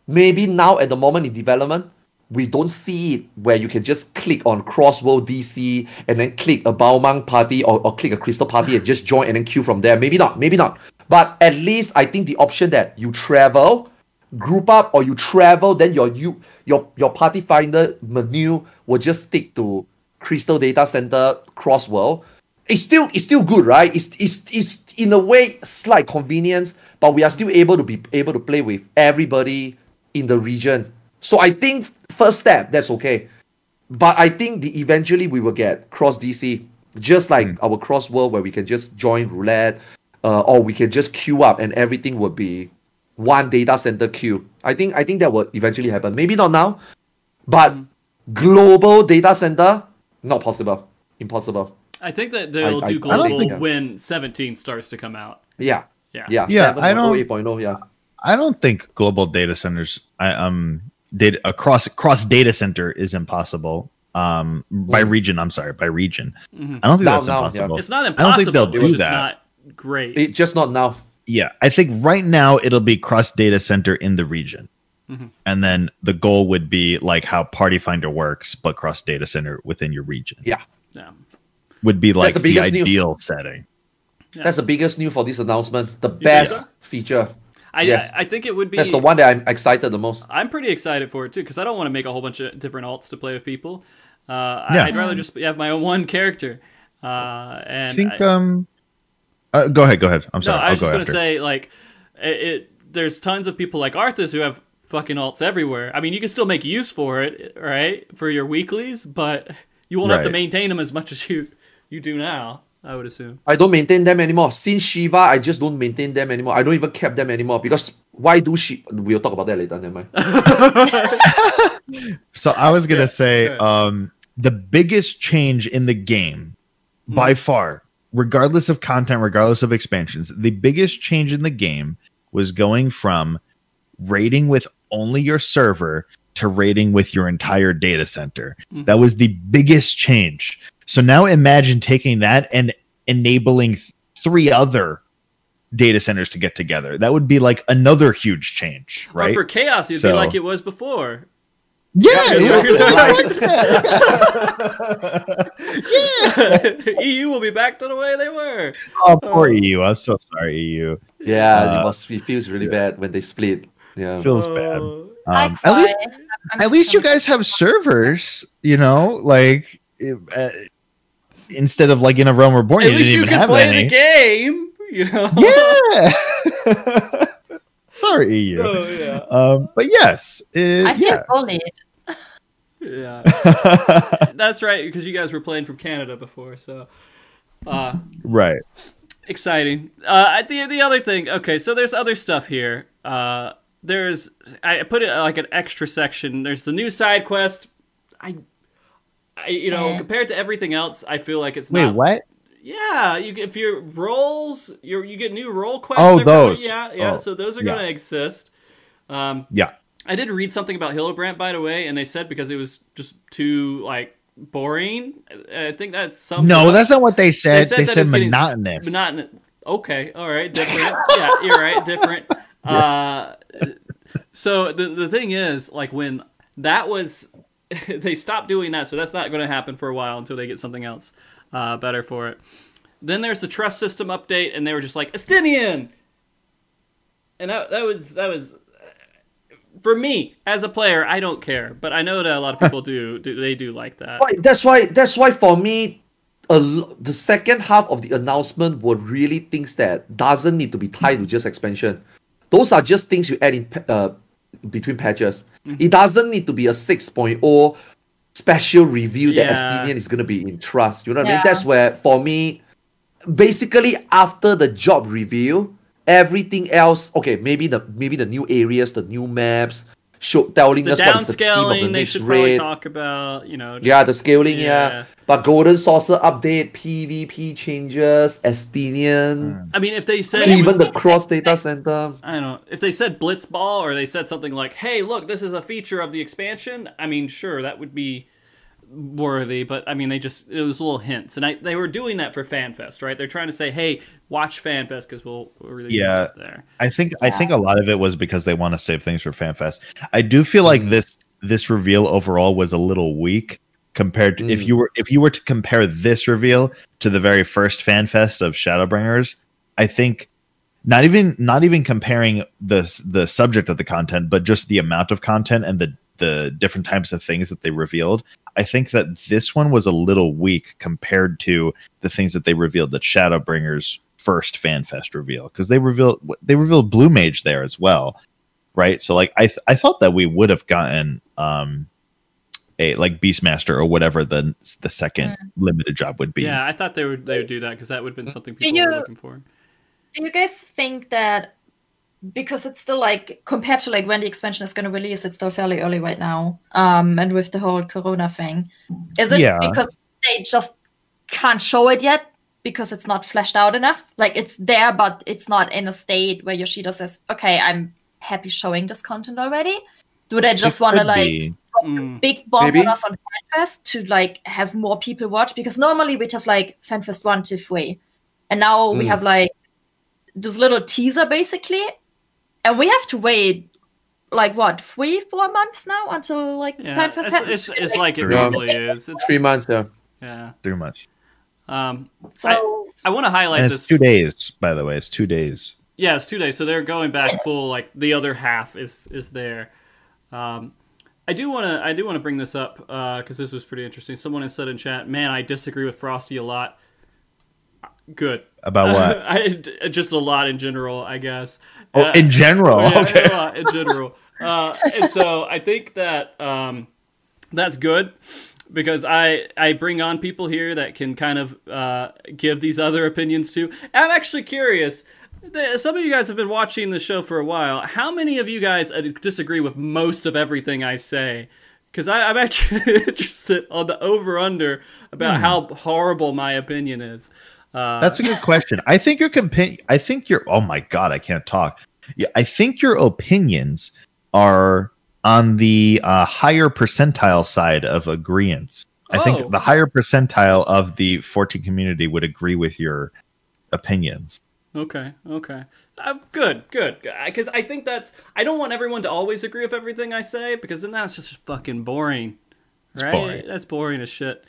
maybe now at the moment in development, we don't see it where you can just click on Crossworld DC and then click a Baumang party or, or click a Crystal party and just join and then queue from there. Maybe not, maybe not. But at least I think the option that you travel, group up, or you travel, then your you your your party finder menu will just stick to Crystal Data Center Cross World. It's still it's still good, right? It's it's it's in a way slight convenience, but we are still able to be able to play with everybody in the region. So I think first step that's okay, but I think the eventually we will get cross DC, just like our cross world where we can just join roulette, uh, or we can just queue up and everything would be one data center queue. I think I think that will eventually happen. Maybe not now, but global data center not possible, impossible. I think that they'll I- do I- global I don't think- when 17 starts to come out. Yeah, Yeah. yeah, Yeah, I don't- 8.0, yeah. I don't think global data centers, I, um, data across cross data center is impossible. Um, by Mm. region, I'm sorry, by region. I don't think Now- that's now, yeah. It's not impossible. I don't impossible. think they'll it's do just that. not great. It just not now. Yeah, I think right now it'll be cross data center in the region. Mm-hmm. And then the goal would be like how Party Finder works, but cross data center within your region Yeah, yeah. would be like the the, biggest news. ideal setting. that's the biggest news for this announcement. The best so? feature. I, Yes. I I think it would be. That's the one that I'm excited the most. I'm pretty excited for it too because I don't want to make a whole bunch of different alts to play with people. Uh, Yeah. I, I'd rather just have my own one character. Uh, and I think I- um uh, go ahead, go ahead. I'm no, sorry. I I'll was go just gonna after. say like it, it. There's tons of people like Arthars who have fucking alts everywhere. I mean, you can still make use for it, right, for your weeklies, but you won't have to maintain them as much as you you do now. I would assume. I don't maintain them anymore. Since Shiva, I just don't maintain them anymore. I don't even keep them anymore because why do she? We'll talk about that later. Never mind. So I was gonna Yeah, say, good. um, the biggest change in the game Hmm. by far, regardless of content, regardless of expansions, the biggest change in the game was going from raiding with only your server to raiding with your entire data center. Hmm. That was the biggest change. So now imagine taking that and enabling th- three other data centers to get together. That would be like another huge change, Right. right? for chaos, it'd be like it was before. Yeah, Yeah, it was EU will be back to the way they were. Oh, poor EU. I'm so sorry, EU. Yeah, Uh, it must. It feels really bad when they split. Yeah. Feels bad. Oh. Um, at least. I'm at least you guys have servers. You know, like uh, instead of like in a realm reborn, At you least didn't you even can have play any. the game. You know. Yeah. sorry, EU. Oh yeah. Um, but yes, uh, I feel yeah. bullied. Yeah. That's right, because you guys were playing from Canada before, so uh right. exciting. Uh the the other thing, okay, so there's other stuff here. Uh there's I put it like an extra section. There's the new side quest. I I you know, Eh. compared to everything else, I feel like it's Wait, not Wait, what? Yeah, you get- if your roles, you you get new role quests. Oh, those. Yeah, yeah. Oh, so those are yeah. going to exist. Um, Yeah. I did read something about Hildibrand, by the way, and they said because it was just too like boring. I think that's something. No, that's not what they said. They said, it's getting monotonous. Monotonous. Okay, all right, different. yeah, you're right, different. Uh, so the the thing is, like when that was, they stopped doing that, so that's not going to happen for a while until they get something else uh, better for it. Then there's the trust system update, and they were just like Estinian, and that that was that was for me as a player. I don't care, but I know that a lot of people do. do they do like that? That's why. That's why for me, a the second half of the announcement were really things that doesn't need to be tied to just expansion. Those are just things you add in uh, between patches. It doesn't need to be a 6.0 special review that Yeah. Estinian is gonna be in trust. You know what I mean? That's where for me, basically after the job review, everything else, okay, maybe the maybe the new areas, the new maps, show telling The us what is the theme of the downscaling they next should probably raid. talk about. You know. Yeah, the scaling, yeah. Yeah. But Golden Saucer update, PvP changes, Estinian, hmm. I mean, if they said even the cross data center. I don't know. If they said Blitzball or they said something like, "Hey, look, this is a feature of the expansion," I mean, sure, that would be worthy. But I mean, they just it was little hints, and I they were doing that for FanFest, right? They're trying to say, "Hey, watch FanFest because we'll, we'll release Yeah. stuff there." I think I think a lot of it was because they want to save things for FanFest. I do feel like this this reveal overall was a little weak compared to if Mm. you were if you were to compare this reveal to the very first FanFest of Shadowbringers, I think not even not even comparing the the subject of the content, but just the amount of content and the the different types of things that they revealed. I think that this one was a little weak compared to the things that they revealed that Shadowbringers first FanFest reveal because they revealed they revealed Blue Mage there as well, right? So like I th- I thought that we would have gotten um a like Beastmaster or whatever the the second limited job would be. Yeah, I thought they would they would do that because that would have been something Do people were looking for. Do you guys think that because it's still like compared to like when the expansion is going to release, it's still fairly early right now, um, and with the whole Corona thing, is it Yeah. because they just can't show it yet because it's not fleshed out enough? Like it's there, but it's not in a state where Yoshida says, "Okay, I'm happy showing this content already." Do they just want to like. Mm. big bomb Maybe. on us on FanFest to like have more people watch because normally we'd have like FanFest one to three, and now we Mm. have like this little teaser basically, and we have to wait like what three four months now until like Yeah, FanFest it's, it's, it's like it Yeah. normally is. It's, Three months, yeah. yeah. Too much. Um, so I want to highlight it's this. two days, by the way. It's two days. Yeah, it's two days, so they're going back full. Like the other half is is there. Um, I do want to I do want to bring this up because this was pretty interesting. Someone has said in chat, "Man, I disagree with Frosty a lot." Good. About what? I, just a lot in general, I guess. Oh, in general. yeah, okay. lot in general. Uh, and so I think that um, that's good because I I bring on people here that can kind of uh, give these other opinions too. I'm actually curious. Some of you guys have been watching the show for a while. How many of you guys uh, disagree with most of everything I say? Because I'm actually interested on the over under about how horrible my opinion is. Uh, That's a good question. I think your compa- I think your oh my god, I can't talk. Yeah, I think your opinions are on the uh, higher percentile side of agreements. I Oh. think the higher percentile of the 14 community would agree with your opinions. Okay, okay. Uh, good, good. Because I think that's. I don't want everyone to always agree with everything I say because then that's just fucking boring. Right? boring. That's boring as shit.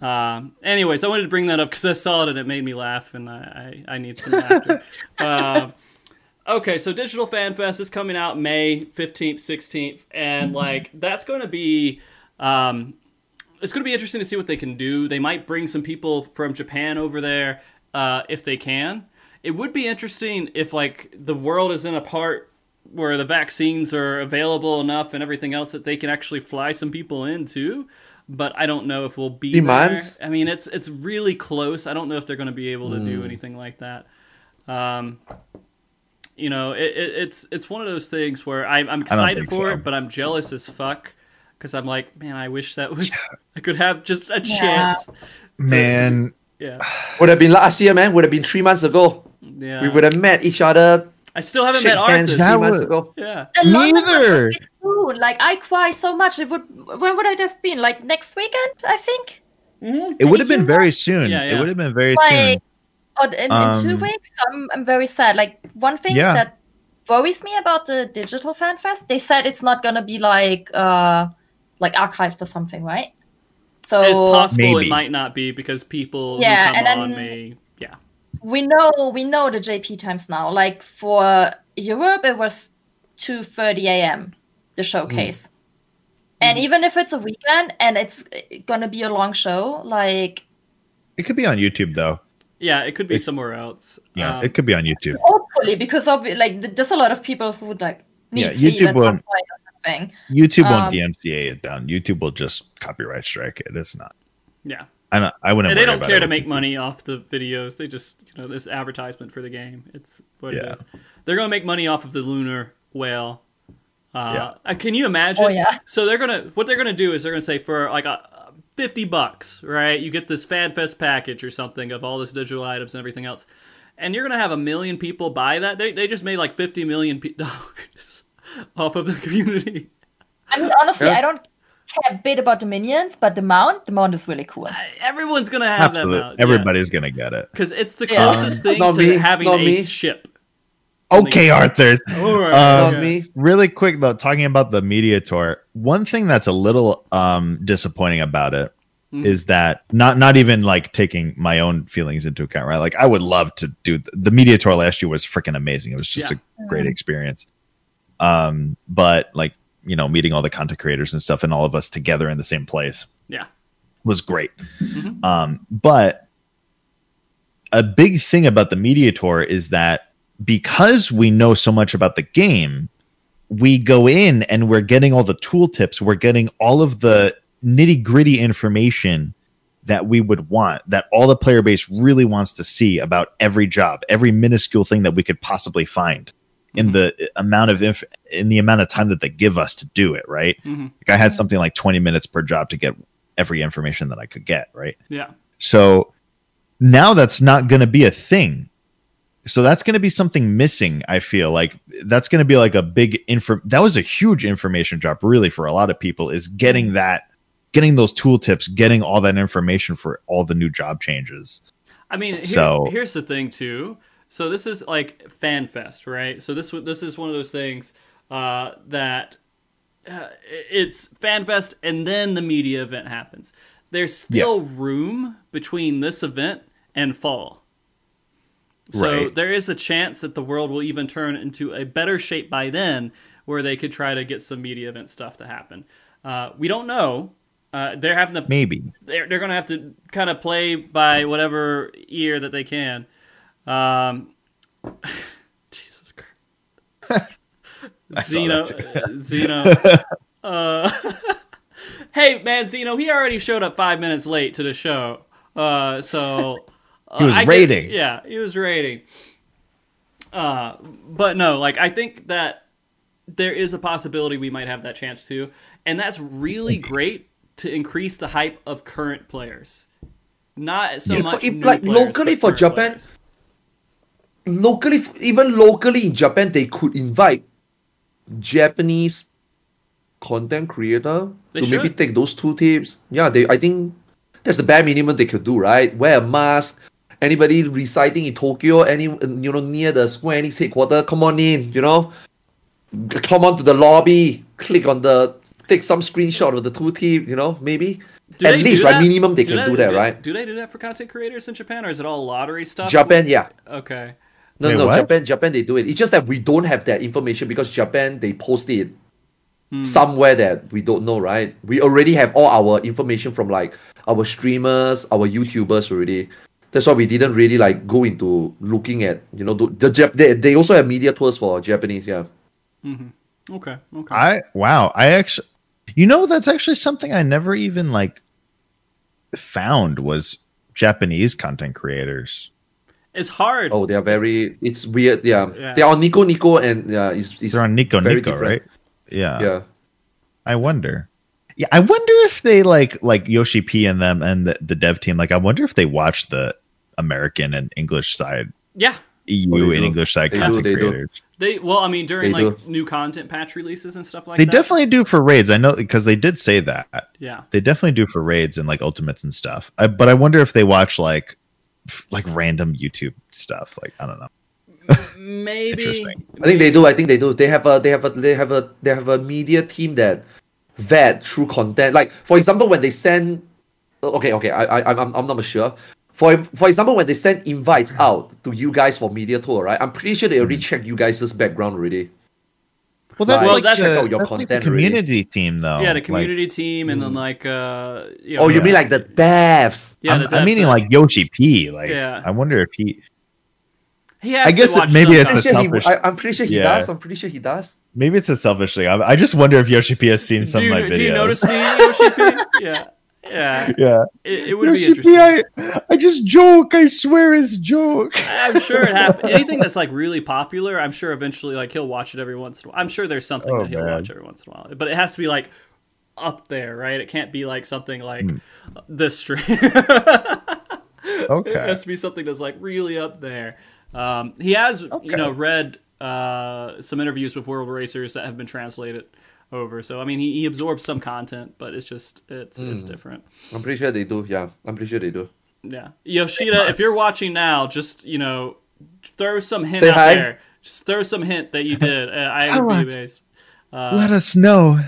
Um, anyways, I wanted to bring that up because I saw it and it made me laugh, and I, I, I need some laughter. um, okay, so Digital Fan Fest is coming out May 15th, 16th, and like that's going to be. Um, it's going to be interesting to see what they can do. They might bring some people from Japan over there uh, if they can. It would be interesting if like the world is in a part where the vaccines are available enough and everything else that they can actually fly some people in too. But I don't know if we'll be Three there. months? I mean, it's it's really close. I don't know if they're going to be able to Hmm. do anything like that. Um, you know, it, it, it's it's one of those things where I'm, I'm excited think for so. it, but I'm jealous as fuck because I'm like, man, I wish that was I could have just a Yeah. chance. Man, Yeah, Would have been last year, man. Would have been three months ago. yeah. We would have met each other, I still haven't met hands Arthur. three That months ago. Yeah, The London one Neither. Would soon. Like I cry so much. It would. When would it have been? Like next weekend, I think. it would have been very soon. Yeah, yeah. It would have been very Like, soon. or in, in two Um, weeks, I'm I'm very sad. Like one thing Yeah. that worries me about the digital fan fest, they said it's not gonna be like uh like archived or something, right? So it's possible Maybe. it might not be because people Yeah, come and on then- may. Yeah, we know we know the JP times now. Like for Europe, it was two thirty a.m. the showcase, and even if it's a weekend and it's gonna be a long show, like It could be on YouTube though. yeah, it could be It- somewhere else. Yeah, Um, it could be on YouTube. hopefully because of like th- there's a lot of people who would like need Yeah, YouTube won't- avoid us thing. YouTube won't Um, DMCA it down. YouTube will just copyright strike it. It's not. Yeah. I don't, I wouldn't. They don't care to make YouTube. money off the videos. They just, you know, this advertisement for the game. It's what it Yeah. is. They're going to make money off of the lunar whale. Uh, Yeah. uh, Can you imagine? Oh, yeah. So they're gonna, what they're gonna do is they're gonna say for like a fifty bucks, right? You get this FanFest package or something of all this digital items and everything else, and you're gonna have a million people buy that. They they just made like fifty million dollars off of the community. I mean, honestly, Yeah. I don't care a bit about the minions, but the mount, the mount is really cool. Everyone's gonna have Absolutely, that. Mount, everybody's gonna get it. because it's the Yeah. closest thing to me, having not a me. ship. Okay, Arthur. All right, Um, okay. me. Really quick though, talking about the media tour, one thing that's a little um disappointing about it is Mhm. that not not even like taking my own feelings into account, right? Like I would love to do the media tour last year was freaking amazing. It was just Yeah. a great experience. Um, but like you know, meeting all the content creators and stuff, and all of us together in the same place Yeah. was great. Mhm. Um, but a big thing about the media tour is that because we know so much about the game, we go in and we're getting all the tooltips, we're getting all of the nitty gritty information that we would want, that all the player base really wants to see about every job, every minuscule thing that we could possibly find in Mhm. the amount of inf- in the amount of time that they give us to do it, right? Mhm. Like I had something like 20 minutes per job to get every information that I could get, right? Yeah. So now that's not going to be a thing. So that's going to be something missing. I feel like that's going to be like a big info. That was a huge information drop, really, for a lot of people. Is getting that, getting those tooltips, getting all that information for all the new job changes. I mean, here, So- here's the thing too. So this is like FanFest, right? So this this is one of those things uh, that uh, it's FanFest and then the media event happens. There's still room between this event and fall. So Right. there is a chance that the world will even turn into a better shape by then, where they could try to get some media event stuff to happen. Uh, we don't know. Uh, they're having to Maybe. they're they're gonna have to kind of play by whatever ear that they can. Um, Jesus Christ, Zeno, Zeno. Uh, hey man, Zeno, he already showed up five minutes late to the show, uh, so uh, He was I raiding. yeah, he was raiding. Uh, but no, like I think that there is a possibility we might have that chance too, and that's really great to increase the hype of current players. Not so If- much if, new like, players, locally for Japan, players. locally, even locally in Japan, they could invite Japanese content creator They to maybe take those two tips. Yeah, they. I think that's the bare minimum they could do, right? Wear a mask. Anybody residing in Tokyo, any you know near the Square Enix headquarters, come on in. You know, come on to the lobby. Click on the. Take some screenshot of the two tip. You know, maybe. Do At least, right? that? Minimum they can do that, right? Do they do that for content creators in Japan, or is it all lottery stuff? Japan, yeah. Okay. No, Wait, no, what? Japan, Japan, they do it. It's just that we don't have that information because Japan they post it Hmm. somewhere that we don't know, right? We already have all our information from like our streamers, our YouTubers already. That's why we didn't really like go into looking at you know the, the Jap- they, they also have media tours for Japanese, yeah. Mm-hmm. Okay. Okay. I wow. I actually, you know, that's actually something I never even like found was Japanese content creators. it's hard. Oh, they are very. It's weird, yeah. Yeah. They are on Nico Nico and yeah, it's, it's They're on Nico Nico, different. right? Yeah. Yeah. I wonder. Yeah, I wonder if they like like Yoshi P and them and the, the dev team. Like, I wonder if they watch the American and English side, yeah. EU Oh, and do. English side They do, content they do. creators. They well, I mean, during They like do. new content patch releases and stuff like They that. They definitely do for raids. I know because they did say that. Yeah. They definitely do for raids and like ultimates and stuff. I, but I wonder if they watch like like random YouTube stuff. Like I don't know. Maybe. Interesting. I think they do. I think they do. They have a they have a they have a they have a media team that vet through content. Like for example, when they send, okay, okay, I I I'm I'm not sure. For for example, when they send invites out to you guys for media tour, right? I'm pretty sure they already checked you guys' background already. Well, that's Right. Well, like that's- the, out your that's like the content already. community team, though. Yeah, the Like, community team, and then like uh. You know, Oh, you Yeah. mean like the devs? Yeah, I'm, the I'm meaning are- like Yoshi P. Like, Yeah. I wonder if he. He has I guess that watch maybe some it's I'm the pretty sure he, I, I'm pretty sure he Yeah. does. I'm pretty sure he does. Maybe it's a selfish thing. I, I just wonder if Yoshi P has seen some do, of my videos. do you notice me, Yoshi P? Yeah, yeah. Yeah. It, it would be Yoshi interesting. P, I, I just joke. I swear it's joke. I'm sure it happens. Anything that's like really popular, I'm sure eventually like he'll watch it every once in a while. I'm sure there's something Oh, that he'll man. watch every once in a while, but it has to be like up there, right? It can't be like something like Hmm. this stream. Okay. It has to be something that's like really up there. Um, he has, you know, read uh, some interviews with world racers that have been translated over. So I mean, he, he absorbs some content, but it's just it's it's Hmm. different. I'm pretty sure they do. Yeah, I'm pretty sure they do. Yeah, Yoshida, if you're watching now, just you know, throw some hint Say out hi. there. Just throw some hint that you did. Uh, I Tell would be us. Let us know.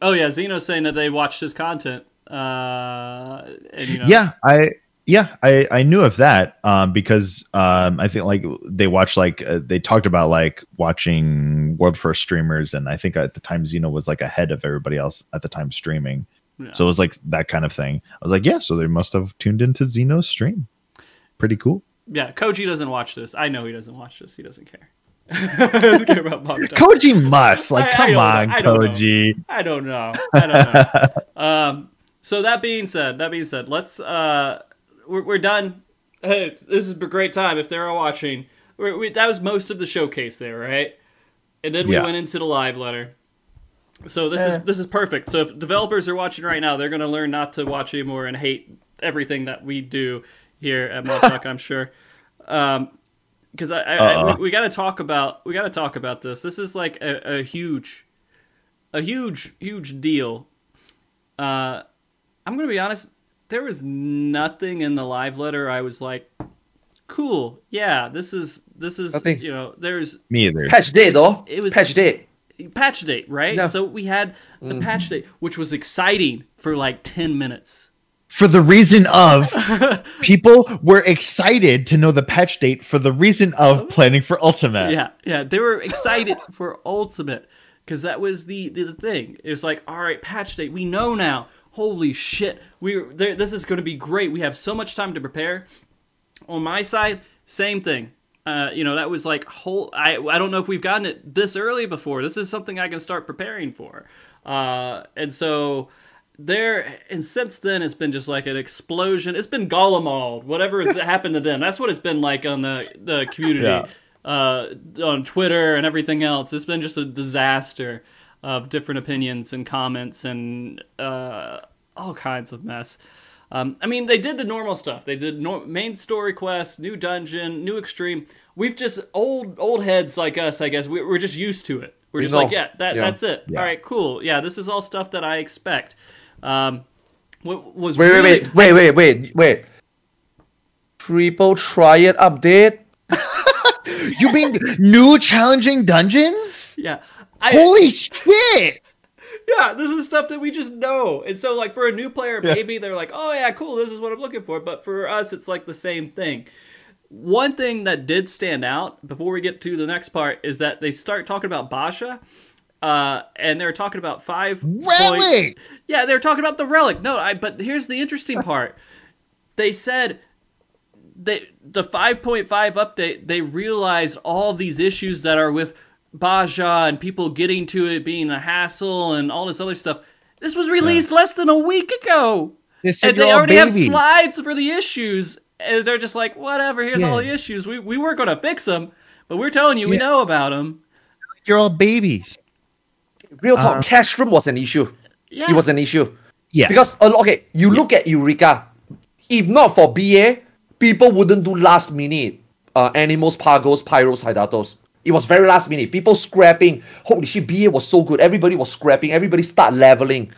Oh yeah, Zeno's saying that they watched his content. Uh, and you know, Yeah, I yeah, I I knew of that um because um I think like they watched like uh, they talked about like watching world first streamers and I think at the time Xeno was like ahead of everybody else at the time streaming. Yeah. So it was like that kind of thing. I was like, yeah, so they must have tuned into Xeno's stream. Pretty cool. yeah. Koji doesn't watch this. I know he doesn't watch this. He doesn't care. doesn't care about Bob Koji must like I- I come know. on, I don't know. Koji. I don't know. I don't know. um, so that being said, that being said, let's uh, we're, we're done. Hey, this is a great time if they're watching. we we, that was most of the showcase there, right? And then we Yeah. went into the live letter. So this is this is perfect. So if developers are watching right now, they're gonna learn not to watch anymore and hate everything that we do here at Mudfuck, I'm sure. Um, because I, I, I Uh-uh. we, we got to talk about we got to talk about this. This is like a, a huge, a huge, huge deal. Uh, I'm gonna be honest. There was nothing in the live letter I was like, cool. Yeah, this is this is Nothing. you know. There's Me either. Patch date though. It was- patch date. patch date, right? Yeah. So we had the mm-hmm. patch date, which was exciting for like ten minutes. For the reason of people were excited to know the patch date for the reason of planning for Ultimate. Yeah, yeah, they were excited for Ultimate because that was the, the the thing. It was like, all right, patch date. We know now. Holy shit, we there, this is going to be great. We have so much time to prepare. On my side, same thing. Uh, you know, that was like whole. I I don't know if we've gotten it this early before. This is something I can start preparing for. Uh, and so there and since then it's been just like an explosion. It's been Garlemald, whatever has happened to them. That's what it's been like on the the community, Yeah. uh, on Twitter and everything else. It's been just a disaster of different opinions and comments and uh, all kinds of mess. Um, I mean, they did the normal stuff. They did nor- main story quest, new dungeon, new extreme. We've just old old heads like us, I guess. We, we're just used to it. We're We just like, yeah, that Yeah. that's it. Yeah. All right, cool. Yeah, this is all stuff that I expect. Um, what was Wait, really, wait, wait, wait, wait, wait, wait. Triple triad update. You mean new challenging dungeons? Yeah, I, Holy shit! yeah, this is stuff that we just know. And so, like, for a new player, maybe they're like, oh, yeah, cool, this is what I'm looking for. But for us, it's like the same thing. One thing that did stand out before we get to the next part is that they start talking about Bozja. Uh, and they're talking about five point- Relic! Yeah, they're talking about the relic. No, I. But here's the interesting part. They said they the 5.5 update. They realized all these issues that are with Bozja and people getting to it being a hassle and all this other stuff. This was released less than a week ago, They and they all already have slides for the issues. And they're just like, whatever. Here's all the issues. We we weren't going to fix them, but we're telling you we know about them. You're all babies. Real talk, Uh, Castrum was an issue. Yeah, It was an issue. Yeah. Because uh, okay, you look at Eureka. If not for BA, people wouldn't do last minute uh, Anemos, pagos, pyros, hydatos. It was very last minute. People scrapping. Holy shit, BA was so good. Everybody was scrapping. Everybody start leveling.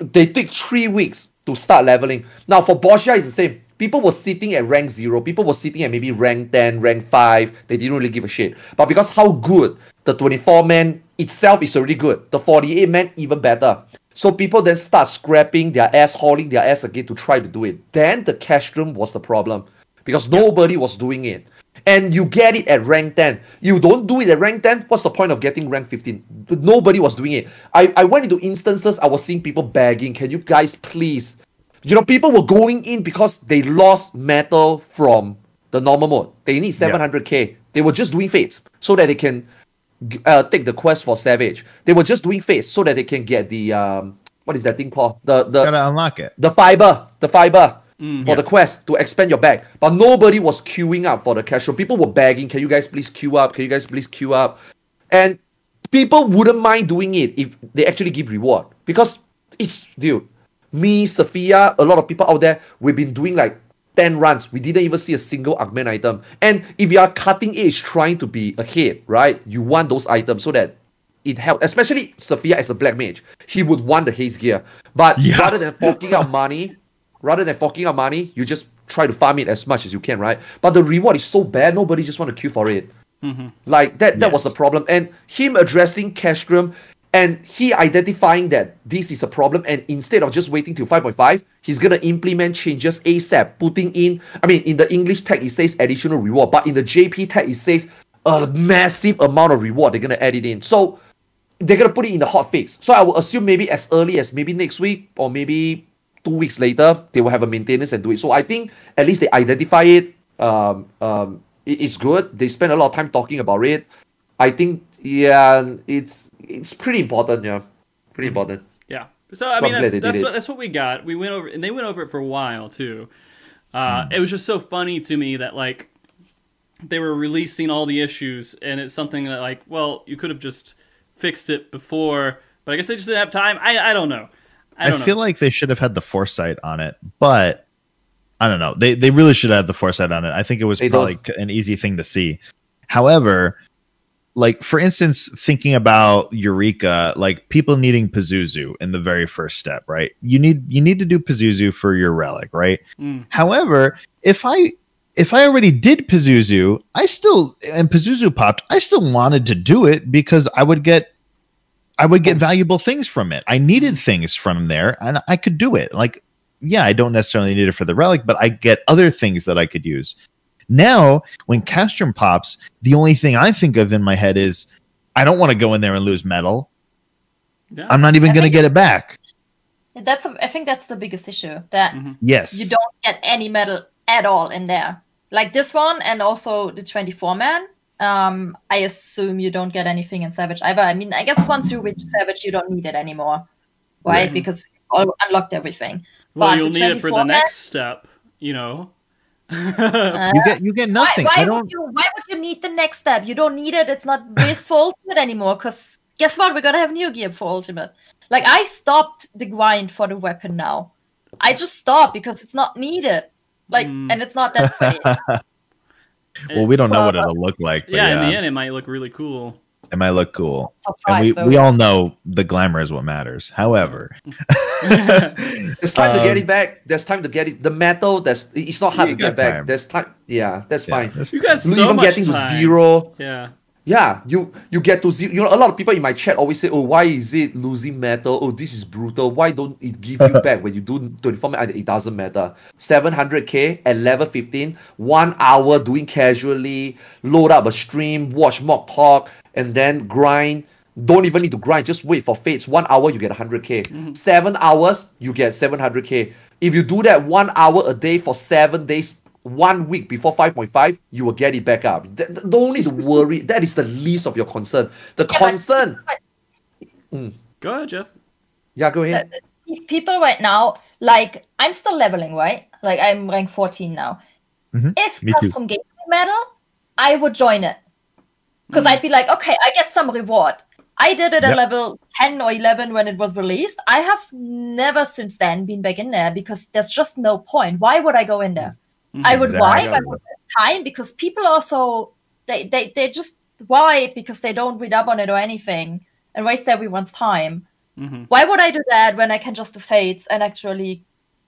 They took three weeks to start leveling. Now for Bozja, it's the same. People were sitting at rank zero. People were sitting at maybe rank 10, rank 5. They didn't really give a shit. But because how good the 24 man itself is already good, the 48 man even better. So people then start scrapping their ass, hauling their ass again to try to do it. Then the Castrum was the problem because nobody was doing it. And you get it at rank 10. You don't do it at rank 10, what's the point of getting rank 15? Nobody was doing it. I, I went into instances, I was seeing people begging, can you guys please? You know, people were going in because they lost mettle from the normal mode. They need 700k. They were just doing fates so that they can uh, take the quest for Savage. They were just doing fates so that they can get the um what is that thing called? The the Gotta unlock it. the fiber, the fiber Mm. for the quest to expand your bag. But nobody was queuing up for the Castrum. People were begging, "Can you guys please queue up? Can you guys please queue up?" And people wouldn't mind doing it if they actually give reward because it's dude. Me, Sophia, a lot of people out there, we've been doing like 10 runs. We didn't even see a single augment item. And if you are cutting edge trying to be ahead, right? You want those items so that it helps. Especially Sophia as a black mage. He would want the haze gear. But Yeah. rather than forking out money, rather than forking out money, you just try to farm it as much as you can, right? But the reward is so bad, nobody just want to queue for it. Mm-hmm. Like that that was the problem. And him addressing Castrum and he identifying that this is a problem and instead of just waiting till 5.5, he's gonna implement changes ASAP, putting in I mean in the English tag it says additional reward, but in the JP tag it says a massive amount of reward they're gonna add it in. So they're gonna put it in the hot fix. So I will assume maybe as early as maybe next week or maybe two weeks later they will have a maintenance and do it. So I think at least they identify it. Um, um, it- it's good. They spend a lot of time talking about it. I think yeah, it's it's pretty important. Yeah, pretty important. Yeah. So I mean, that's that's what, that's what we got. We went over, and they went over it for a while too. Uh, Hmm. It was just so funny to me that like they were releasing all the issues, and it's something that like, well, you could have just fixed it before, but I guess they just didn't have time. I I don't know. I I, feel like they should have had the foresight on it, but I don't know. They they really should have had the foresight on it. I think it was They probably c- an easy thing to see. However, like for instance, thinking about Eureka, like people needing Pazuzu in the very first step, right? You need you need to do Pazuzu for your relic, right? Mm. However, if I if I already did Pazuzu, I still and Pazuzu popped, I still wanted to do it because I would get I would get valuable things from it. I needed things from there and I could do it. Like, yeah, I don't necessarily need it for the relic, but I get other things that I could use. Now, when Castrum pops, the only thing I think of in my head is I don't want to go in there and lose mettle. Yeah. I'm not even going to get it back. That's a, I think that's the biggest issue that mm-hmm. Yes. you don't get any mettle at all in there. Like this one and also the 24 man. Um, I assume you don't get anything in Savage either. I mean, I guess once you reach Savage, you don't need it anymore, right? Right. Because you unlocked everything. well, but you'll need it for the 24 man- next step. You know. Uh, you get you get nothing. Why, why I don't would you? Why would you need the next step? You don't need it. It's not wasteful ultimate anymore. Because guess what? We're gonna have new gear for ultimate. Like I stopped the grind for the weapon now. I just stopped because it's not needed. Like, Mm. and it's not that pretty. Well, we don't know what it'll look like. But yeah, yeah, in the end, it might look really cool. it might look cool. And we, though. we all know the glamour is what matters. However, it's time to get Um, it back. There's time to get it. The mettle, that's it's not hard You to get got back. time. There's time. Yeah, that's yeah, fine. You guys so Even much getting to zero. Yeah. Yeah, you you get to zero. You know, a lot of people in my chat always say, "Oh, why is it losing mettle? Oh, this is brutal. Why don't it give you back when you do 24 minutes? It doesn't matter. 700k at level 15, one hour doing casually, load up a stream, watch MogTalk, and then grind. Don't even need to grind. Just wait for fates. One hour you get 100k. Mm-hmm. Seven hours you get 700k. If you do that one hour a day for seven days, one week before 5.5, you will get it back up. Th- th- Don't need to worry. That is the least of your concern. The but- concern. Mm. Go ahead, Jess. Yeah, go ahead. Uh, uh, people right now, like I'm still leveling, right? Like I'm rank 14 now. Mhm. If Me too. Castrum gateway medal, I would join it. Because I'd be like, okay, I get some reward. I did it at Yep. level 10 or 11 when it was released. I have never since then been back in there because there's just no point. Why would I go in there? I would Exactly. wipe, I would have time because people also they, they they just wipe because they don't read up on it or anything and waste everyone's time. Mhm. Why would I do that when I can just do fates and actually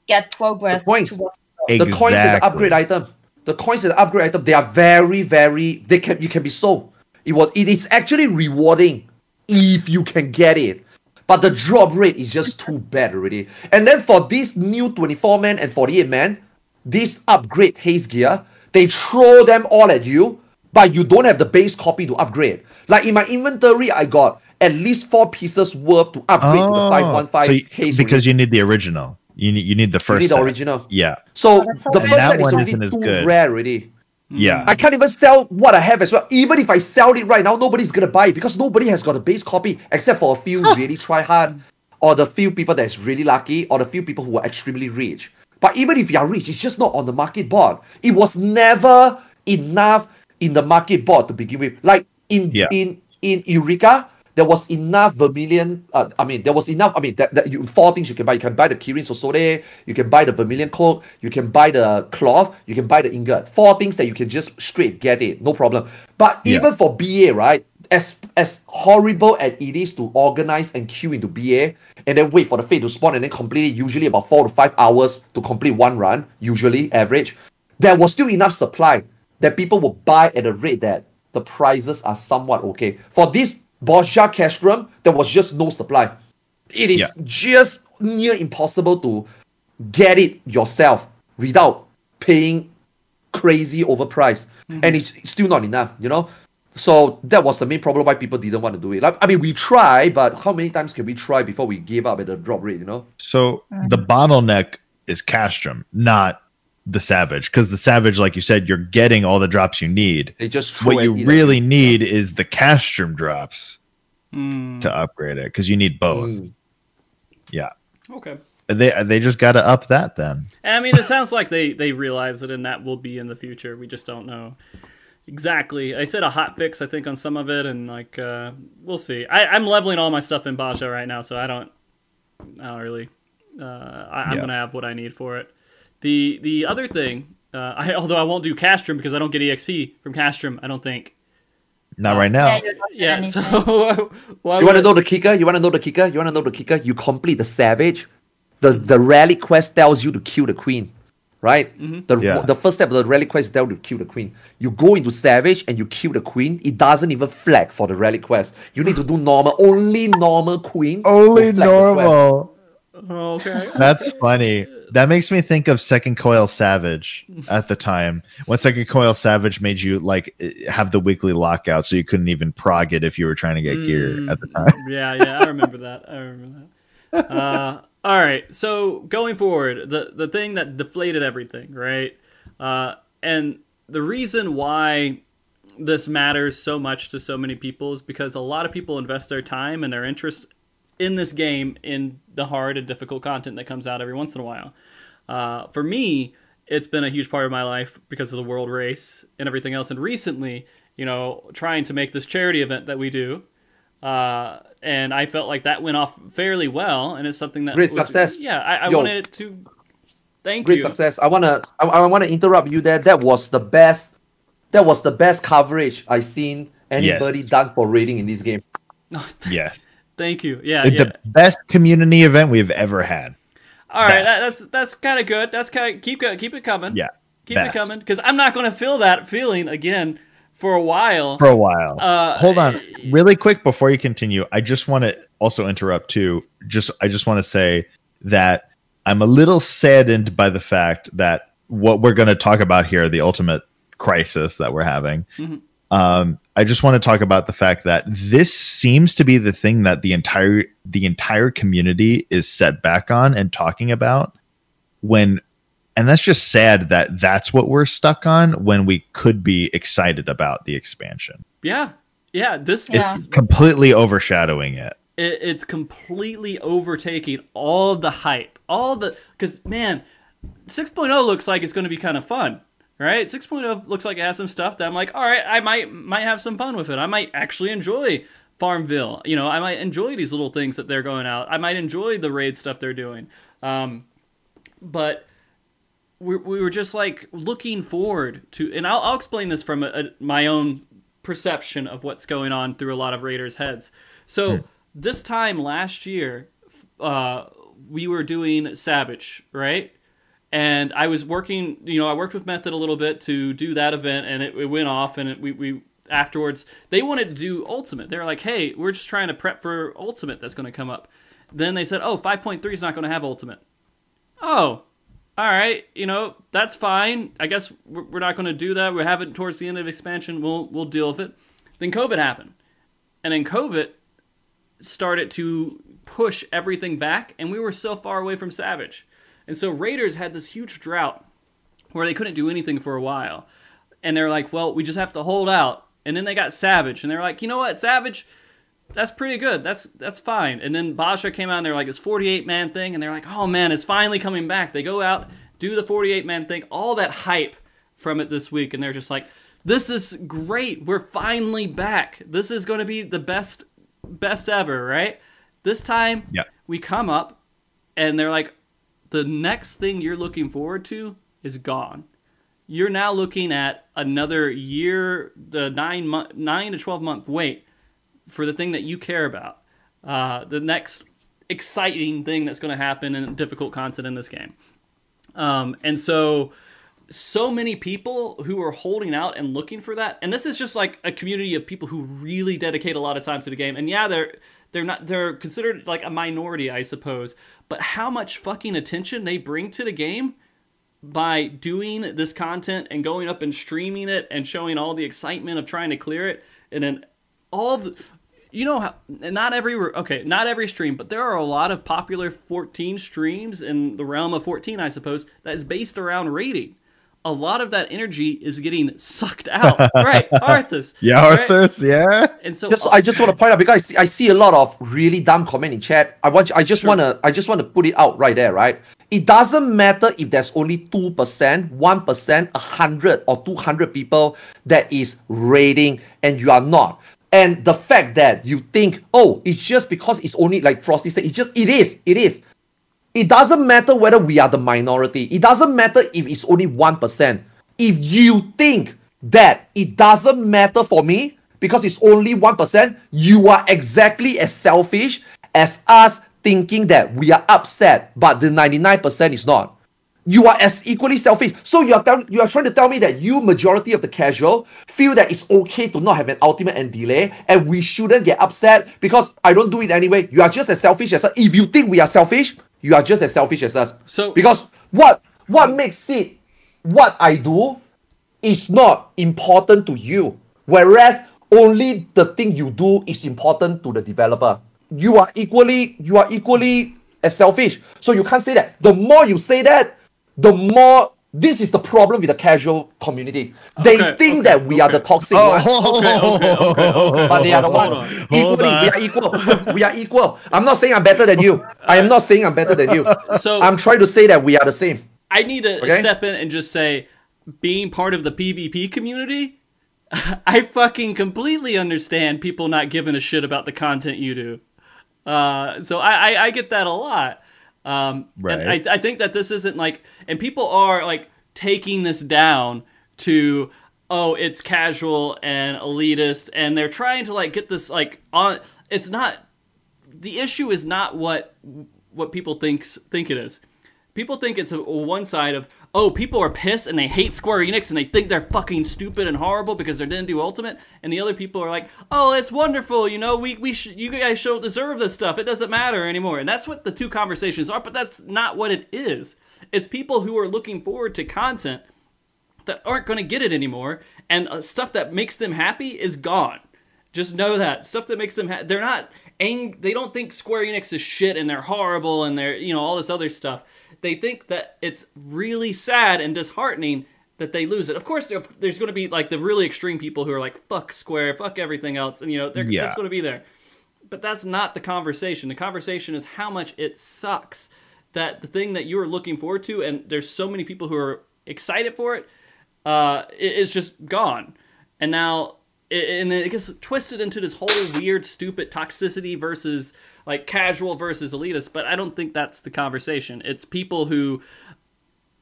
get progress The point. towards the coins and the Exactly. upgrade item. The coins and the upgrade item, they are very, very they can you can be sold. It was it is actually rewarding if you can get it. But the drop rate is just too bad already. And then for this new 24 man and 48 man, this upgrade haze gear, they throw them all at you, but you don't have the base copy to upgrade. Like in my inventory, I got at least four pieces worth to upgrade to the 515 so you- haze because already. you need the original. You need you need the You first need the set. original. Yeah. So Oh, the bad. first That set is one already isn't too good. rare already. Yeah. I can't even sell what I have as well. Even if I sell it right now, nobody's gonna buy it because nobody has got a base copy except for a few really try hard, or the few people that's really lucky, or the few people who are extremely rich. But even if you are rich, it's just not on the market board. It was never enough in the market board to begin with. Like in Yeah. in in Eureka, there was enough vermilion. Uh, I mean, there was enough. I mean, that, that you four things you can buy. You can buy the Kirin's Osode, you can buy the vermilion cloak, you can buy the cloth, you can buy the ingot. Four things that you can just straight get it, no problem. But Yeah. even for BA, right? As as horrible as it is to organize and queue into BA and then wait for the fate to spawn and then complete it, usually about four to five hours to complete one run, usually average. There was still enough supply that people will buy at a rate that the prices are somewhat okay. For this Bozja Castrum, there was just no supply. It is Yeah. just near impossible to get it yourself without paying crazy overpriced. Mm-hmm. And it's it's still not enough, you know? So that was the main problem why people didn't want to do it. Like I mean we try, but how many times can we try before we give up at the drop rate, you know? So the bottleneck is Castrum, not the Savage, because the Savage, like you said, you're getting all the drops you need. They just What you it in. really need is the Castrum drops Mm, to upgrade it, because you need both. Mm. Yeah, okay. they they just got to up that then. I mean, it sounds like they they realize it, and that will be in the future. We just don't know exactly. I said a hot fix, I think, on some of it, and like uh, we'll see. I, I'm leveling all my stuff in Bozja right now, so I don't, I don't really. Uh, I, I'm Yeah. gonna have what I need for it. The the other thing, uh, I, although I won't do Castrum because I don't get EXP from Castrum. I don't think. Not right now. Yeah, you don't get Yeah. So why You want to know the kicker? You want to know the kicker? You want to know the kicker? You complete the savage. The the rally quest tells you to kill the queen, right? The Yeah. the first step of the rally quest is tell you to kill the queen. You go into savage and you kill the queen. It doesn't even flag for the rally quest. You need to do normal, only normal queen. Only flag the quest. normal. Oh, okay. That's funny. That makes me think of Second Coil Savage at the time. When Second Coil Savage made you like have the weekly lockout, so you couldn't even prog it if you were trying to get gear at the time. yeah, yeah, I remember that. I remember that. Uh, all right, so going forward, the the thing that deflated everything, right? Uh, and the reason why this matters so much to so many people is because a lot of people invest their time and their interest in this game in the hard and difficult content that comes out every once in a while. Uh, for me, it's been a huge part of my life because of the world race and everything else. And recently, you know, trying to make this charity event that we do, uh, and I felt like that went off fairly well, and it's something that Great was- success. Yeah, I, I Yo. wanted to. Thank Great you. Great success. I wanna I, I wanna interrupt you there. That was the best. That was the best coverage I've seen anybody Yes. done for rating in this game. Yes. Thank you. Yeah, It's yeah. the best community event we've ever had. All right, that, that's that's kind of good. That's kind of keep go- keep it coming. Yeah. keep best. it coming because I'm not going to feel that feeling again for a while. For a while. Uh, Hold on, really quick before you continue. I just want to also interrupt too. Just I just want to say that I'm a little saddened by the fact that what we're going to talk about here, the ultimate crisis that we're having. Mhm. Um, I just want to talk about the fact that this seems to be the thing that the entire the entire community is set back on and talking about when and that's just sad that that's what we're stuck on when we could be excited about the expansion Yeah, yeah. This Yeah. is completely overshadowing it. it, it's completely overtaking all the hype, all the because man, 6.0 looks like it's going to be kind of fun, right? 6.0 looks like it has some stuff that I'm like, all right, I might might have some fun with it. I might actually enjoy Farmville. You know, I might enjoy these little things that they're going out. I might enjoy the raid stuff they're doing. Um, but we, we were just like looking forward to, and I'll, I'll explain this from a, a, my own perception of what's going on through a lot of Raiders' heads. So this time last year, uh, we were doing Savage, right? And I was working, you know, I worked with Method a little bit to do that event, and it, it went off, and it, we, we afterwards they wanted to do Ultimate. They were like, "Hey, we're just trying to prep for Ultimate that's going to come up." Then they said, "Oh, 5.3 is not going to have Ultimate." Oh, all right, you know that's fine. I guess we're, not going to do that. We have it towards the end of expansion. We'll we'll deal with it. Then COVID happened, and then COVID started to push everything back, and we were so far away from Savage, and so Raiders had this huge drought where they couldn't do anything for a while. and they're like, well, we just have to hold out. And then they got Savage, and they're like, you know what, Savage, that's pretty good. That's that's fine. And then Bozja came out, and they're like, it's 48 man thing, and they're like, oh man, it's finally coming back. They go out, do the 48 man thing, all that hype from it this week, and they're just like, this is great. We're finally back. This is going to be the best best ever, right? This time, Yeah. we come up, and they're like, the next thing you're looking forward to is gone you're now looking at another year, the nine month, nine to twelve month wait for the thing that you care about, uh, the next exciting thing that's going to happen in difficult content in this game. Um, and so, so many people who are holding out and looking for that, and this is just like a community of people who really dedicate a lot of time to the game. And yeah, they're they're not they're considered like a minority, I suppose. But how much fucking attention they bring to the game by doing this content and going up and streaming it and showing all the excitement of trying to clear it and then all of the you know how not every okay not every stream but there are a lot of popular 14 streams in the realm of 14 i suppose that is based around rating a lot of that energy is getting sucked out right Arthars Yeah, right? Arthars. Yeah. and so Just, I just want to point out because I see, I see a lot of really dumb comment in chat. I want, I just want to, I just want to put it out right there, right? It doesn't matter if there's only two percent, one percent, a hundred or two hundred people that is rating, and you are not. And the fact that you think, oh, it's just because it's only like Frosty said, it's just, it is, it is. It doesn't matter whether we are the minority. It doesn't matter if it's only 1%. If you think that it doesn't matter for me because it's only 1%, you are exactly as selfish as us thinking that we are upset, but the 99% is not. You are as equally selfish. So you are tell- you are trying to tell me that you majority of the casual feel that it's okay to not have an ultimate and delay, and we shouldn't get upset because I don't do it anyway. You are just as selfish as us. If you think we are selfish, you are just as selfish as us. So- because what what makes it what I do is not important to you, whereas only the thing you do is important to the developer. You are equally you are equally as selfish. So you can't say that. The more you say that, the more this is the problem with the casual community. They Okay, think okay, that we are the toxic Oh, ones. okay, okay, okay, okay. But they are the one. on. Equally, on. we are equal. we are equal. I'm not saying I'm better than you. I am not saying I'm better than you. So- I'm trying to say that we are the same. I need to Okay. step in and just say, being part of the PvP community, I fucking completely understand people not giving a shit about the content you do. Uh, so I, I, I get that a lot. Um, Right. And I, I think that this isn't like, and people are like taking this down to, oh, it's casual and elitist, and they're trying to like get this like on. It's not. The issue is not what what people thinks think it is. People think it's a, one side of oh people are pissed and they hate Square Enix and they think they're fucking stupid and horrible because they didn't do Ultimate, and the other people are like oh it's wonderful you know we we sh- you guys don't deserve this stuff it doesn't matter anymore and that's what the two conversations are but that's not what it is. It's people who are looking forward to content that aren't going to get it anymore, and uh, stuff that makes them happy is gone. Just know that stuff that makes them ha- they're not ang- they don't think Square Enix is shit and they're horrible and they're you know all this other stuff. They think that it's really sad and disheartening that they lose it. Of course, there's going to be like the really extreme people who are like fuck Square, fuck everything else, and you know they're, Yeah. that's going to be there. But that's not the conversation. The conversation is how much it sucks that the thing that you are looking forward to, and there's so many people who are excited for it, uh, it's just gone. And now, and it gets twisted into this whole weird, stupid toxicity versus like casual versus elitist. But I don't think that's the conversation. It's people who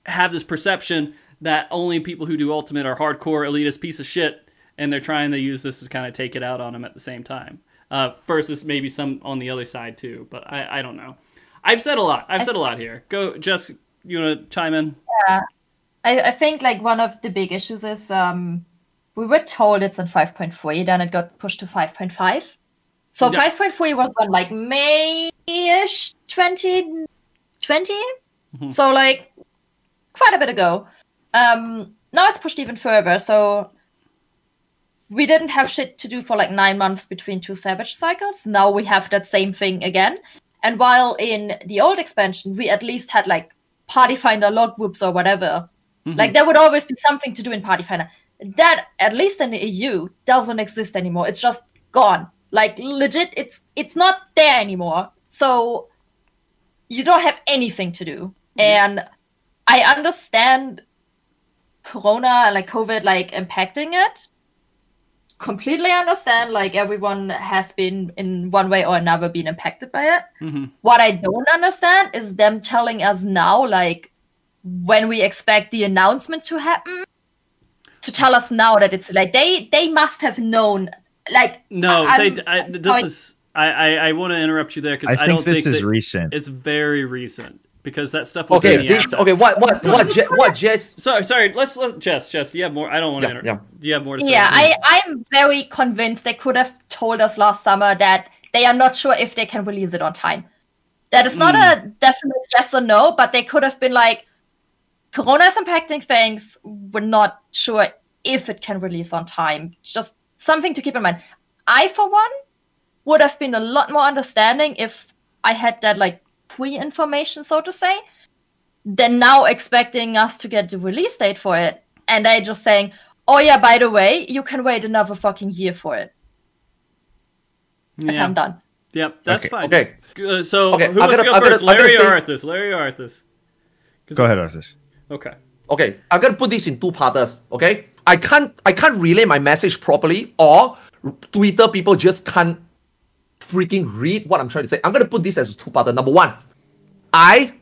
have this perception that only people who do ultimate are hardcore elitist piece of shit, and they're trying to use this to kind of take it out on them at the same time. Uh, versus maybe some on the other side too. But I, I don't know. I've said a lot. I've said a lot here. Go, Jess. You want to chime in? I, I think like one of the big issues is um we were told it's in 5.3, then it got pushed to 5.5. So Yeah. 5.3 was on like May-ish 2020. Mm-hmm. So like quite a bit ago. Um now it's pushed even further, so we didn't have shit to do for like nine months between two Savage cycles. Now we have that same thing again. And while in the old expansion, we at least had like Party Finder log groups or whatever, like there would always be something to do in Party Finder. That at least in the EU doesn't exist anymore. It's just gone. Like legit, it's it's not there anymore. So you don't have anything to do. And I understand Corona, like COVID, like impacting it. Completely understand. Like everyone has been in one way or another been impacted by it. Mm-hmm. What I don't understand is them telling us now, like when we expect the announcement to happen, to tell us now that it's like they they must have known. Like No, I'm- they. I, this going- is. I, I, I want to interrupt you there because I, think don't this think is that- recent. It's very recent because that stuff was Okay, in the this okay. What what what Je- what Jess? Sorry, sorry. Let's let Jess. Jess, do you have more? I don't want to. Yeah, inter- yeah. Do you have more to say? Yeah, I, I'm very convinced they could have told us last summer that they are not sure if they can release it on time. That is not a mm. definite yes or no, but they could have been like, Corona is impacting things. We're not sure if it can release on time. Just something to keep in mind. I, for one, would have been a lot more understanding if I had that like pre information, so to say, than now expecting us to get the release date for it. And they just saying, oh yeah, by the way, you can wait another fucking year for it. Okay, Yeah. I'm done. Yep, that's Okay. fine. Okay. Uh, so Okay, who I'm wants gonna- to go I'm first? Gonna Larry or say- Arthur? Larry or Arthur? Go ahead, Arthur. Okay. Okay, I'm gonna put this in two parters. Okay, I can't I can't relay my message properly, or Twitter people just can't freaking read what I'm trying to say. I'm gonna put this as two parter. Number one, I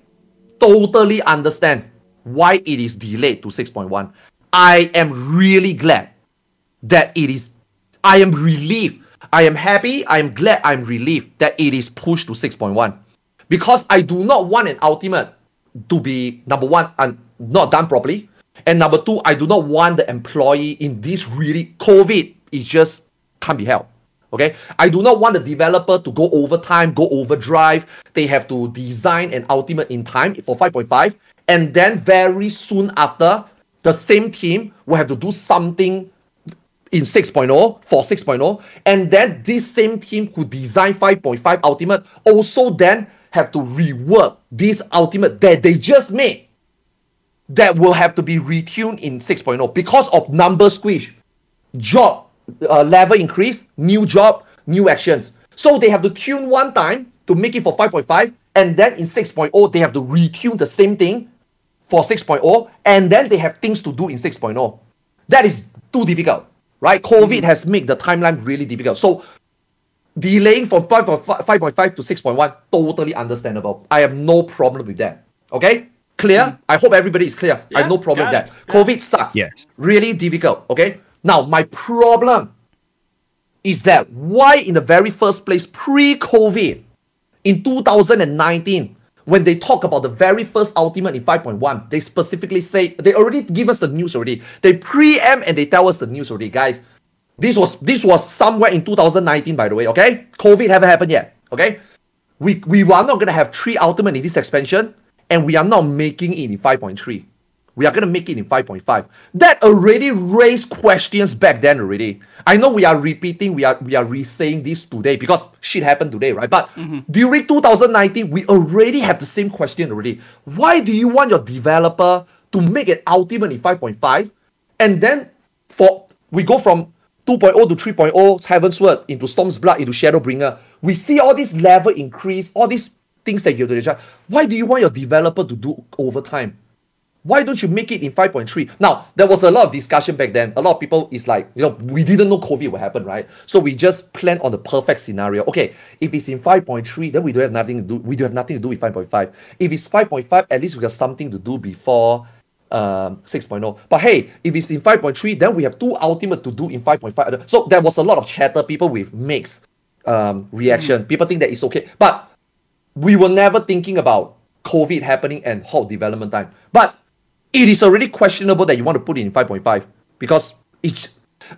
totally understand why it is delayed to 6.1. I am really glad that it is. I am relieved. I am happy. I am glad. I'm relieved that it is pushed to 6.1 because I do not want an ultimate to be number one and not done properly, and number two, I do not want the employee in this really COVID. It just can't be helped. Okay, I do not want the developer to go overtime, go overdrive. They have to design an ultimate in time for 5.5, and then very soon after, the same team will have to do something in 6.0 for 6.0 and then this same team who designed 5.5 ultimate. Also then have to rework this ultimate that they just made that will have to be retuned in 6.0 because of number squeeze job uh, level increase new job new actions. So they have to tune one time to make it for 5.5 and then in 6.0 they have to retune the same thing for 6.0 and then they have things to do in 6.0 that is too difficult right? Covid has made the timeline really difficult. So delaying from 5.5 5.5 to 6.1 totally understandable. I have no problem with that okay clear? Mm. I hope everybody is clear. I have no problem with that it. covid sucks. Yes. really difficult okay? Now my problem is that why in the very first place pre-covid in 2019 when they talk about the very first ultimate in 5.1 they specifically say they already give us the news already. They preempt and they tell us the news already guys. This was this was somewhere in 2019 by the way okay? Covid haven't happened yet okay? We we are not going to have three ultimate in this expansion and we are not making it in 5.3 we are going to make it in 5.5 that already raised questions back then already. I know we are repeating we are we are re-saying this today because shit happened today right? But mm-hmm. during 2019 we already have the same question already. Why do you want your developer to make an ultimate in 5.5 and then for we go from 2.0 to 3.0 Heavensward into Stormblood into Shadowbringer. We see all this level increase, all these things that you have to adjust. Why do you want your developer to do overtime? Why don't you make it in 5.3? Now, there was a lot of discussion back then. A lot of people is like, you know, we didn't know COVID would happen, right? So we just planned on the perfect scenario. Okay, if it's in 5.3, then we don't have nothing to do. We do have nothing to do with 5.5. If it's 5.5, at least we got something to do before um 6.0 but hey if it's in 5.3 then we have two ultimate to do in 5.5 so there was a lot of chatter people with mixed um reaction people think that it's okay but we were never thinking about covid happening and halt development time. But it is already questionable that you want to put in 5.5 because it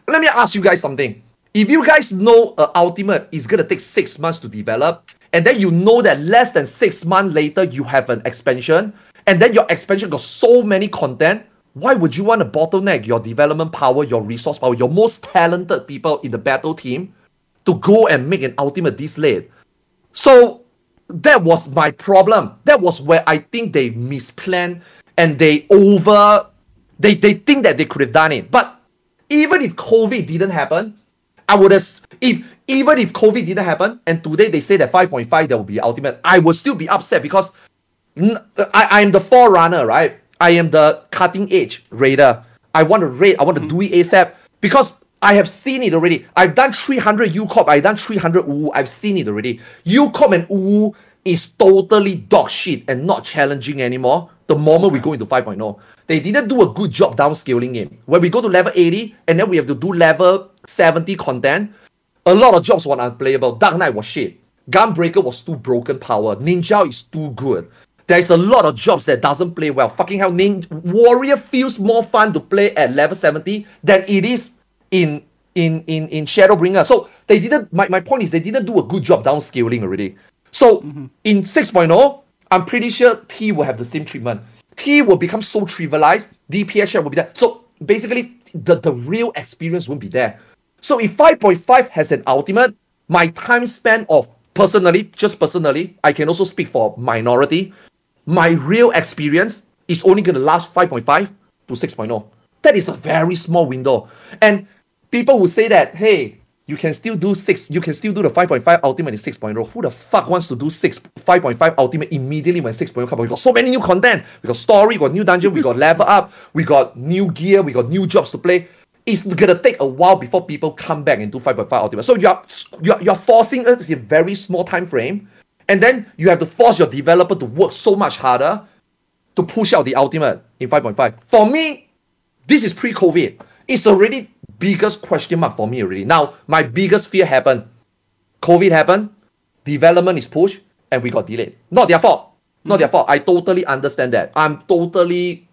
let me ask you guys something. If you guys know a ultimate is gonna take six months to develop and then you know that less than six months later you have an expansion and then your expansion got so many content why would you want to bottleneck your development power your resource power your most talented people in the battle team to go and make an ultimate this late? So that was my problem. That was where I think they misplanned and they over they they think that they could have done it. But even if COVID didn't happen, I would have if even if COVID didn't happen and today they say that 5.5 there will be ultimate, I would still be upset because uh, I am the forerunner, right? I am the cutting edge raider. I want to raid, I want to do it ASAP because I have seen it already. I've done 300 UCoB, I've done 300 UU, I've seen it already. UCoB and UU is totally dog shit and not challenging anymore the moment we go into 5.0. They didn't do a good job downscaling it. When we go to level 80 and then we have to do level 70 content, a lot of jobs were unplayable. Dark Knight was shit. Gunbreaker was too broken power. Ninja is too good. There's a lot of jobs that doesn't play well. Fucking hell, Nin- Warrior feels more fun to play at level 70 than it is in in in in Shadowbringer. So they didn't. My, my point is they didn't do a good job downscaling already. So mm-hmm. in 6.0, I'm pretty sure TEA will have the same treatment. TEA will become so trivialized. DPS will be there. So basically, the the real experience won't be there. So if 5.5 has an ultimate, my time span of personally, just personally, I can also speak for minority. My real experience is only going to last 5.5 to 6.0. That is a very small window. And people who say that, hey, you can still do 6, you can still do the 5.5 ultimate in 6.0. Who the fuck wants to do 6 5.5 ultimate immediately when 6.0 comes? We got so many new content. We got story, we got new dungeon, we got level up, we got new gear, we got new jobs to play it's gonna take a while before people come back and do 5.5 ultimate. So you're you're, you're forcing us in a very small time frame, and then you have to force your developer to work so much harder to push out the ultimate in 5.5. For me, this is pre-COVID. It's already biggest question mark for me already. Now, my biggest fear happened. COVID happened, development is pushed, and we got delayed. Not their fault. Not their mm-hmm. fault. I totally understand that. I'm totally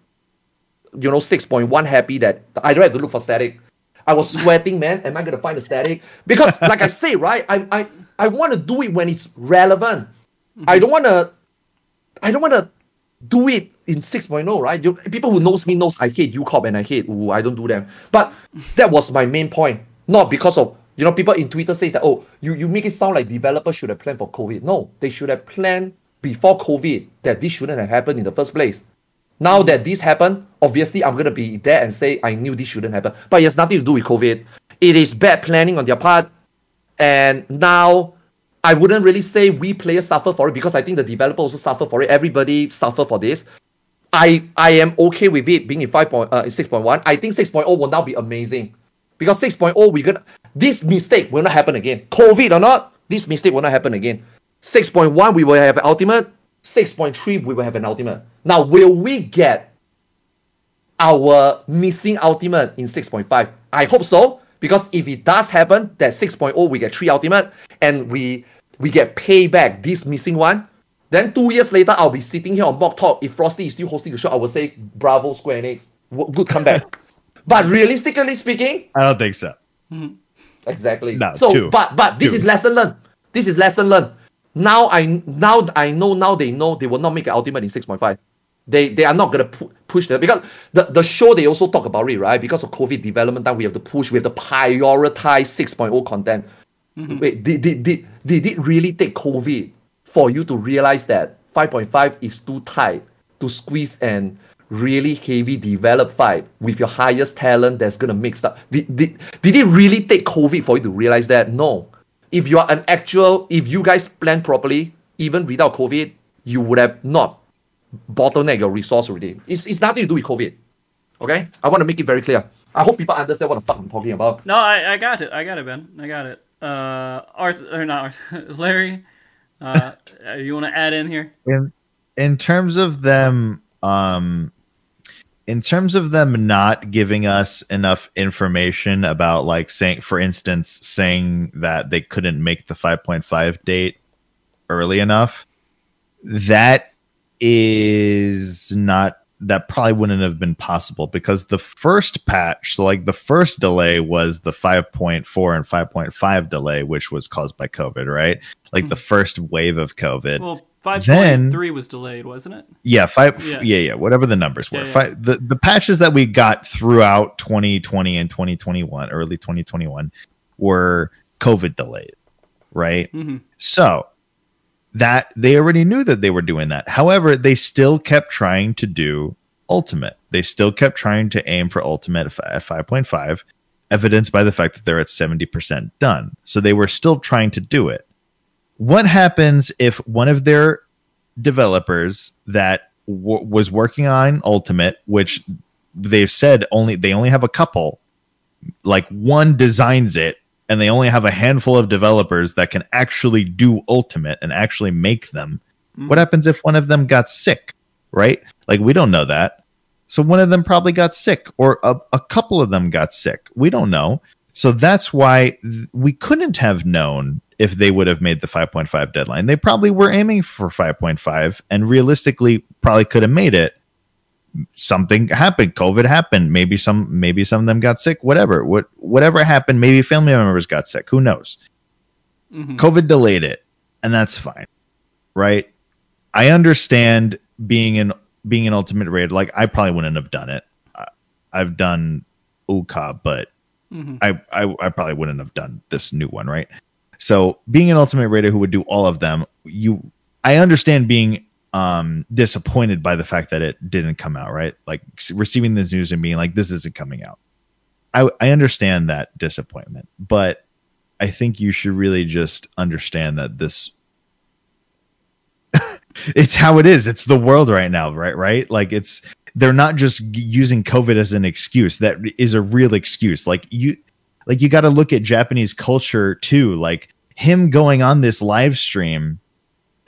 you know, 6.1 happy that I don't have to look for static. I was sweating, man. Am I gonna find the static? Because, like I say, right, I I I want to do it when it's relevant. I don't want to. I don't want to do it in 6.0, right? You, people who knows me knows I hate UCoB and I hate ooh, I don't do them. But that was my main point. Not because of you know people in Twitter says that oh you you make it sound like developers should have planned for COVID. No, they should have planned before COVID that this shouldn't have happened in the first place. Now mm. that this happened, obviously I'm gonna be there and say I knew this shouldn't happen. But it has nothing to do with COVID. It is bad planning on their part. And now I wouldn't really say we players suffer for it because I think the developer also suffer for it. Everybody suffer for this. I I am okay with it being in 5. Point, uh, in 6.1. I think 6.0 will now be amazing. Because 6.0 we're gonna this mistake will not happen again. COVID or not, this mistake will not happen again. 6.1 we will have an ultimate. 6.3 we will have an ultimate. Now, will we get our missing ultimate in 6.5? I hope so, because if it does happen, that 6.0 we get three ultimate and we we get payback this missing one. Then two years later, I'll be sitting here on MogTalk. If Frosty is still hosting the show, I will say, "Bravo, Square Enix, good comeback." but realistically speaking, I don't think so. Mm-hmm. Exactly. No, so, two. but but this Two. is lesson learned. This is lesson learned. Now I now I know now they know they will not make an ultimate in six point five. They they are not gonna pu- push that because the the show they also talk about it right because of COVID development time we have to push we have to prioritize 6.0 content. Mm-hmm. Wait did, did did did it really take COVID for you to realize that 5.5 is too tight to squeeze and really heavy develop fight with your highest talent that's gonna mix up. Did, did, did it really take COVID for you to realize that? No. If you are an actual, if you guys plan properly, even without COVID, you would have not bottleneck your resource already. It's, it's nothing to do with COVID. Okay? I want to make it very clear. I hope people understand what the fuck I'm talking about. No, I, I got it. I got it, Ben. I got it. Uh, Arthur or not Arthur, Larry. Uh, you want to add in here? in in terms of them um in terms of them not giving us enough information about like saying for instance saying that they couldn't make the 5.5 date early enough that is not that probably wouldn't have been possible because the first patch so like the first delay was the 5.4 and 5.5 delay which was caused by covid right like the first wave of covid Well, five Then- point three was delayed, wasn't it? yeah, five. Yeah. Yeah, yeah, whatever the numbers were. Yeah, yeah. Five, the the patches that we got throughout 2020 and 2021, early 2021, were COVID delayed, right? Mm-hmm. So that they already knew that they were doing that. However, they still kept trying to do ultimate. They still kept trying to aim for ultimate at fi- at 5.5. evidenced by the fact that they're at 70% done. So they were still trying to do it. What happens if one of their developers that w- was working on Ultimate, which they've said only they only have a couple, like one designs it and they only have a handful of developers that can actually do Ultimate and actually make them. Mm-hmm. What happens if one of them got sick, right? Like we don't know that. So one of them probably got sick or a, a couple of them got sick. We don't know. So that's why th- we couldn't have known if they would have made the 5.5 deadline. They probably were aiming for 5.5 and realistically probably could have made it. Something happened, COVID happened, maybe some maybe some of them got sick, whatever. What whatever happened, maybe family members got sick, who knows. Mm-hmm. COVID delayed it, and that's fine. Right? I understand being an being an ultimate raider, like I probably wouldn't have done it. I've done Uka, but mm-hmm. I, I I probably wouldn't have done this new one, right? So being an ultimate raider who would do all of them, you I understand being um disappointed by the fact that it didn't come out, right? Like receiving this news and being like, this isn't coming out. I I understand that disappointment, but I think you should really just understand that this it's how it is. It's the world right now, right? Right? Like it's they're not just using COVID as an excuse. That is a real excuse. Like you like you got to look at Japanese culture too. Like him going on this live stream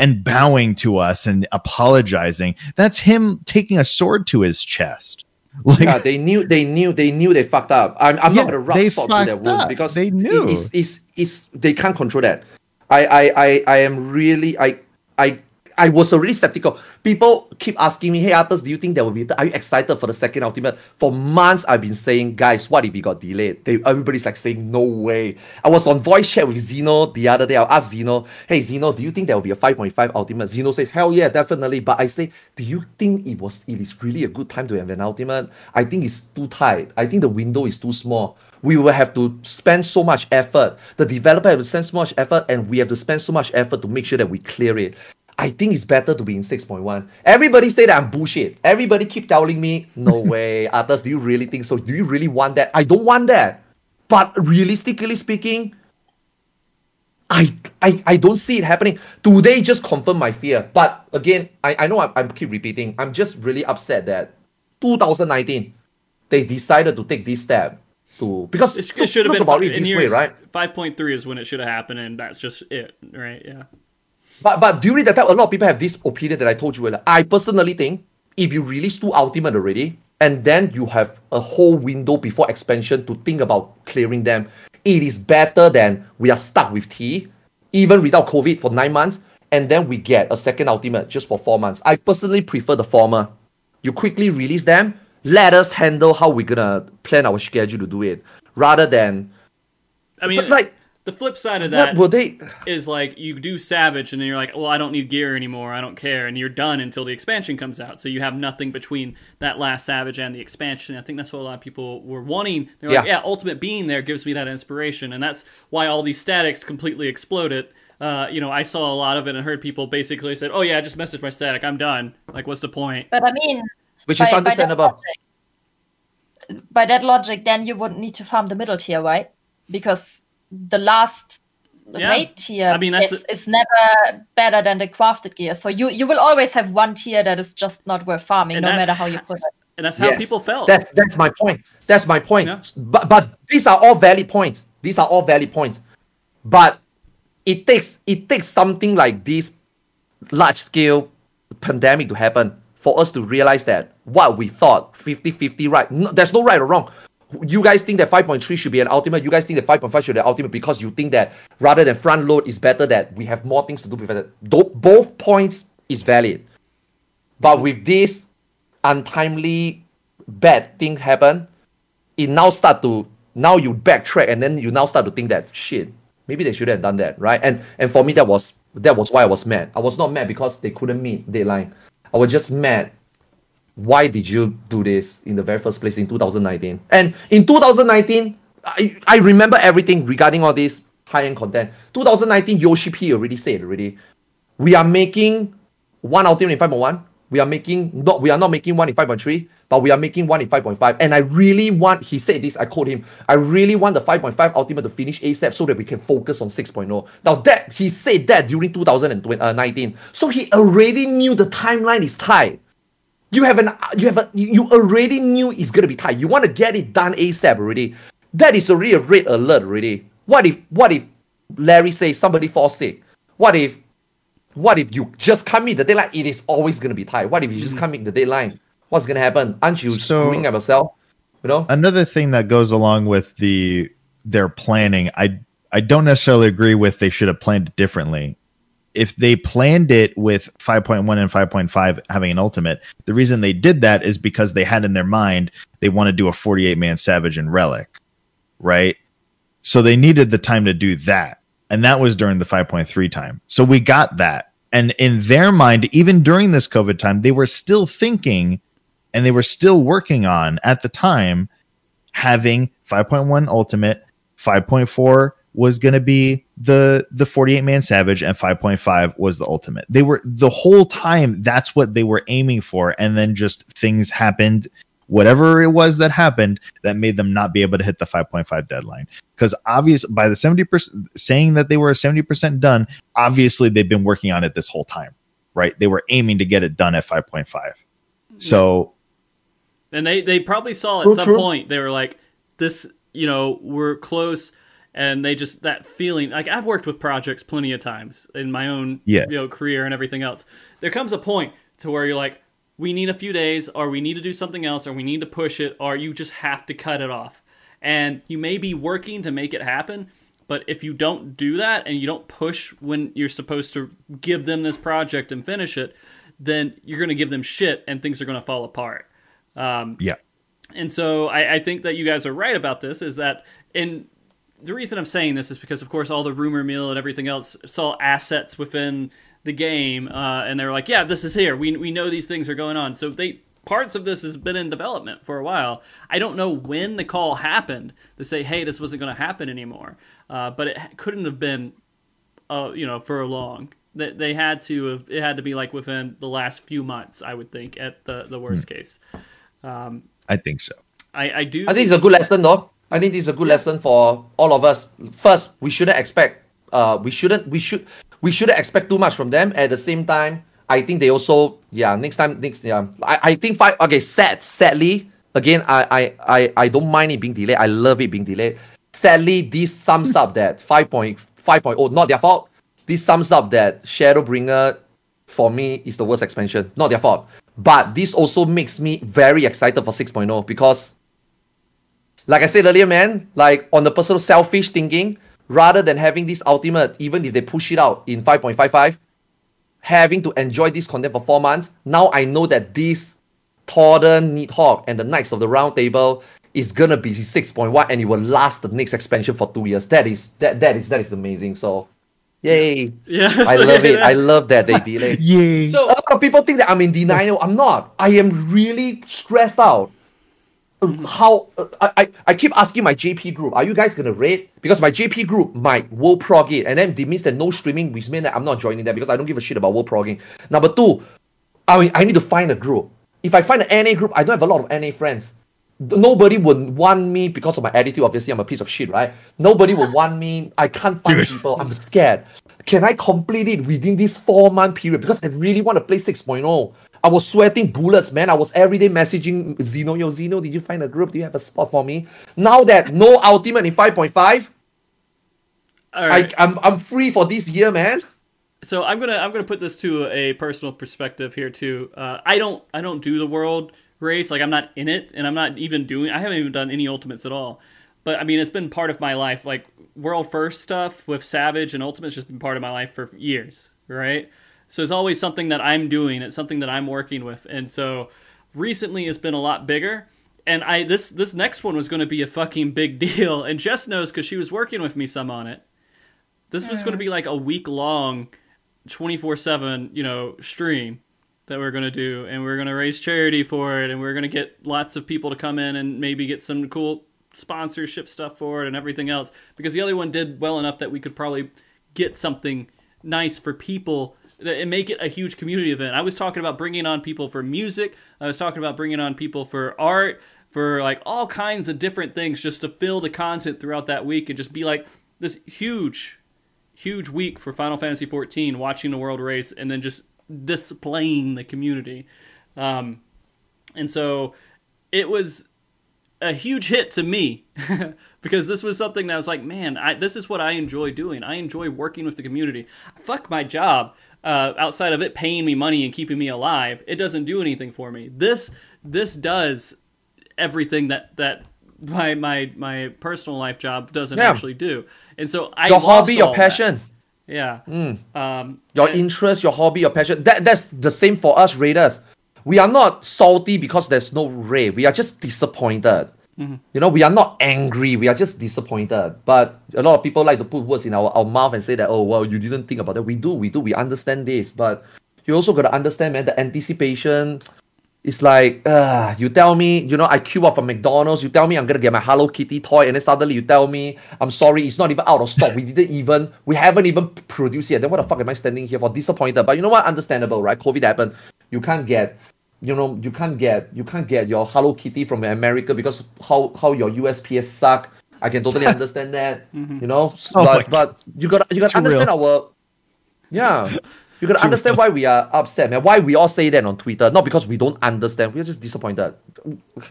and bowing to us and apologizing. That's him taking a sword to his chest. Like, yeah, they knew, they knew, they knew they fucked up. I'm, I'm yeah, not gonna rub salt to their wound because they knew it's, it's, it's, they can't control that. I, I, I, I am really, I, I I was already skeptical. People keep asking me, "Hey, Arthars, do you think there will be? Are you excited for the second Ultimate?" For months, I've been saying, "Guys, what if it got delayed?" They, everybody's like saying, "No way." I was on voice chat with Zeno the other day. I asked Zeno, "Hey, Zeno, do you think there will be a 5.5 Ultimate?" Zeno says, "Hell yeah, definitely." But I say, "Do you think it was? It is really a good time to have an Ultimate?" I think it's too tight. I think the window is too small we will have to spend so much effort. The developer have to spend so much effort, and we have to spend so much effort to make sure that we clear it. I think it's better to be in 6.1. Everybody say that I'm bullshit. Everybody keep telling me, no way, Arthars, do you really think so? Do you really want that? I don't want that. But realistically speaking, I, I, I don't see it happening. Today just confirm my fear. But again, I, I know I, I keep repeating. I'm just really upset that 2019, they decided to take this step to because it, it should have been about it this way, right? 5.3 is when it should have happened, and that's just it, right? Yeah. But but during that time, a lot of people have this opinion that I told you earlier. I personally think if you release two Ultimate already, and then you have a whole window before expansion to think about clearing them, it is better than we are stuck with TEA, even without COVID for nine months, and then we get a second Ultimate just for four months. I personally prefer the former. You quickly release them, let us handle how we're gonna plan our schedule to do it, rather than. I mean, like the flip side of that well they... is like you do Savage and then you're like, well, I don't need gear anymore. I don't care, and you're done until the expansion comes out. So you have nothing between that last Savage and the expansion. I think that's what a lot of people were wanting. They're yeah. like, yeah, Ultimate being there gives me that inspiration, and that's why all these statics completely exploded. Uh, you know, I saw a lot of it and heard people basically said, "Oh yeah, I just messaged my static. I'm done. Like, what's the point?" But I mean, which by, is understandable. By that, logic, by that logic, then you wouldn't need to farm the middle tier, right? Because the last yeah. rate tier I mean, is, is never better than the crafted gear. So you you will always have one tier that is just not worth farming, and no matter how you put it. And that's how yes. people felt. That's that's my point. That's my point. Yeah. But but these are all valid points. These are all valid points. But it takes it takes something like this large scale pandemic to happen for us to realize that what we thought 50-50 right no, there's no right or wrong you guys think that 5.3 should be an ultimate. You guys think that 5.5 should be an ultimate because you think that rather than front load is better that we have more things to do with it. Both points is valid. But with this untimely bad thing happen, it now start to now you backtrack and then you now start to think that shit, maybe they shouldn't have done that, right? And and for me that was that was why I was mad. I was not mad because they couldn't meet deadline. I was just mad why did you do this in the very first place in 2019? And in 2019, I, I remember everything regarding all this high-end content. 2019, Yoshi P already said already. We are making one ultimate in 5.1. We are making not we are not making one in 5.3, but we are making one in 5.5. And I really want, he said this, I quote him, I really want the 5.5 Ultimate to finish ASAP so that we can focus on 6.0. Now that, he said that during 2019. Uh, so he already knew the timeline is tight. You have an, you have a, you already knew it's gonna be tight. You want to get it done ASAP already. That is already a red alert already. What if, what if Larry says somebody falls sick? What if what if you just come in the deadline? It is always going to be tight. What if you just hmm. come in the deadline? What's going to happen? Aren't you So- screwing up yourself? You know? Another thing that goes along with the their planning, I I don't necessarily agree with they should have planned it differently. If they planned it with 5.1 and 5.5 having an ultimate, the reason they did that is because they had in their mind they want to do a 48 man savage and relic, right? So they needed the time to do that. And that was during the 5.3 time. So we got that. And in their mind, even during this COVID time, they were still thinking and they were still working on at the time having 5.1 ultimate 5.4 was going to be the the 48 man savage and 5.5 was the ultimate. They were the whole time that's what they were aiming for. And then just things happened whatever it was that happened that made them not be able to hit the 5.5 deadline. Because obvious by the 70% saying that they were 70% done obviously they've been working on it this whole time right? They were aiming to get it done at 5.5 so And they they probably saw at some true. point they were like, this, you know, we're close, and they just that feeling. Like I've worked with projects plenty of times in my own Yeah. you know career and everything else. There comes a point to where you're like, we need a few days, or we need to do something else, or we need to push it, or you just have to cut it off. And you may be working to make it happen, but if you don't do that and you don't push when you're supposed to give them this project and finish it, then you're going to give them shit and things are going to fall apart. Um, yeah and so I, I think that you guys are right about this. Is that and the reason I'm saying this is because of course all the rumor mill and everything else saw assets within the game, uh, and they were like, yeah, this is here. We we know these things are going on. So they parts of this has been in development for a while. I don't know when the call happened to say, hey, this wasn't going to happen anymore. Uh, but it couldn't have been, uh, you know, for long. They, they had to have, it had to be like within the last few months, I would think, at the the worst case. Um, i think so I, I do. I think it's a good lesson, though. I think this is a good lesson for all of us. First, we shouldn't expect. Uh, we shouldn't. We should. We shouldn't expect too much from them. At the same time, I think they also. Yeah. Next time. Next. Yeah. I. I think five. Okay. Sad. Sadly, again, I. I. I. I don't mind it being delayed. I love it being delayed. Sadly, this sums up that 5.5.0. Not their fault. This sums up that Shadowbringer, for me, is the worst expansion. Not their fault. But this also makes me very excited for 6.0 because like I said earlier, man, like on the personal selfish thinking, rather than having this ultimate, even if they push it out in 5.55, having to enjoy this content for four months, now I know that this Thordan, Nidhogg, and the Knights of the Round Table is gonna be 6.1 and it will last the next expansion for two years. That is that that is that is amazing. So yay. Yeah, I love it. that- I love that they delay. Yay. So A lot of people think that I'm in denial. I'm not. I am really stressed out. How I, I, I keep asking my JP group, are you guys gonna raid? Because my JP group might world prog it, and then it means that no streaming, which means that I'm not joining that because I don't give a shit about world progging. Number two, I mean, I need to find a group. If I find an NA group, I don't have a lot of NA friends. Nobody would want me because of my attitude. Obviously, I'm a piece of shit, right? Nobody would want me. I can't find people. I'm scared. Can I complete it within this four month period? Because I really want to play 6.0. I was sweating bullets, man. I was every day messaging Zeno. Yo, Zeno, did you find a group? Do you have a spot for me? Now that no ultimate in 5.5, all right. I, I'm, I'm free for this year, man. so I'm gonna I'm gonna put this to a personal perspective here too. Uh, I don't I don't do the world race like I'm not in it, and I'm not even doing. I haven't even done any ultimates at all. But I mean, it's been part of my life. Like world first stuff with Savage and Ultimate's just been part of my life for years, right? So it's always something that I'm doing. It's something that I'm working with, and so recently it's been a lot bigger. And I this this next one was going to be a fucking big deal, and Jess knows because she was working with me some on it. This was going to hmm. be like a week long, twenty four seven, you know, stream that we're going to do, and we're going to raise charity for it, and we're going to get lots of people to come in and maybe get some cool sponsorship stuff for it and everything else. Because the other one did well enough that we could probably get something nice for people and make it a huge community event. I was talking about bringing on people for music. I was talking about bringing on people for art, for like all kinds of different things, just to fill the content throughout that week and just be like this huge, huge week for Final Fantasy XIV, watching the world race, and then just displaying the community. Um, and so it was a huge hit to me because this was something that I was like, man, I, this is what I enjoy doing. I enjoy working with the community. Fuck my job. Uh, outside of it paying me money and keeping me alive, it doesn't do anything for me. This this does everything that that my my my personal life job doesn't Yeah. actually do. And so I your hobby, your all that. passion, Yeah. Um, your and- interest, your hobby, your passion. That that's the same for us raiders. We are not salty because there's no raid. We are just disappointed. You know, we are not angry. We are just disappointed. But a lot of people like to put words in our, our mouth and say that, oh, well, you didn't think about that. We do, we do. We understand this. But you also got to understand, man, the anticipation it's like, uh, you tell me, you know, I queue up for McDonald's, you tell me I'm gonna get my Hello Kitty toy, and then suddenly you tell me, I'm sorry, it's not even out of stock. We didn't even, we haven't even produced yet. Then what the fuck am I standing here for? Disappointed. But you know what? Understandable, right? COVID happened. You can't get, you know, you can't get, you can't get your Hello Kitty from America because how how your USPS suck. I can totally understand that. Mm-hmm. You know, Oh but but you gotta you gotta Too real. understand our yeah. You gotta understand why we are upset, man. Why we all say that on Twitter. Not because we don't understand. We're just disappointed.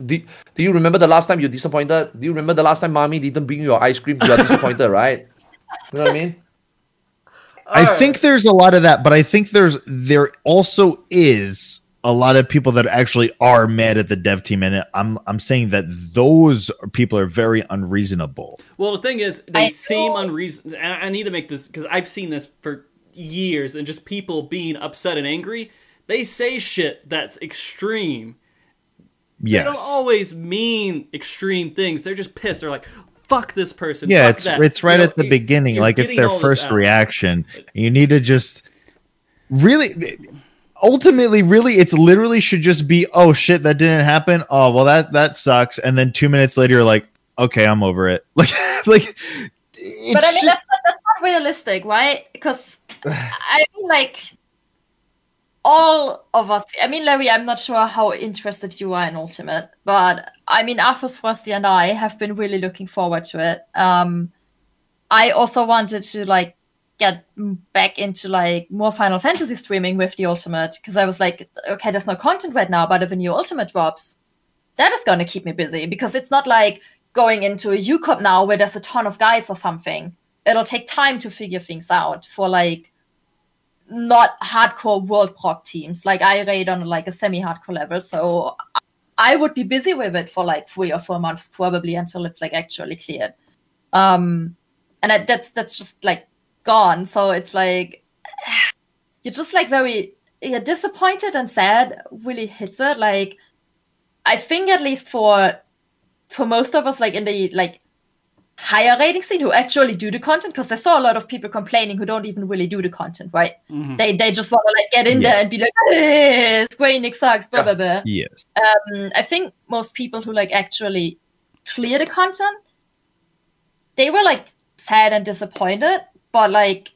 Do, do you remember the last time you're disappointed? Do you remember the last time mommy didn't bring you your ice cream? You are disappointed, right? You know what I mean? I think there's a lot of that, but I think there's there also is a lot of people that actually are mad at the dev team, and I'm I'm saying that those people are very unreasonable. Well, the thing is, they I seem unreasonable. I I need to make this because I've seen this for years, and just people being upset and angry. They say shit that's extreme. Yes. They don't always mean extreme things. They're just pissed. They're like, "Fuck this person." yeah, fuck it's that." it's right You know, at the you- beginning, like it's their first reaction. You need to just really. Ultimately, really, it's literally should just be, oh shit, that didn't happen. Oh well, that that sucks. And then two minutes later, you're like, okay, I'm over it. Like, like. but I mean, should- that's not, that's not realistic, right? Because I mean, like, all of us. I mean, Larry, I'm not sure how interested you are in Ultimate, but I mean, Arthars Frosty and I have been really looking forward to it. Um, I also wanted to like get back into like more Final Fantasy streaming with the Ultimate because I was like, okay, there's no content right now, but if a new Ultimate drops, that is going to keep me busy because it's not like going into a UCoB now where there's a ton of guides or something. It'll take time to figure things out for like not hardcore world proc teams. Like I raid on like a semi-hardcore level, so I would be busy with it for like three or four months probably until it's like actually cleared. Um, and I, that's that's just like gone. So it's like you're just like very you're disappointed and sad. Really hits it. Like I think at least for for most of us, like in the like higher rating scene who actually do the content, because I saw a lot of people complaining who don't even really do the content, right? Mhm. They they just want to like get in Yeah. there and be like, eh, Square Enix sucks, blah blah blah. yes. Um, I think most people who like actually clear the content, they were like sad and disappointed, but like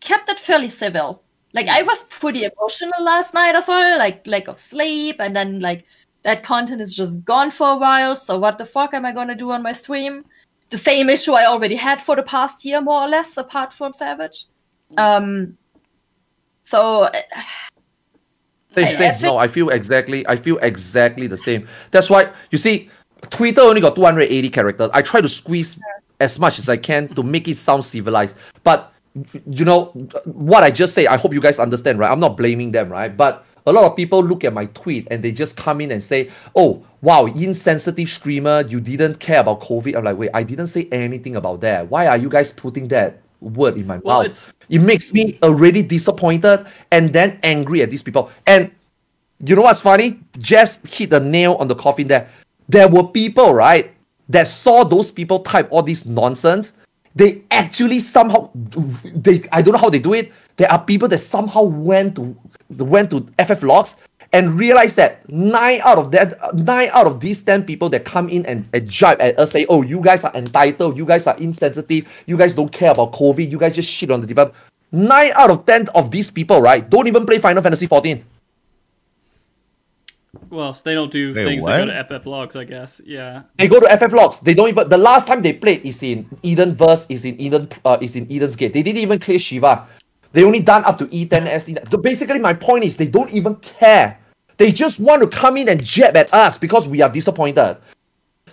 kept it fairly civil. Like I was pretty emotional last night as well, like lack of sleep, and then like that content is just gone for a while. So what the fuck am I gonna do on my stream? The same issue I already had for the past year, more or less, apart from Savage. Um. So Same, I- same. no, I feel exactly. I feel exactly the same. That's why you see, Twitter only got 280 characters. I try to squeeze as much as I can to make it sound civilized. But you know what I just say. I hope you guys understand, right? I'm not blaming them, right? But a lot of people look at my tweet and they just come in and say, "Oh, wow, insensitive streamer, you didn't care about COVID." I'm like, wait, I didn't say anything about that. Why are you guys putting that word in my Well, mouth? it's- it makes me already disappointed and then angry at these people. And you know what's funny? Just hit the nail on the coffin there. There were people, right, that saw those people type all this nonsense. They actually somehow they I don't know how they do it. There are people that somehow went to went to FF logs and realized that nine out of that nine out of these ten people that come in and, and jibe at us say, oh, you guys are entitled, you guys are insensitive, you guys don't care about COVID, you guys just shit on the develop. nine out of ten of these people, right, don't even play Final Fantasy 14. Well, they don't do Wait, things that go to FF logs, I guess. Yeah. They go to FF logs. They don't even. The last time they played is in Eden Verse. Is in Eden. Uh, is in Eden's Gate. They didn't even clear Shiva. They only done up to E E10 SD. So basically, my point is they don't even care. They just want to come in and jab at us because we are disappointed.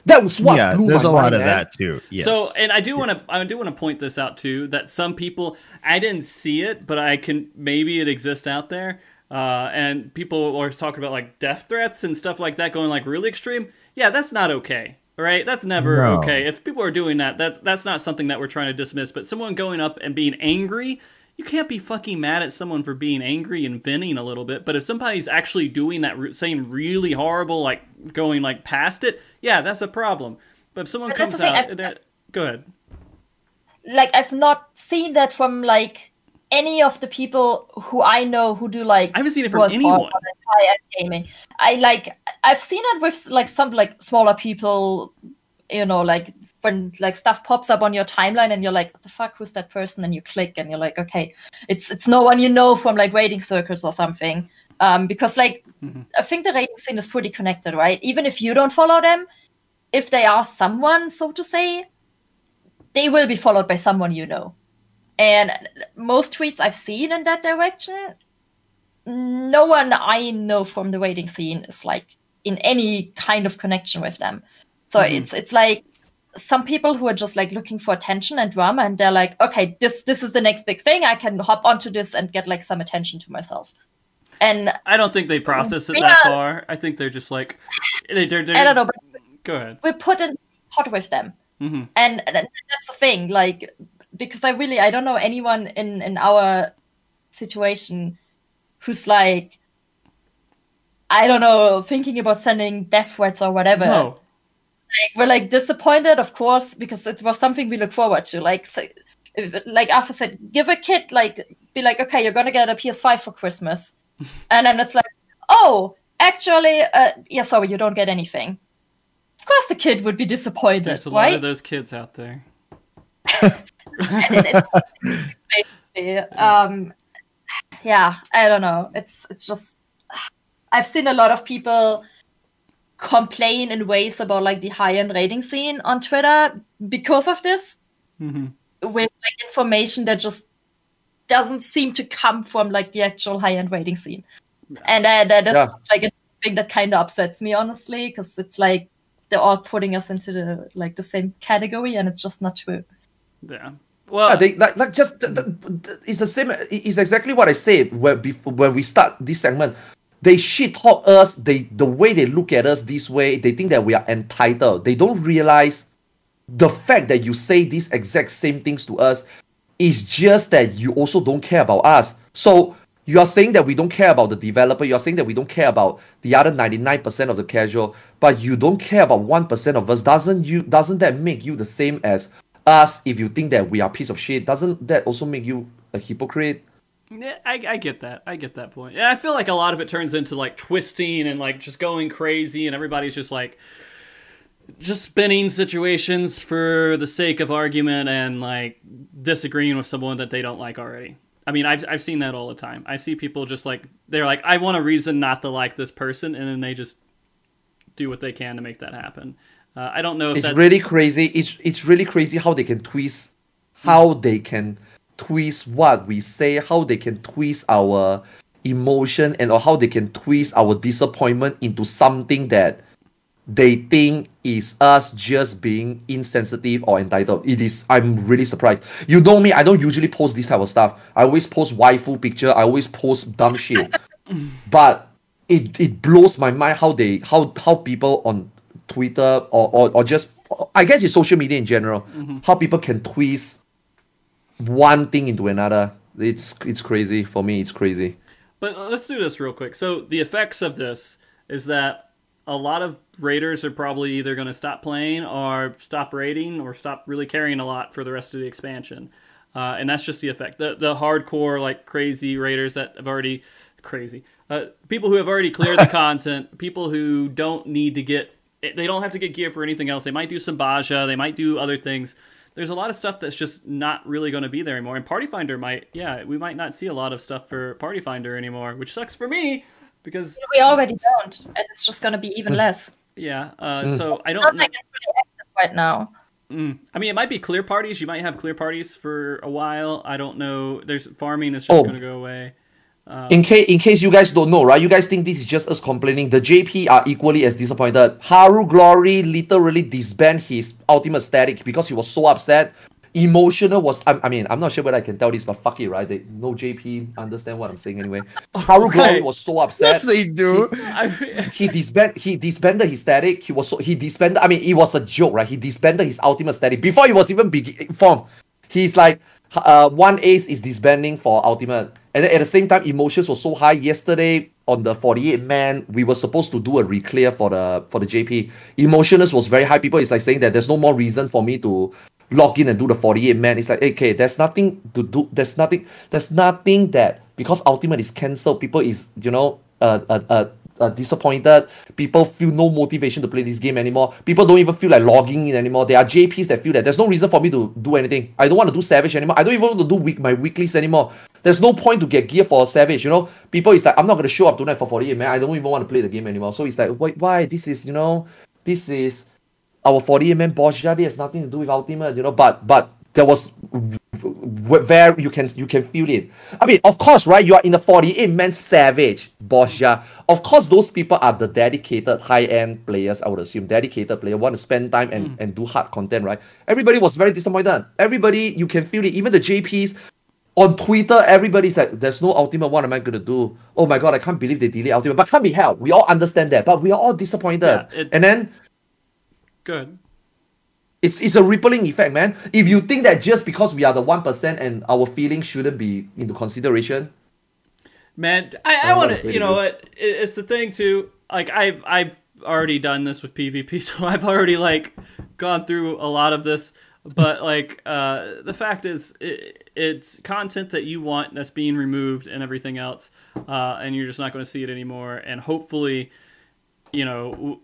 That was what yeah, blew there's my a lot mind, of man. that too. Yes. So, and I do want to, I do want to point this out too. That some people, I didn't see it, but I can maybe it exists out there. Uh, and people are talking about like death threats and stuff like that, going like really extreme. Yeah, that's not okay. Right? That's never No. okay. If people are doing that, that's that's not something that we're trying to dismiss. But someone going up and being angry, you can't be fucking mad at someone for being angry and venting a little bit. But if somebody's actually doing that, re- saying really horrible, like going like past it, yeah, that's a problem. But if someone But comes out, I've- and that- go ahead. like I've not seen that from like any of the people who I know who do like I haven't seen it from anyone. gaming. I like I've seen it with like some like smaller people, you know, like when like stuff pops up on your timeline and you're like, what the fuck, who's that person? And you click and you're like, okay, it's it's no one you know from like rating circles or something. Um, because like I think the rating scene is pretty connected, right? Even if you don't follow them, if they are someone, so to say, they will be followed by someone you know. And most tweets I've seen in that direction, no one I know from the waiting scene is like in any kind of connection with them. So it's it's like some people who are just like looking for attention and drama and they're like, okay, this this is the next big thing. I can hop onto this and get like some attention to myself. And I don't think they process it Yeah. that far. I think they're just like, they, they're, they're I don't know, but Go ahead. we put in pot with them. Mhm. And th- that's the thing, like because I really I don't know anyone in in our situation who's like I don't know thinking about sending death threats or whatever. No. Like, we're like disappointed, of course, because it was something we look forward to. Like so, if, like Arthur said, give a kid like be like, okay, you're gonna get a PS5 for Christmas, and then it's like, oh, actually, uh, yeah, sorry, you don't get anything. Of course, the kid would be disappointed, There's a lot of those kids out there. and it, it's basically, um, yeah, I don't know. It's it's just I've seen a lot of people complain in ways about like the high end rating scene on Twitter because of this, Mm-hmm. with like information that just doesn't seem to come from like the actual high end rating scene, and uh, that is Yeah. like a thing that kind of upsets me honestly because it's like they're all putting us into the like the same category and it's just not true. Yeah. Well, Yeah, they like, like just it's the same. It's exactly what I said when before when we start this segment. They shit talk us. They the way they look at us this way. They think that we are entitled. They don't realize the fact that you say these exact same things to us is just that you also don't care about us. So you are saying that we don't care about the developer. You are saying that we don't care about the other ninety nine percent of the casual, but you don't care about one percent of us. Doesn't you? Doesn't that make you the same as us? If you think that we are piece of shit, doesn't that also make you a hypocrite? Yeah, I, I get that. I get that point. Yeah, I feel like a lot of it turns into like twisting and like just going crazy, and everybody's just like just spinning situations for the sake of argument and like disagreeing with someone that they don't like already. I mean, I've I've seen that all the time. I see people just like they're like, I want a reason not to like this person, and then they just do what they can to make that happen. Uh, I don't know if It's that's really crazy. It's it's really crazy how they can twist, how they can twist what we say, how they can twist our emotion, and or how they can twist our disappointment into something that they think is us just being insensitive or entitled. It is. I'm really surprised. You know me. I don't usually post this type of stuff. I always post waifu picture. I always post dumb shit. but it it blows my mind how they how how people on Twitter or or, or just I guess it's social media in general how people can twist one thing into another. It's it's crazy for me. It's crazy. But let's do this real quick. So the effects of this is that a lot of raiders are probably either going to stop playing or stop raiding or stop really caring a lot for the rest of the expansion. Uh, and that's just the effect. The the hardcore like crazy raiders that have already crazy uh, people who have already cleared the content, people who don't need to get they don't have to get gear for anything else. They might do some Bozja, they might do other things. there's a lot of stuff that's just not really going to be there anymore. And Party Finder might, yeah, we might not see a lot of stuff for Party Finder anymore, which sucks for me because We already don't, and it's just gonna be even less. yeah. Uh, Mm. So I Not don't. like it's really active right now. Mm, I mean, it might be clear parties. You might have clear parties for a while. I don't know. There's farming is just Oh. going to go away. In case in case you guys don't know, right? You guys think this is just us complaining. The JP are equally as disappointed. Haru Glory literally disbanded his ultimate static because he was so upset. Emotional was I, I mean, I'm not sure whether I can tell this, but fuck it, right? They, no JP understand what I'm saying anyway. Haru Okay. Glory was so upset. Yes, they do. I, he disband he disbanded his static. He was so he disbanded. I mean, it was a joke, right? He disbanded his ultimate static before he was even be- formed. He's like, uh, one ace is disbanding for ultimate, and then at the same time, emotions were so high. Yesterday on the 48 man, we were supposed to do a reclear for the for the JP. Emotionless was very high. People is like saying that there's no more reason for me to log in and do the 48 man. It's like, okay, there's nothing to do. There's nothing. There's nothing that because ultimate is cancelled. People is you know uh uh. uh uh, disappointed. People feel no motivation to play this game anymore. People don't even feel like logging in anymore. There are JPs that feel that there's no reason for me to do anything. I don't want to do Savage anymore. I don't even want to do week, my weeklies anymore. There's no point to get gear for Savage. You know, people is like, I'm not gonna show up tonight for 48 man. I don't even want to play the game anymore. So it's like, why? Why? This is you know, this is our 48 man boss. It has nothing to do with Ultimate. You know, but but there was where you can you can feel it. I mean, of course, right? You are in a 48 man savage, Bozja. Of course, those people are the dedicated high end players. I would assume dedicated player want to spend time and, mm. and do hard content, right? Everybody was very disappointed. Everybody, you can feel it. Even the JPs on Twitter, everybody's like, "There's no ultimate. What am I gonna do? Oh my god, I can't believe they delete ultimate." But can't be held. We all understand that, but we are all disappointed. Yeah, and then good. It's it's a rippling effect, man. If you think that just because we are the one percent and our feelings shouldn't be into consideration, Man, I, I want to. You know what? It, it's the thing too. Like I've I've already done this with PvP, so I've already like gone through a lot of this. But like uh, the fact is, it, it's content that you want that's being removed and everything else, uh, and you're just not going to see it anymore. And hopefully, you know, w-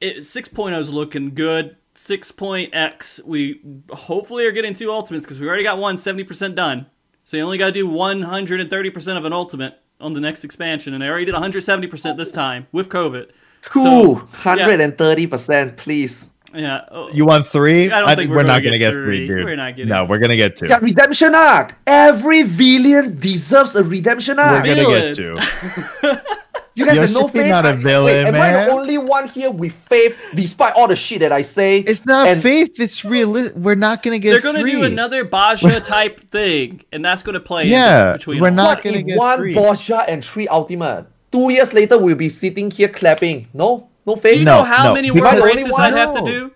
it 6.0 is looking good. 6.x, we hopefully are getting two ultimates because we already got one 70% done. So you only got to do 130% of an ultimate on the next expansion, and I already did 170% this time with COVID. Cool, hundred and thirty percent, please. Yeah. oh, You want three? I don't think we're we're gonna not gonna get three. three, dude. We're not getting- No, we're gonna get two. It's a redemption arc. Every villain deserves a redemption arc. We're gonna Villain. get two. You guys You're have no faith. not a I- villain, wait, am I the only one here with faith, despite all the shit that I say? It's not And- faith. It's real. We're not gonna get. They're going to three. do another Bozja type thing, and that's going to play Yeah, between we're not- What gonna if get one three. Bozja and three ultimate? Two years later, we'll be sitting here clapping. No, no faith. Do you No, know how no. many Because- world I races? I'd have to do?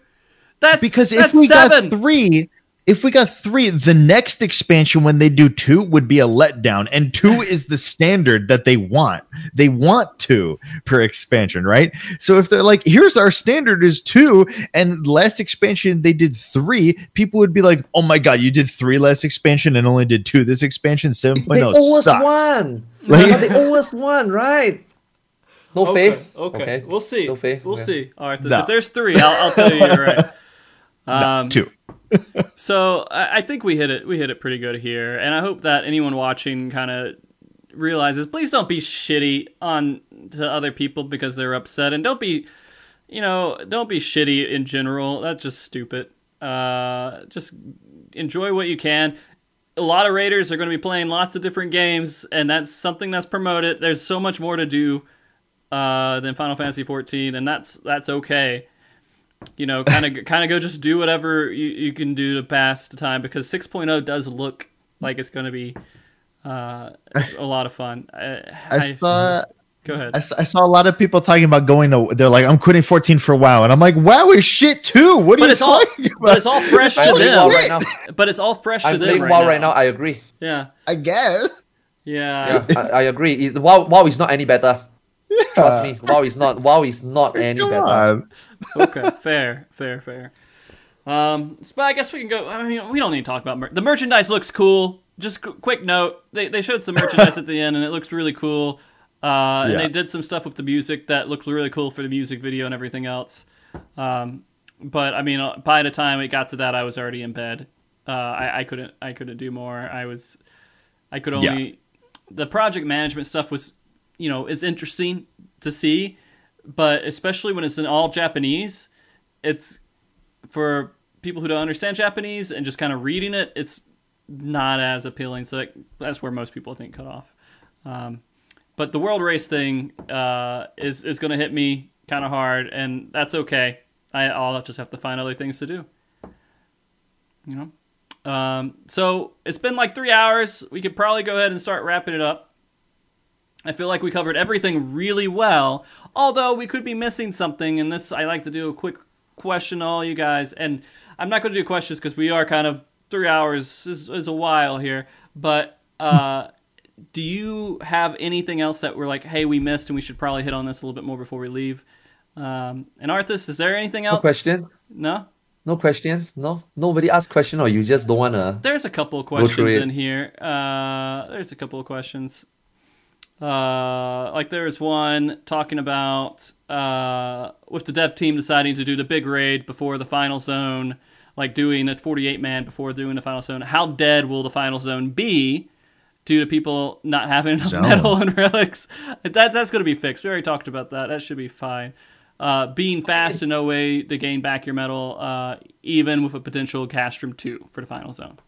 That's because if that's we seven. got three, if we got three, the next expansion when they do two would be a letdown, and two is the standard that they want. They want two per expansion, right? So if they're like, "Here's our standard is two, and last expansion they did three, people would be like, "Oh my god, you did three last expansion and only did two this expansion." Seven they point oh us sucks. one. Like- But they owe us one, right? No Okay, faith. okay, we'll see. No faith. We'll Okay. see. All right, No. if there's three, I'll, I'll tell you you're right. Um, Two. So I, I think we hit it. We hit it pretty good here, and I hope that anyone watching kind of realizes. Please don't be shitty on to other people because they're upset, and don't be, you know, don't be shitty in general. That's just stupid. Uh, just enjoy what you can. A lot of raiders are going to be playing lots of different games, and that's something that's promoted. There's so much more to do uh, than Final Fantasy 14, and that's that's okay you know, kind of kind of go just do whatever you, you can do to pass the time because 6.0 does look like it's going to be uh, a lot of fun. I, I saw. go ahead. I saw a lot of people talking about going to. They're like, I'm quitting 14 for WoW, and I'm like, WoW is shit too. What are but you it's all about? but it's all fresh to them. right now. But it's all fresh to I'm them playing right WoW now. right now. I agree. Yeah, I guess. yeah. Yeah, I, I agree. WoW, WoW is not any better. Trust me, WoW is not. WoW is not any Come better. Okay, fair, fair, fair. Um, but I guess we can go. I mean, we don't need to talk about mer- the merchandise. Looks cool. Just qu- quick note: they they showed some merchandise at the end, and it looks really cool. Uh, and Yeah. they did some stuff with the music that looked really cool for the music video and everything else. Um, but I mean, uh, by the time it got to that, I was already in bed. Uh, I, I couldn't I couldn't do more. I was I could only the project management stuff was you know is interesting to see, but especially when it's in all Japanese, it's for people who don't understand Japanese and just kind of reading it, it's not as appealing. So that, that's where most people I think cut off. Um, but the world race thing uh, is is going to hit me kind of hard, and that's okay. I, I'll just have to find other things to do. You know. Um, so it's been like three hours. We could probably go ahead and start wrapping it up. I feel like we covered everything really well, although we could be missing something. And this, I like to do a quick question to all you guys. And I'm not going to do questions because we are kind of three hours is, is a while here. But uh, do you have anything else that we're like, hey, we missed and we should probably hit on this a little bit more before we leave? Um, and Arthars, is there anything else? No question. No. No questions. No. Nobody asked question, or you just don't wanna. There's a couple of questions in here. Uh, there's a couple of questions. Uh, like there was one talking about uh, with the dev team deciding to do the big raid before the final zone, like doing a 48 man before doing the final zone. How dead will the final zone be due to people not having enough mettle and relics? That, that's going to be fixed. We already talked about that. That should be fine. Uh, being fast in no way to gain back your mettle, uh, even with a potential Castrum 2 for the final zone.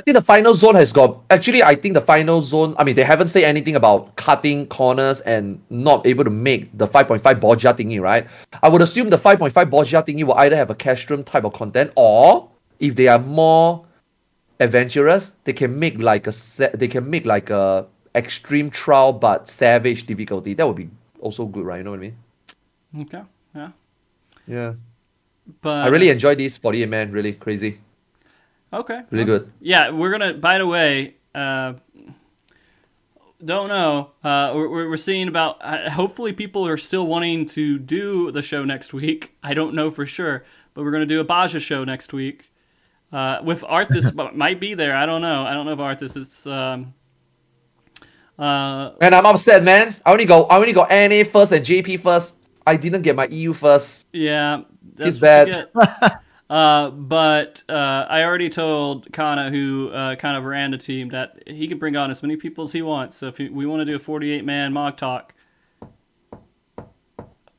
I think the final zone has got. Actually, I think the final zone. I mean, they haven't said anything about cutting corners and not able to make the 5.5 Bozja thingy, right? I would assume the 5.5 Bozja thingy will either have a castrum type of content, or if they are more adventurous, they can make like a they can make like a extreme trial but savage difficulty. That would be also good, right? You know what I mean? Okay. Yeah. Yeah. But I really enjoy this 48 man. Really crazy. Okay. Really good. Yeah, we're gonna. By the way, uh, don't know. Uh, we're, we're seeing about. Uh, hopefully, people are still wanting to do the show next week. I don't know for sure, but we're gonna do a Bozja show next week. Uh, with Arthars might be there. I don't know. I don't know if Arthars is. Um, uh, And I'm upset, man. I only got I only got NA first and JP first. I didn't get my EU first. Yeah, that's you bad. uh, but uh, I already told Kana, who uh, kind of ran the team, that he can bring on as many people as he wants. So if we want to do a 48 man MogTalk,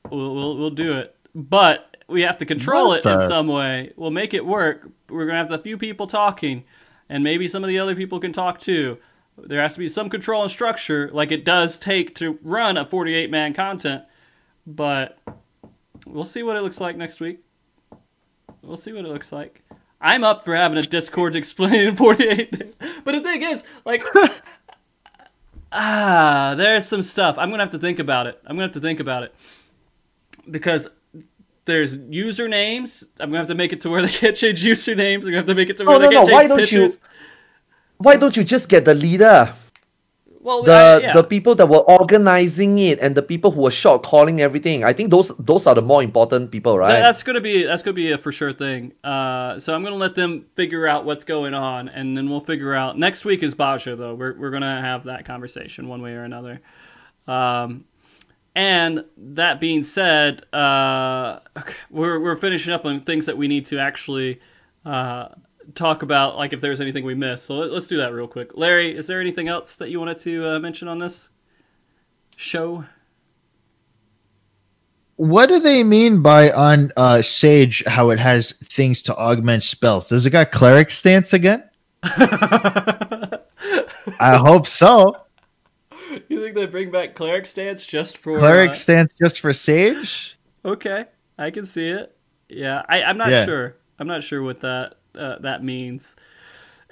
we'll, we'll we'll do it. But we have to control What it in some way. We'll make it work. We're gonna have a few people talking, and maybe some of the other people can talk too. There has to be some control and structure, like it does take to run a 48 man content. But we'll see what it looks like next week. We'll see what it looks like. I'm up for having a Discord explaining 48. but the thing is, like, ah, there's some stuff. I'm gonna have to think about it. I'm gonna have to think about it because there's usernames. I'm gonna have to make it to where they can't change usernames. I'm gonna have to make it to where Oh, they no, can't no, why change don't you- pictures. Why don't you just get the leader? Well, The I- yeah. the people that were organizing it and the people who were short calling everything. I think those those are the more important people, right? That- that's gonna be that's gonna be a for sure thing. Uh, so I'm gonna let them figure out what's going on, and then we'll figure out. Next week is Bozja, though. We're we're gonna have that conversation one way or another. Um, and that being said, uh, we're we're finishing up on things that we need to actually uh, talk about, like if there's anything we missed. So let, let's do that real quick. Larry, is there anything else that you wanted to uh, mention on this show? What do they mean by on uh, Sage how it has things to augment spells? Does it got cleric stance again? I hope so. You think they bring back cleric stance just for Cleric uh, stance just for Sage? Okay, I can see it. Yeah, I, I'm not Yeah. sure. I'm not sure what that uh, that means.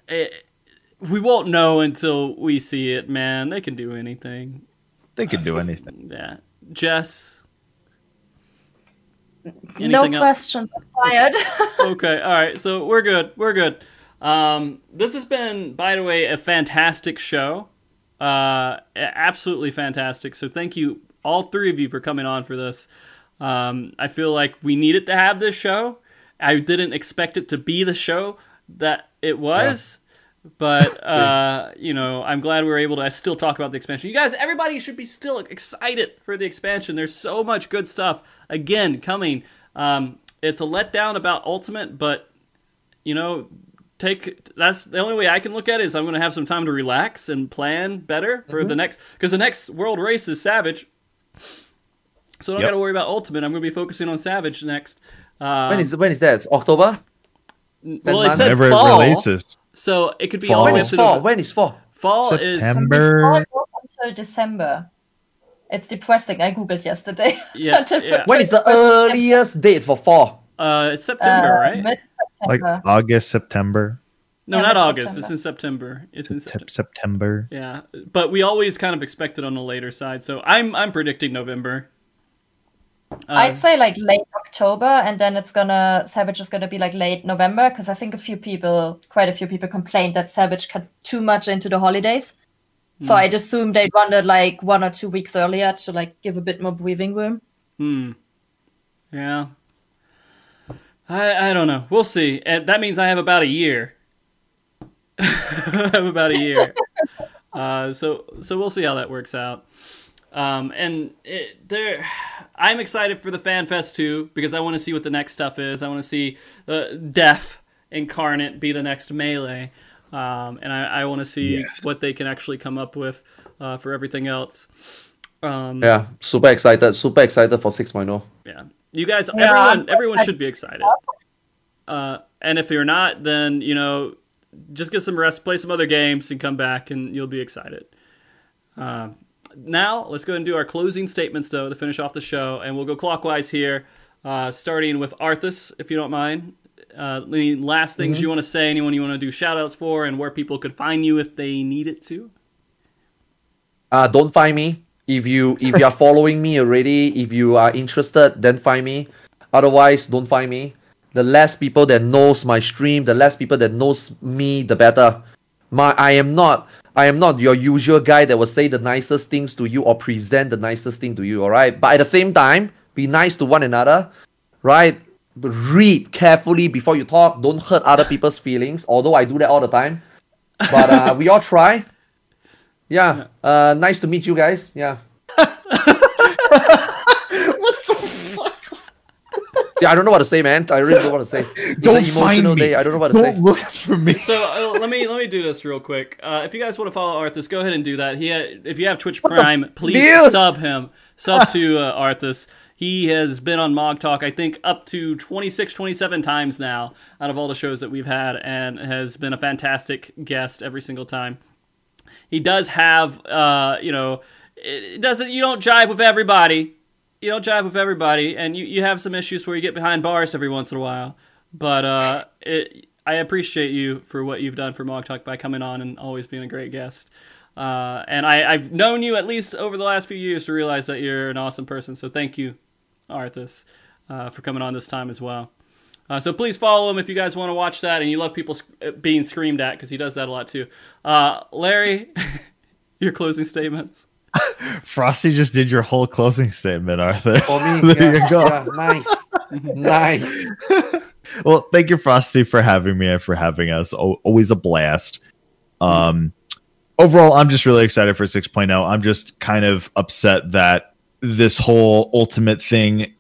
It, we won't know until we see it, man. They can do anything. They could do anything. Yeah, Jess. no Anything else? questions required. okay, all right. So we're good. We're good. Um, this has been, by the way, a fantastic show. Uh, absolutely fantastic. So thank you, all three of you, for coming on for this. Um, I feel like we needed to have this show. I didn't expect it to be the show that it was. But uh, you know, I'm glad we were able to I still talk about the expansion. You guys, everybody should be still excited for the expansion. There's so much good stuff again coming. Um, it's a letdown about Ultimate, but you know, take that's the only way I can look at it is I'm going to have some time to relax and plan better for the next because the next world race is Savage. So I don't Yep. got to worry about Ultimate. I'm going to be focusing on Savage next. Uh, when is when is that? October? well, it month? said fall, it releases. so it could be Fall. all the When way is up to fall? November. When is fall? Fall is September. Fall until December. It's depressing. I googled yesterday. Yeah, yeah. When is the earliest date for fall? uh, it's September, Uh, right? Like Mid-September. August, September, no, yeah, not August. September. It's in September. It's in September. September. Yeah, but we always kind of expect it on the later side. So I'm I'm predicting November. Uh, I'd say like late October, and then it's gonna Savage is gonna be like late November because I think a few people, quite a few people, complained that Savage cut too much into the holidays. So Hmm. I'd assume they wanted like one or two weeks earlier to like give a bit more breathing room. Hmm. Yeah. I I don't know. We'll see. And that means I have about a year. I have about a year. uh, so so we'll see how that works out. Um, and it, there, I'm excited for the Fan Fest too because I want to see what the next stuff is. I want to see uh, Def Incarnate be the next Melee, um, and I, I want to see Yes. what they can actually come up with uh, for everything else. Um, Yeah, super excited. Super excited for oh. 6.0. yeah. You guys, Yeah, everyone, I'm- everyone should be excited. Uh, and if you're not, then you know, just get some rest, play some other games, and come back, and you'll be excited. Uh, now, let's go ahead and do our closing statements, though, to finish off the show, and we'll go clockwise here, uh, starting with Arthars, if you don't mind. Uh, any last things you want to say? Anyone you want to do shout outs for, and where people could find you if they need it to? Uh, don't find me. If you if you are following me already, if you are interested, then find me. Otherwise, don't find me. The less people that knows my stream, the less people that knows me, the better. My I am not I am not your usual guy that will say the nicest things to you or present the nicest thing to you, alright? But at the same time, be nice to one another, right? Read carefully before you talk. Don't hurt other people's feelings, although I do that all the time. But uh, we all try. Yeah. Uh, nice to meet you guys. Yeah. Yeah, I don't know what to say, man. I really don't know what to say. It's Don't an emotional find me. day. I don't know what to Don't say. look for me. So uh, let me let me do this real quick. Uh, if you guys want to follow Arthars, go ahead and do that. He had, if you have Twitch Prime, please Dude! sub him. Sub to uh, Arthars. He has been on MogTalk, I think, up to 26, 27 times now out of all the shows that we've had, and has been a fantastic guest every single time. He does have, uh, you know, it doesn't. You don't jive with everybody. You don't jive with everybody, and you, you have some issues where you get behind bars every once in a while. But uh, it, I appreciate you for what you've done for MogTalk by coming on and always being a great guest. Uh, and I, I've known you at least over the last few years to realize that you're an awesome person. So thank you, Arthars, uh, for coming on this time as well. Uh, so please follow him if you guys want to watch that and you love people sc- being screamed at because he does that a lot too. Uh, Larry, your closing statements. Frosty just did your whole closing statement, Arthars. Me, there yeah, you go. yeah, nice, nice. Well, thank you, Frosty, for having me and for having us. O- always a blast. Um, overall, I'm just really excited for 6.0. I'm just kind of upset that this whole ultimate thing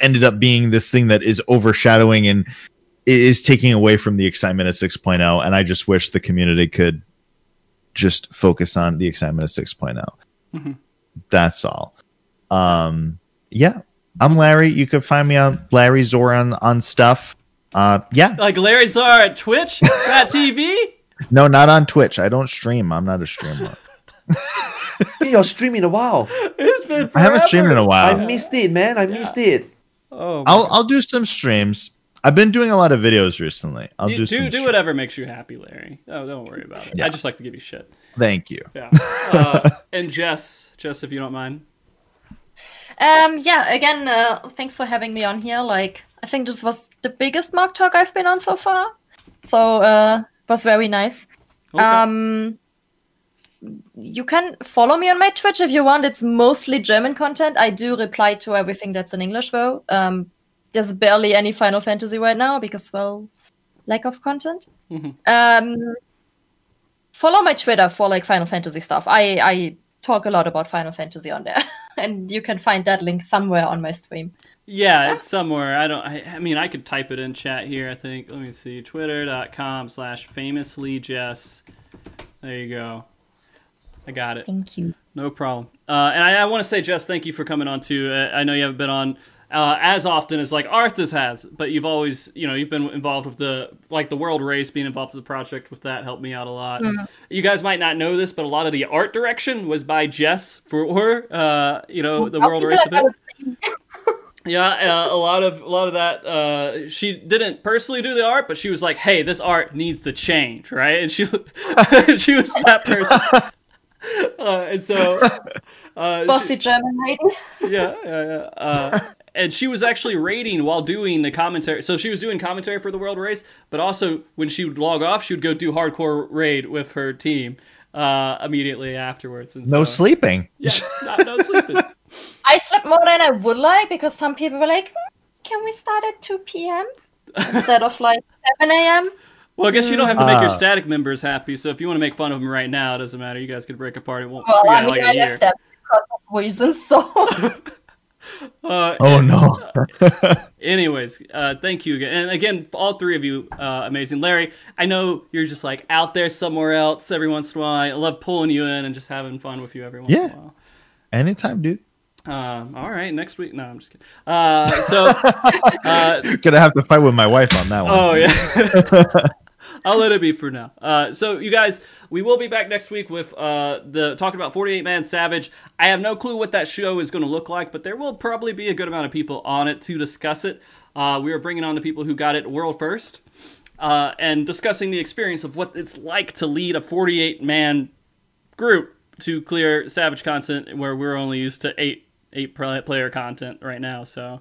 ended up being this thing that is overshadowing and is taking away from the excitement of 6.0. And I just wish the community could just focus on the excitement of 6.0. Mhm. That's all. Um, yeah, I'm Larry. You can find me on Larryzaur on on stuff. Uh, yeah, Like Larryzaur at Twitch TV. no, not on Twitch. I don't stream. I'm not a streamer. You're streaming a while. It's been I haven't streamed in a while. I missed it, man. I missed it. Oh, I'll I'll do some streams. I've been doing a lot of videos recently. I'll You- do do some do whatever makes you happy, Larry. Oh, don't worry about it. Yeah. I just like to give you shit. Thank you. Yeah. Uh, and Jess, Jess, if you don't mind. Um, yeah, again, uh, thanks for having me on here. Like, I think this was the biggest MogTalk I've been on so far. So, uh, it was very nice. Okay. Um, you can follow me on my Twitch if you want. It's mostly German content. I do reply to everything that's in English, though. Um, there's barely any Final Fantasy right now because, well, lack of content. Mhm. Um, follow my Twitter for like Final Fantasy stuff. I I talk a lot about Final Fantasy on there, and you can find that link somewhere on my stream. Yeah, it's somewhere. I don't. I, I, mean, I could type it in chat here. I think. Let me see. Twitter.com slash FamouslyJess. There you go. I got it. Thank you. No problem. Uh, and I, I want to say, Jess, thank you for coming on too. I know you haven't been on uh, as often as like Arthars has, but you've always, you know, you've been involved with the like the world race, being involved with the project with that helped me out a lot. Mm-hmm. You guys might not know this, but a lot of the art direction was by Jess for her. Uh, you know, the world race event. Yeah, uh, a lot of a lot of that. Uh, she didn't personally do the art, but she was like, "Hey, this art needs to change," right? And she she was that person. Uh, and so, uh, bossy she, German lady. yeah, yeah, yeah. Uh, and she was actually rating while doing the commentary. So she was doing commentary for the world race, but also when she would log off, she would go do hardcore raid with her team uh, immediately afterwards. And no so, sleeping. Yeah, not, no sleeping. I slept more than I would like because some people were like, hmm, "Can we start at two p.m. instead of like seven a.m.?" Well, I guess you don't have to make uh, your static members happy. So if you want to make fun of them right now, it doesn't matter. You guys could break apart. It won't. Well, I mean, like I left them because of reasons. So. Uh, oh no. anyways, uh, thank you again, and again, all three of you, uh, amazing. Larry, I know you're just like out there somewhere else every once in a while. I love pulling you in and just having fun with you every once yeah. in a while. Anytime, dude. Um, all right, next week. No, I'm just kidding. Uh, so, uh, gonna have to fight with my wife on that one. Oh yeah. I'll let it be for now. Uh, so, you guys, we will be back next week with uh, the talking about 48 Man Savage. I have no clue what that show is going to look like, but there will probably be a good amount of people on it to discuss it. Uh, we are bringing on the people who got it world first uh, and discussing the experience of what it's like to lead a 48 man group to clear Savage content where we're only used to eight eight player content right now. So.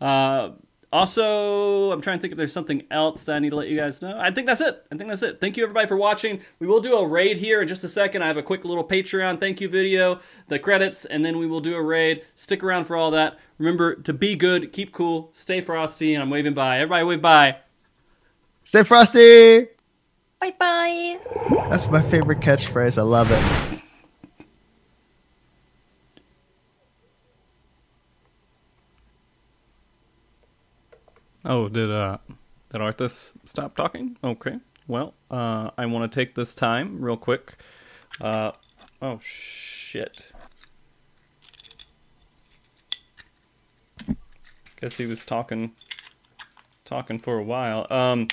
Uh, also, I'm trying to think if there's something else that I need to let you guys know. I think that's it. I think that's it. Thank you everybody for watching. We will do a raid here in just a second. I have a quick little Patreon thank you video, the credits, and then we will do a raid. Stick around for all that. Remember to be good, keep cool, stay frosty, and I'm waving bye. Everybody wave bye. Stay frosty. Bye bye. That's my favorite catchphrase. I love it. Oh, did uh, did Arthars stop talking? Okay. Well, uh, I want to take this time real quick. Uh, oh shit. Guess he was talking, talking for a while. Um,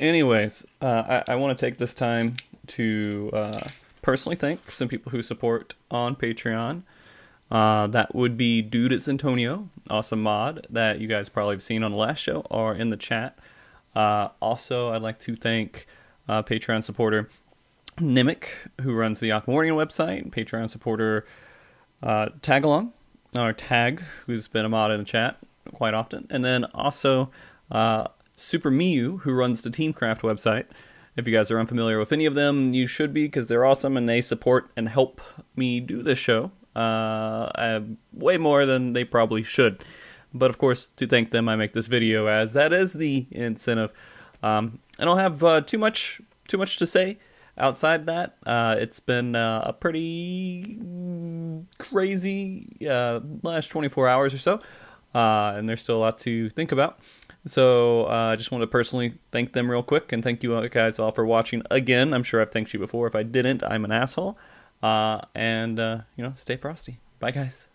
anyways, uh, I, I want to take this time to uh, personally thank some people who support on Patreon. Uh, that would be Dude It's Antonio, awesome mod that you guys probably have seen on the last show or in the chat. Uh, also, I'd like to thank uh, Patreon supporter Nimic, who runs the Aquamorning website, Patreon supporter uh, Tagalong, or Tag, who's been a mod in the chat quite often, and then also uh, Super Miu, who runs the Teamcraft website. If you guys are unfamiliar with any of them, you should be because they're awesome and they support and help me do this show uh, way more than they probably should. But of course, to thank them, I make this video as that is the incentive. Um, I don't have uh, too much too much to say outside that. Uh, it's been uh, a pretty crazy uh, last 24 hours or so, uh, and there's still a lot to think about. So uh, I just want to personally thank them real quick and thank you guys all for watching again. I'm sure I've thanked you before. If I didn't, I'm an asshole. Uh, and, uh, you know, stay frosty. Bye, guys.